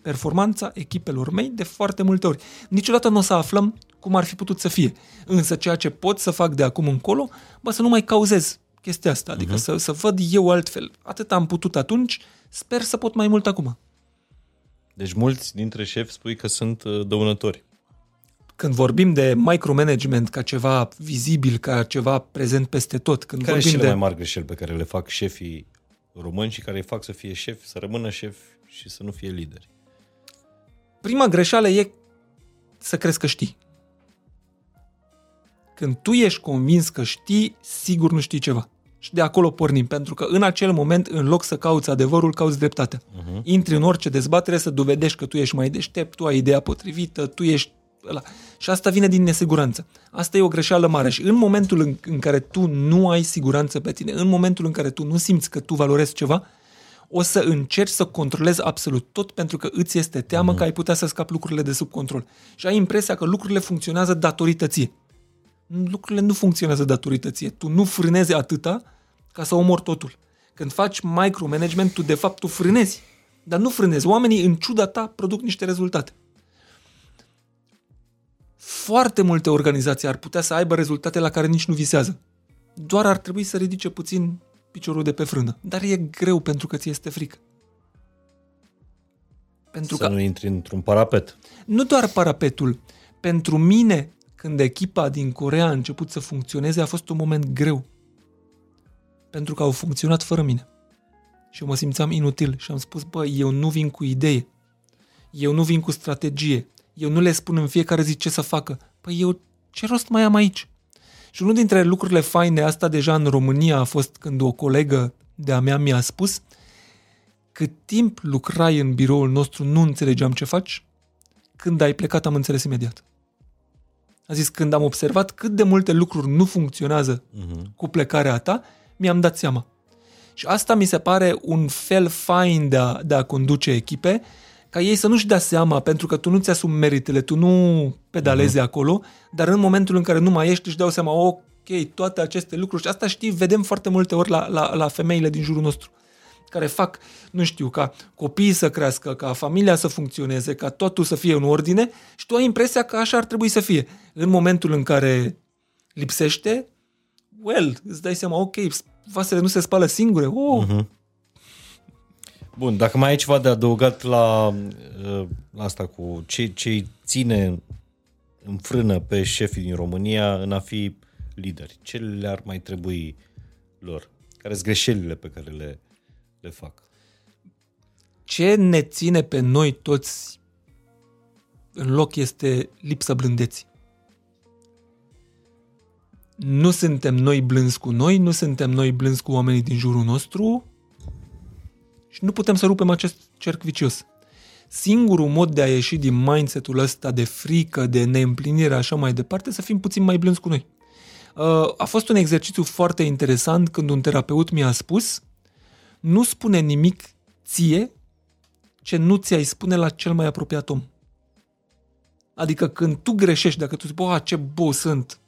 performanța echipelor mei de foarte multe ori. Niciodată nu o să aflăm cum ar fi putut să fie. Însă ceea ce pot să fac de acum încolo, bă, să nu mai cauzez chestia asta, adică uh-huh. să, să văd eu altfel. Atât am putut atunci, sper să pot mai mult acum. Deci mulți dintre șefi spui că sunt uh, dăunători. Când vorbim de micromanagement ca ceva vizibil, ca ceva prezent peste tot, când Care sunt vorbim cele de... mai mari greșeli pe care le fac șefii români și care îi fac să fie șefi, să rămână șefi și să nu fie lideri? Prima greșeală e să crezi că știi. Când tu ești convins că știi, sigur nu știi ceva. Și de acolo pornim, pentru că în acel moment, în loc să cauți adevărul, cauți dreptatea. Uh-huh. Intri în orice dezbatere să dovedești că tu ești mai deștept, tu ai ideea potrivită, tu ești ăla. Și asta vine din nesiguranță. Asta e o greșeală mare și în momentul în, în care tu nu ai siguranță pe tine, în momentul în care tu nu simți că tu valorezi ceva, o să încerci să controlezi absolut tot pentru că îți este teamă mm-hmm. că ai putea să scapi lucrurile de sub control. Și ai impresia că lucrurile funcționează datorită ție. Lucrurile nu funcționează datorită ție. Tu nu frânezi atâta ca să omori totul. Când faci micromanagement, tu de fapt tu frânezi. Dar nu frânezi. Oamenii, în ciuda ta, produc niște rezultate. Foarte multe organizații ar putea să aibă rezultate la care nici nu visează. Doar ar trebui să ridice puțin piciorul de pe frână. Dar e greu pentru că ți este frică. Pentru să că nu intri într-un parapet. nu doar parapetul. Pentru mine, când echipa din Corea a început să funcționeze, a fost un moment greu. Pentru că au funcționat fără mine. Și eu mă simțeam inutil și am spus, bă, eu nu vin cu idee. Eu nu vin cu strategie. Eu nu le spun în fiecare zi ce să facă. Păi eu ce rost mai am aici? Și unul dintre lucrurile faine, asta deja în România a fost când o colegă de-a mea mi-a spus cât timp lucrai în biroul nostru nu înțelegeam ce faci, când ai plecat am înțeles imediat. A zis, când am observat cât de multe lucruri nu funcționează uh-huh. cu plecarea ta, mi-am dat seama. Și asta mi se pare un fel fain de a, de a conduce echipe, ca ei să nu-și dea seama, pentru că tu nu ți-asumi meritele, tu nu pedalezi uh-huh. acolo, dar în momentul în care nu mai ești, își dau seama, ok, toate aceste lucruri. Și asta știi, vedem foarte multe ori la, la, la femeile din jurul nostru care fac, nu știu, ca copiii să crească, ca familia să funcționeze, ca totul să fie în ordine și tu ai impresia că așa ar trebui să fie. În momentul în care lipsește, well, îți dai seama, ok, vasele nu se spală singure, oh, uh-huh. Bun, dacă mai ai ceva de adăugat la, la asta cu ce, ce ține în frână pe șefii din România în a fi lideri, ce le-ar mai trebui lor? Care sunt greșelile pe care le, le fac? Ce ne ține pe noi toți în loc este lipsa blândeții. Nu suntem noi blânzi cu noi, nu suntem noi blânzi cu oamenii din jurul nostru și nu putem să rupem acest cerc vicios. Singurul mod de a ieși din mindset-ul ăsta de frică, de neîmplinire, așa mai departe, să fim puțin mai blânzi cu noi. Uh, a fost un exercițiu foarte interesant când un terapeut mi-a spus nu spune nimic ție ce nu ți-ai spune la cel mai apropiat om. Adică când tu greșești, dacă tu zici, bă, ce bou sunt,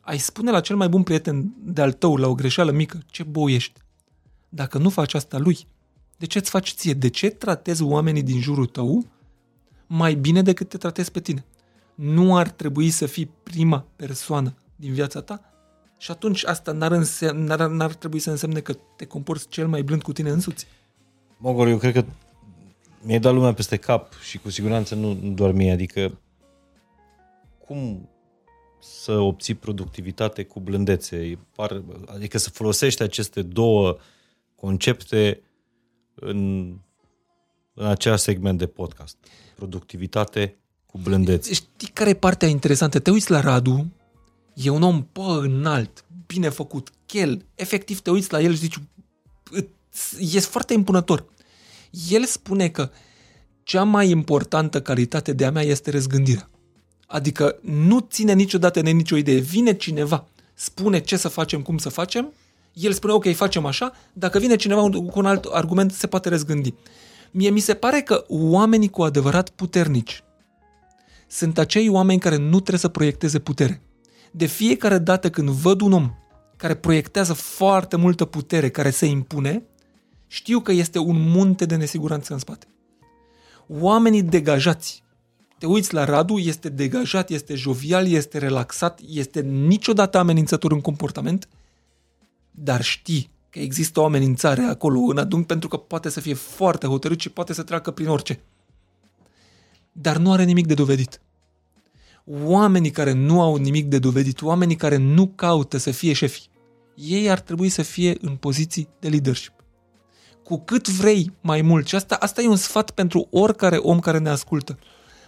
ai spune la cel mai bun prieten de-al tău, la o greșeală mică, ce bou ești. Dacă nu faci asta lui, de ce îți faci ție? De ce tratezi oamenii din jurul tău mai bine decât te tratezi pe tine? Nu ar trebui să fii prima persoană din viața ta? Și atunci asta n-ar, însemn, n-ar, n-ar trebui să însemne că te comporți cel mai blând cu tine însuți. Mogor, eu cred că mi-ai dat lumea peste cap și cu siguranță nu, nu doar mie, adică cum să obții productivitate cu blândețe, par, adică să folosești aceste două concepte în, în același segment de podcast. Productivitate cu blândețe. Știi care e partea interesantă? Te uiți la Radu, e un om pă, înalt, bine făcut, chel, efectiv te uiți la el și zici, e foarte impunător. El spune că cea mai importantă calitate de a mea este răzgândirea. Adică nu ține niciodată de nicio idee. Vine cineva, spune ce să facem, cum să facem, el spune, ok, facem așa, dacă vine cineva cu un alt argument, se poate răzgândi. Mie mi se pare că oamenii cu adevărat puternici sunt acei oameni care nu trebuie să proiecteze putere. De fiecare dată când văd un om care proiectează foarte multă putere, care se impune, știu că este un munte de nesiguranță în spate. Oamenii degajați, te uiți la Radu, este degajat, este jovial, este relaxat, este niciodată amenințător în comportament, dar știi că există o amenințare acolo în adânc pentru că poate să fie foarte hotărât și poate să treacă prin orice. Dar nu are nimic de dovedit. Oamenii care nu au nimic de dovedit, oamenii care nu caută să fie șefi, ei ar trebui să fie în poziții de leadership. Cu cât vrei mai mult, și asta, asta e un sfat pentru oricare om care ne ascultă,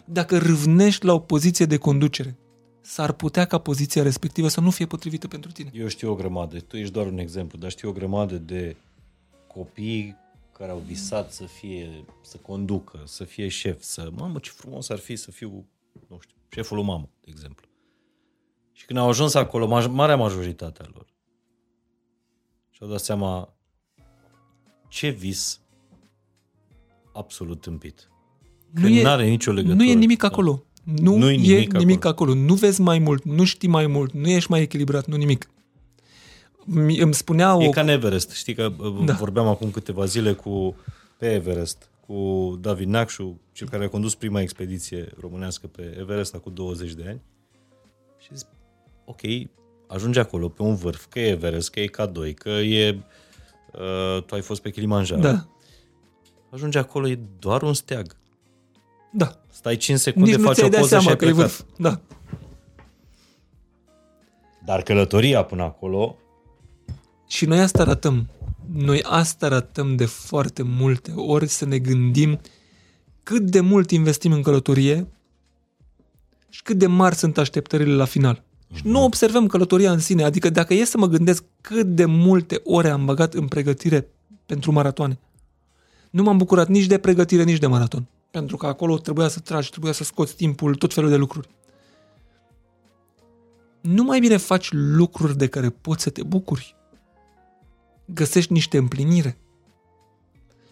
dacă râvnești la o poziție de conducere, s-ar putea ca poziția respectivă să nu fie potrivită pentru tine. Eu știu o grămadă, tu ești doar un exemplu, dar știu o grămadă de copii care au visat să fie, să conducă, să fie șef, să, mamă, ce frumos ar fi să fiu, nu știu, șeful lui mamă, de exemplu. Și când au ajuns acolo, marea majoritatea lor, și-au dat seama ce vis absolut tâmpit. Când nu are nicio legătură. Nu e nimic acolo. Nu, nu e nimic, e nimic acolo. acolo. Nu vezi mai mult, nu știi mai mult, nu ești mai echilibrat, nu nimic. Îmi spunea E o... ca în Everest. Știi că da. vorbeam acum câteva zile cu pe Everest, cu David Nacșu, cel care a condus prima expediție românească pe Everest acum 20 de ani. Și zic, ok, ajunge acolo pe un vârf, că e Everest, că e K2, că e... Uh, tu ai fost pe Kilimanjaro. Da. Ajunge acolo, e doar un steag. Da. Stai 5 secunde, Nici faci o poză și ai că plecat. Vârf. Da. Dar călătoria până acolo... Și noi asta arătăm. Noi asta arătăm de foarte multe ori să ne gândim cât de mult investim în călătorie și cât de mari sunt așteptările la final. Uh-huh. Și nu observăm călătoria în sine. Adică dacă e să mă gândesc cât de multe ore am băgat în pregătire pentru maratoane, nu m-am bucurat nici de pregătire, nici de maraton pentru că acolo trebuia să tragi, trebuia să scoți timpul, tot felul de lucruri. Nu mai bine faci lucruri de care poți să te bucuri. Găsești niște împlinire.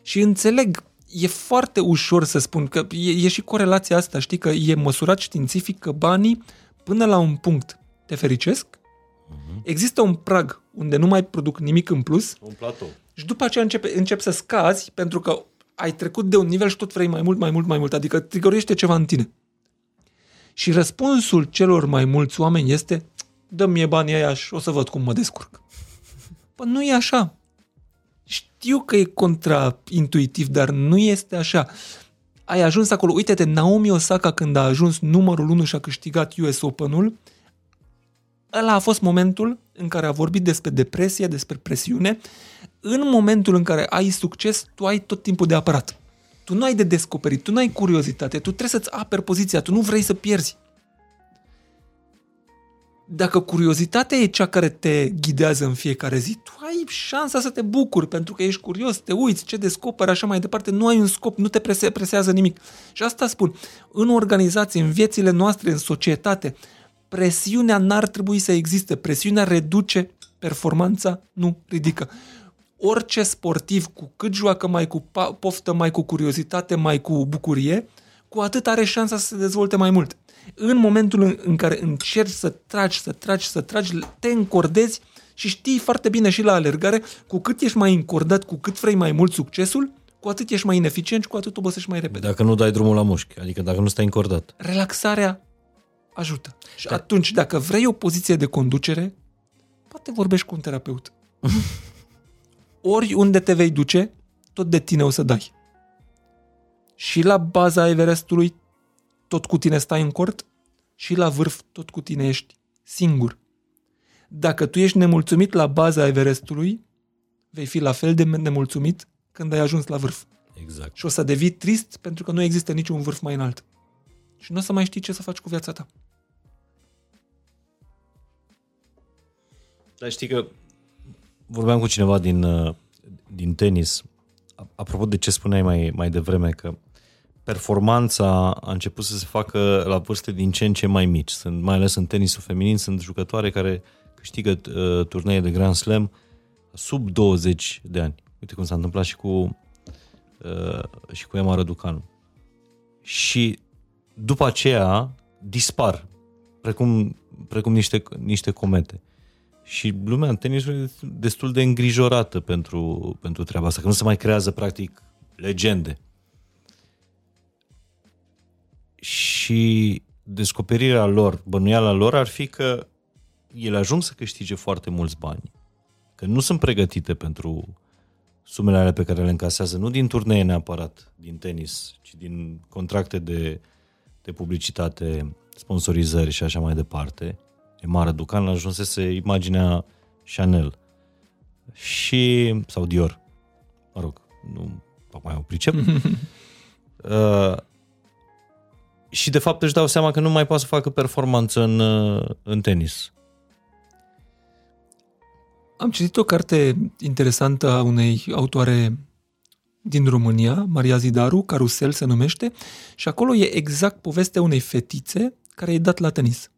Și înțeleg, e foarte ușor să spun că e, e și corelația asta, știi că e măsurat științific că banii până la un punct te fericesc, uh-huh. există un prag unde nu mai produc nimic în plus. Un platou. Și după aceea începe, încep să scazi pentru că ai trecut de un nivel și tot vrei mai mult, mai mult, mai mult. Adică trigăruiește ceva în tine. Și răspunsul celor mai mulți oameni este dă-mi mie banii aia și o să văd cum mă descurc. Păi nu e așa. Știu că e contraintuitiv, dar nu este așa. Ai ajuns acolo. Uite-te, Naomi Osaka când a ajuns numărul 1 și a câștigat US Open-ul, ăla a fost momentul în care a vorbit despre depresie, despre presiune. În momentul în care ai succes, tu ai tot timpul de apărat. Tu nu ai de descoperit, tu nu ai curiozitate, tu trebuie să-ți aperi poziția, tu nu vrei să pierzi. Dacă curiozitatea e cea care te ghidează în fiecare zi, tu ai șansa să te bucuri pentru că ești curios, te uiți, ce descoperi, așa mai departe, nu ai un scop, nu te prese, presează nimic. Și asta spun, în organizații, în viețile noastre, în societate, presiunea n-ar trebui să existe, presiunea reduce performanța, nu ridică orice sportiv, cu cât joacă mai cu poftă, mai cu curiozitate, mai cu bucurie, cu atât are șansa să se dezvolte mai mult. În momentul în care încerci să tragi, să tragi, să tragi, te încordezi și știi foarte bine și la alergare, cu cât ești mai încordat, cu cât vrei mai mult succesul, cu atât ești mai ineficient și cu atât obosești mai repede. Dacă nu dai drumul la mușchi, adică dacă nu stai încordat. Relaxarea ajută. Și da. atunci, dacă vrei o poziție de conducere, poate vorbești cu un terapeut. <laughs> oriunde te vei duce, tot de tine o să dai. Și la baza Everestului, tot cu tine stai în cort, și la vârf, tot cu tine ești singur. Dacă tu ești nemulțumit la baza Everestului, vei fi la fel de nemulțumit când ai ajuns la vârf. Exact. Și o să devii trist pentru că nu există niciun vârf mai înalt. Și nu o să mai știi ce să faci cu viața ta. Dar știi că vorbeam cu cineva din, uh, din tenis, apropo de ce spuneai mai, mai devreme, că performanța a început să se facă la vârste din ce în ce mai mici. Sunt, mai ales în tenisul feminin, sunt jucătoare care câștigă uh, turnee de Grand Slam sub 20 de ani. Uite cum s-a întâmplat și cu, uh, și cu Emma Răducanu. Și după aceea dispar, precum, precum niște, niște comete. Și lumea în tenis e destul de îngrijorată pentru, pentru treaba asta, că nu se mai creează practic legende. Și descoperirea lor, bănuiala lor ar fi că ele ajung să câștige foarte mulți bani, că nu sunt pregătite pentru sumele alea pe care le încasează, nu din turnee neapărat, din tenis, ci din contracte de, de publicitate, sponsorizări și așa mai departe, Emara Ducan ajunsese imaginea Chanel și, sau Dior, mă rog, nu mai o pricep. <laughs> uh, și de fapt își dau seama că nu mai poate să facă performanță în, uh, în tenis. Am citit o carte interesantă a unei autoare din România, Maria Zidaru, Carusel se numește, și acolo e exact povestea unei fetițe care e dat la tenis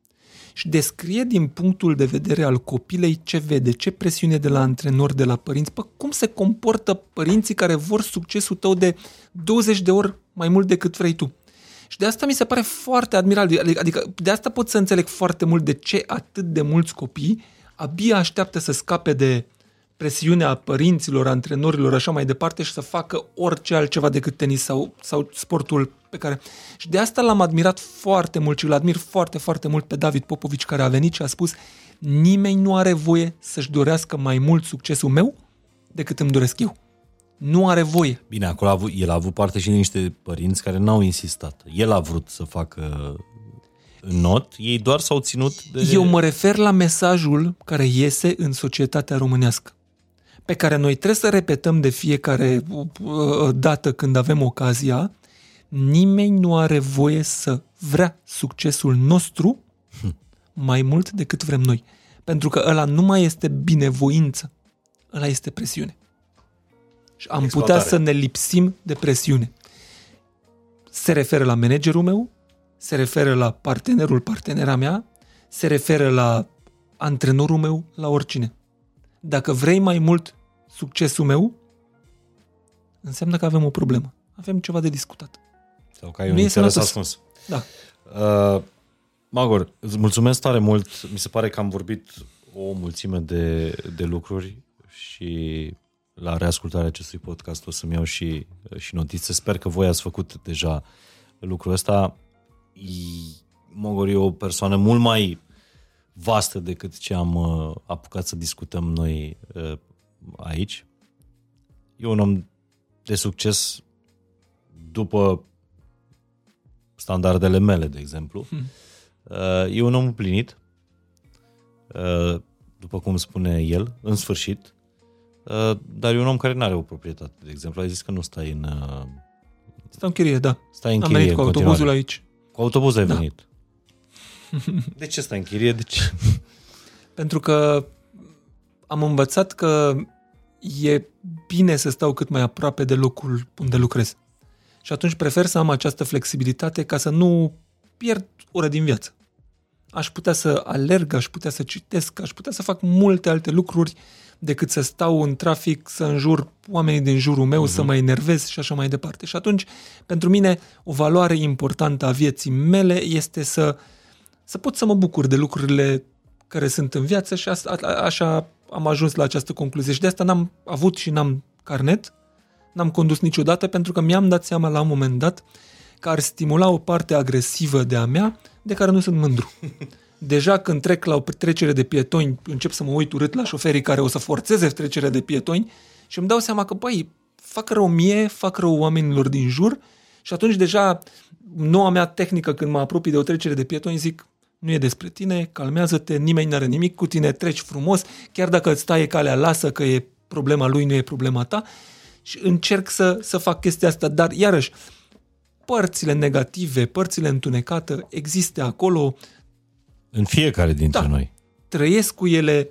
și descrie din punctul de vedere al copilei ce vede, ce presiune de la antrenor, de la părinți, pă, cum se comportă părinții care vor succesul tău de 20 de ori mai mult decât vrei tu. Și de asta mi se pare foarte admirabil, adică, adică de asta pot să înțeleg foarte mult de ce atât de mulți copii abia așteaptă să scape de presiunea părinților, antrenorilor, așa mai departe și să facă orice altceva decât tenis sau, sau sportul pe care... Și de asta l-am admirat foarte mult și îl admir foarte, foarte mult pe David Popovici care a venit și a spus nimeni nu are voie să-și dorească mai mult succesul meu decât îmi doresc eu. Nu are voie. Bine, acolo a avut, el a avut parte și de niște părinți care n-au insistat. El a vrut să facă în not, ei doar s-au ținut de... Eu mă refer la mesajul care iese în societatea românească pe care noi trebuie să repetăm de fiecare uh, uh, dată când avem ocazia, nimeni nu are voie să vrea succesul nostru mai mult decât vrem noi. Pentru că ăla nu mai este binevoință, ăla este presiune. Și am Exploatare. putea să ne lipsim de presiune. Se referă la managerul meu, se referă la partenerul, partenera mea, se referă la antrenorul meu, la oricine. Dacă vrei mai mult succesul meu, înseamnă că avem o problemă. Avem ceva de discutat. Sau că ai un interes ascuns. Da. Uh, Magor, îți mulțumesc tare mult. Mi se pare că am vorbit o mulțime de, de lucruri și la reascultarea acestui podcast o să-mi iau și, și notițe. Sper că voi ați făcut deja lucrul ăsta. Mogor e o persoană mult mai vastă decât ce am uh, apucat să discutăm noi uh, aici. E un om de succes după standardele mele, de exemplu. Hmm. Uh, e un om plinit, uh, după cum spune el, în sfârșit, uh, dar e un om care nu are o proprietate, de exemplu. Ai zis că nu stai în, Stau în chirie, da. Stai în Am chirie venit cu în autobuzul continuare. aici. Cu autobuz ai Da. venit. <laughs> De ce stai în chirie? De ce? <laughs> Pentru că am învățat că e bine să stau cât mai aproape de locul unde lucrez. Și atunci prefer să am această flexibilitate ca să nu pierd ore din viață. Aș putea să alerg, aș putea să citesc, aș putea să fac multe alte lucruri decât să stau în trafic, să înjur oamenii din jurul meu, uh-huh. să mă enervez și așa mai departe. Și atunci, pentru mine, o valoare importantă a vieții mele este să, să pot să mă bucur de lucrurile care sunt în viață și asta, a, așa am ajuns la această concluzie. Și de asta n-am avut și n-am carnet, n-am condus niciodată, pentru că mi-am dat seama la un moment dat că ar stimula o parte agresivă de a mea de care nu sunt mândru. <laughs> Deja când trec la o trecere de pietoni, încep să mă uit urât la șoferii care o să forțeze trecerea de pietoni și îmi dau seama că, băi, fac rău mie, fac rău oamenilor din jur și atunci deja noua mea tehnică când mă apropii de o trecere de pietoni zic, nu e despre tine, calmează-te, nimeni n-are nimic cu tine, treci frumos, chiar dacă îți taie calea, lasă că e problema lui, nu e problema ta. Și încerc să, să fac chestia asta, dar iarăși, părțile negative, părțile întunecate există acolo, În fiecare dintre Da. noi. trăiesc cu ele,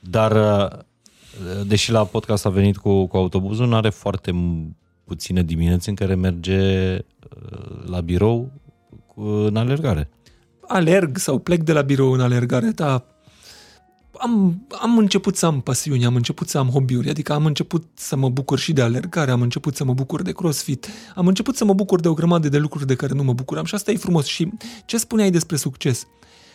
Dar, uh, deși la podcast a venit cu, cu autobuzul, nu are foarte m- puține dimineți în care merge uh, la birou cu, în alergare. alerg sau plec de la birou în alergare, dar am, am început să am pasiuni, am început să am hobby-uri, adică am început să mă bucur și de alergare, am început să mă bucur de crossfit, am început să mă bucur de o grămadă de lucruri de care nu mă bucuram și asta e frumos. Și ce spuneai despre succes?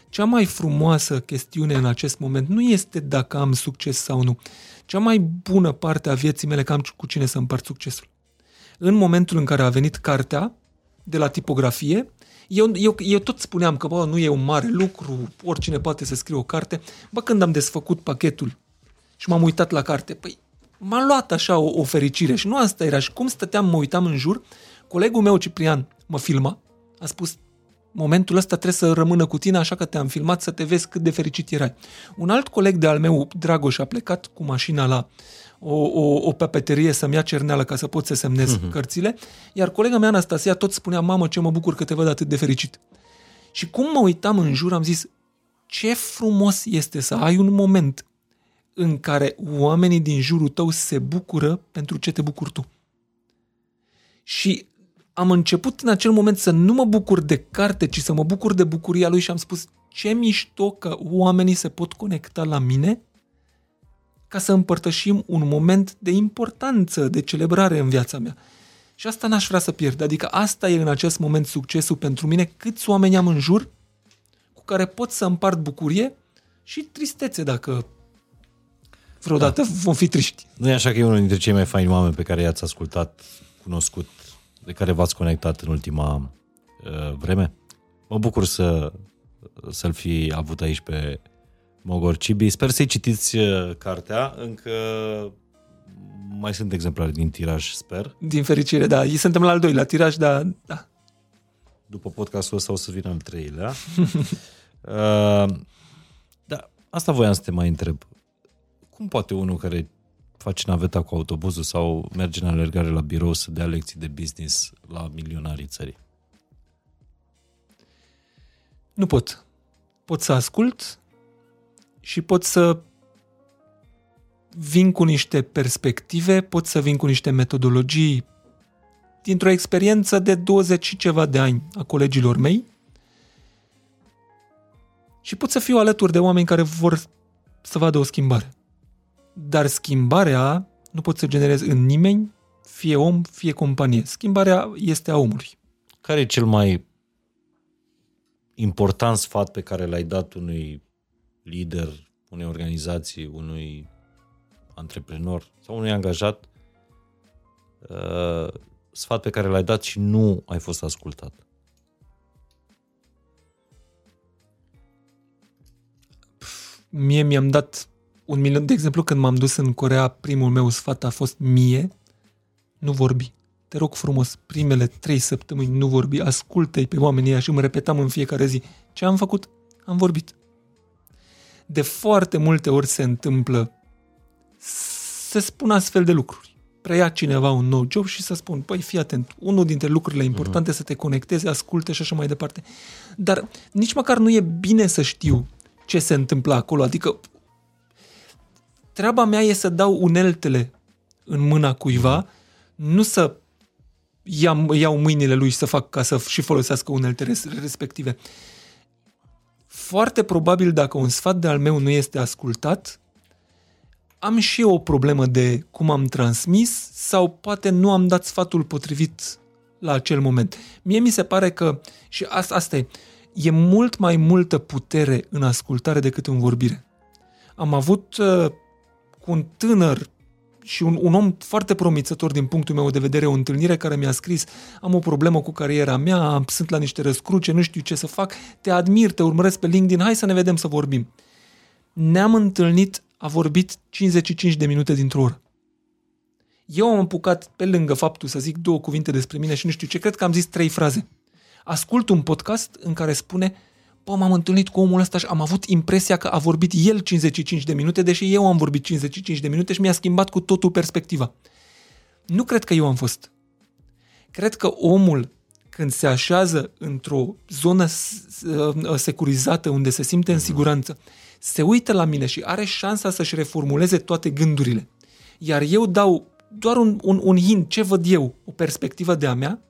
Cea mai frumoasă chestiune în acest moment nu este dacă am succes sau nu. Cea mai bună parte a vieții mele că am cu cine să împart succesul. În momentul în care a venit cartea de la tipografie, eu, eu, eu tot spuneam că bă, nu e un mare lucru, oricine poate să scrie o carte. Bă, când am desfăcut pachetul și m-am uitat la carte, păi m-a luat așa o, o fericire și nu asta era. Și cum stăteam, mă uitam în jur, colegul meu Ciprian mă filma, a spus momentul ăsta trebuie să rămână cu tine, așa că te-am filmat să te vezi cât de fericit erai. Un alt coleg de al meu, Dragoș, a plecat cu mașina la o, o, o papeterie să-mi ia cerneală ca să pot să semnez uh-huh. cărțile, iar colega mea, Anastasia, tot spunea, mamă, ce mă bucur că te văd atât de fericit. Și cum mă uitam în jur, am zis, ce frumos este să ai un moment în care oamenii din jurul tău se bucură pentru ce te bucuri tu. Și am început în acel moment să nu mă bucur de carte, ci să mă bucur de bucuria lui și am spus ce mișto că oamenii se pot conecta la mine ca să împărtășim un moment de importanță, de celebrare în viața mea. Și asta n-aș vrea să pierd. Adică asta e în acest moment succesul pentru mine, câți oameni am în jur cu care pot să împart bucurie și tristețe dacă vreodată da. vom fi triști. Nu e așa că e unul dintre cei mai faini oameni pe care i-ați ascultat, cunoscut, de care v-ați conectat în ultima uh, vreme? Mă bucur să, să-l fi avut aici pe Mogor Cibi. Sper să-i citiți uh, cartea, încă mai sunt exemplare din tiraj, sper. Din fericire, da. Suntem la al doilea tiraj, dar da. După podcastul ăsta o să vină al treilea. <laughs> uh, da, asta voiam să te mai întreb. Cum poate unul care face naveta cu autobuzul sau merge în alergare la birou să dea lecții de business la milionarii țării? Nu pot. Pot să ascult și pot să vin cu niște perspective, pot să vin cu niște metodologii dintr-o experiență de 20 și ceva de ani a colegilor mei și pot să fiu alături de oameni care vor să vadă o schimbare. Dar schimbarea nu pot să generez în nimeni, fie om, fie companie. Schimbarea este a omului. Care e cel mai important sfat pe care l-ai dat unui lider, unei organizații, unui antreprenor sau unui angajat? Uh, sfat pe care l-ai dat și nu ai fost ascultat. Mie mi-am dat un milion, de exemplu, când m-am dus în Corea, primul meu sfat a fost mie, nu vorbi. Te rog frumos, primele trei săptămâni nu vorbi, ascultă-i pe oamenii ăia și mă repetam în fiecare zi. Ce am făcut? Am vorbit. De foarte multe ori se întâmplă să spun astfel de lucruri. preia cineva un nou job și să spun, păi fii atent, unul dintre lucrurile importante uh-huh. să te conecteze, asculte și așa mai departe. Dar nici măcar nu e bine să știu ce se întâmplă acolo. Adică treaba mea e să dau uneltele în mâna cuiva, nu să iau, iau mâinile lui și să fac ca să și folosească uneltele respective. Foarte probabil dacă un sfat de al meu nu este ascultat, am și eu o problemă de cum am transmis sau poate nu am dat sfatul potrivit la acel moment. Mie mi se pare că, și asta, asta e, e mult mai multă putere în ascultare decât în vorbire. Am avut uh, cu un tânăr și un, un om foarte promițător din punctul meu de vedere, o întâlnire care mi-a scris am o problemă cu cariera mea, sunt la niște răscruce, nu știu ce să fac, te admir, te urmăresc pe LinkedIn, hai să ne vedem să vorbim. Ne-am întâlnit, a vorbit 55 de minute dintr-o oră. Eu am apucat pe lângă faptul să zic două cuvinte despre mine și nu știu ce, cred că am zis trei fraze. Ascult un podcast în care spune bă, m-am întâlnit cu omul ăsta și am avut impresia că a vorbit el 55 de minute, deși eu am vorbit 55 de minute și mi-a schimbat cu totul perspectiva. Nu cred că eu am fost. Cred că omul, când se așează într-o zonă uh, securizată unde se simte în siguranță, se uită la mine și are șansa să-și reformuleze toate gândurile. Iar eu dau doar un, un, un hint, ce văd eu, o perspectivă de a mea,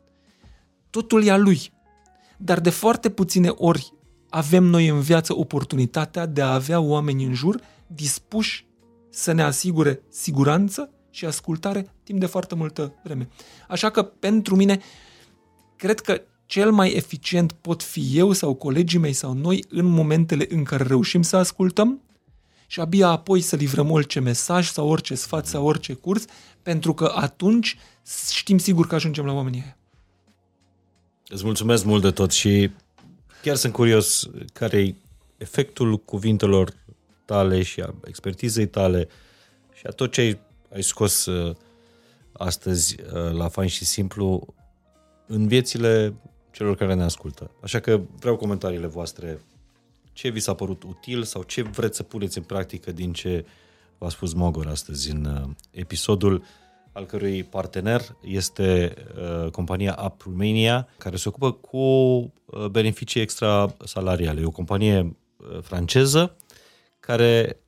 totul e a lui. Dar de foarte puține ori avem noi în viață oportunitatea de a avea oameni în jur dispuși să ne asigure siguranță și ascultare timp de foarte multă vreme. Așa că, pentru mine, cred că cel mai eficient pot fi eu sau colegii mei sau noi în momentele în care reușim să ascultăm și abia apoi să livrăm orice mesaj sau orice sfat sau orice curs, pentru că atunci știm sigur că ajungem la oamenii aia. Îți mulțumesc mult de tot și chiar sunt curios care e efectul cuvintelor tale și a expertizei tale și a tot ce ai, ai scos uh, astăzi uh, la Fain și Simplu în viețile celor care ne ascultă. Așa că vreau comentariile voastre. Ce vi s-a părut util sau ce vreți să puneți în practică din ce v-a spus Mogor astăzi în uh, episodul al cărui partener este uh, compania Up Romania, care se ocupă cu uh, beneficii extra salariale. E o companie uh, franceză care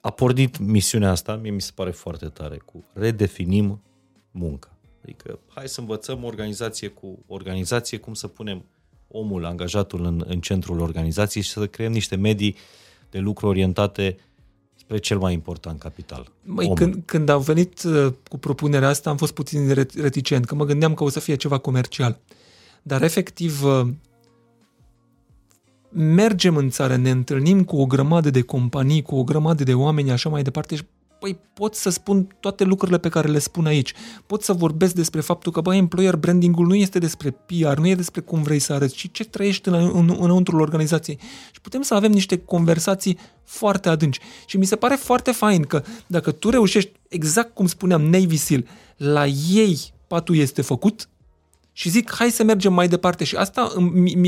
a pornit misiunea asta, mie mi se pare foarte tare, cu redefinim munca. Adică hai să învățăm organizație cu organizație cum să punem omul, angajatul în, în centrul organizației și să creăm niște medii de lucru orientate spre cel mai important capital. Măi, când, când am venit uh, cu propunerea asta am fost puțin reticent, că mă gândeam că o să fie ceva comercial. Dar efectiv uh, mergem în țară, ne întâlnim cu o grămadă de companii, cu o grămadă de oameni, așa mai departe și păi pot să spun toate lucrurile pe care le spun aici. Pot să vorbesc despre faptul că, băi, employer branding-ul nu este despre PR, nu e despre cum vrei să arăți, ci ce trăiești în, în, înăuntrul organizației. Și putem să avem niște conversații foarte adânci. Și mi se pare foarte fain că dacă tu reușești, exact cum spuneam, Navy SEAL, la ei patul este făcut, și zic, hai să mergem mai departe. Și asta,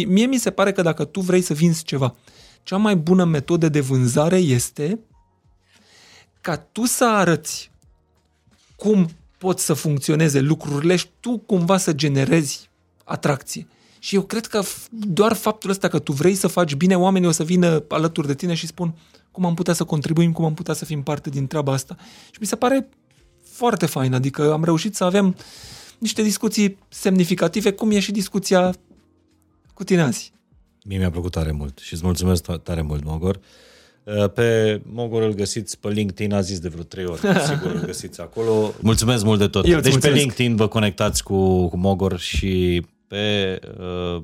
mie mi se pare că dacă tu vrei să vinzi ceva, cea mai bună metodă de vânzare este ca tu să arăți cum pot să funcționeze lucrurile și tu cumva să generezi atracție. Și eu cred că doar faptul ăsta că tu vrei să faci bine, oamenii o să vină alături de tine și spun cum am putea să contribuim, cum am putea să fim parte din treaba asta. Și mi se pare foarte fain, adică am reușit să avem niște discuții semnificative, cum e și discuția cu tine azi. Mie mi-a plăcut tare mult și îți mulțumesc tare mult, Mogor. Uh, pe Mogor îl găsiți pe LinkedIn, a zis de vreo trei ori, <laughs> sigur îl găsiți acolo. Mulțumesc mult de tot. Eu deci mulțumesc. pe LinkedIn vă conectați cu, cu Mogor și pe... Uh,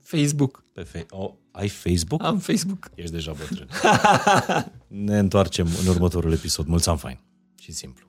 Facebook. Pe fe- oh, ai Facebook? Am Facebook. Ești deja bătrân. ne întoarcem în următorul episod. Mulțumim fain și simplu.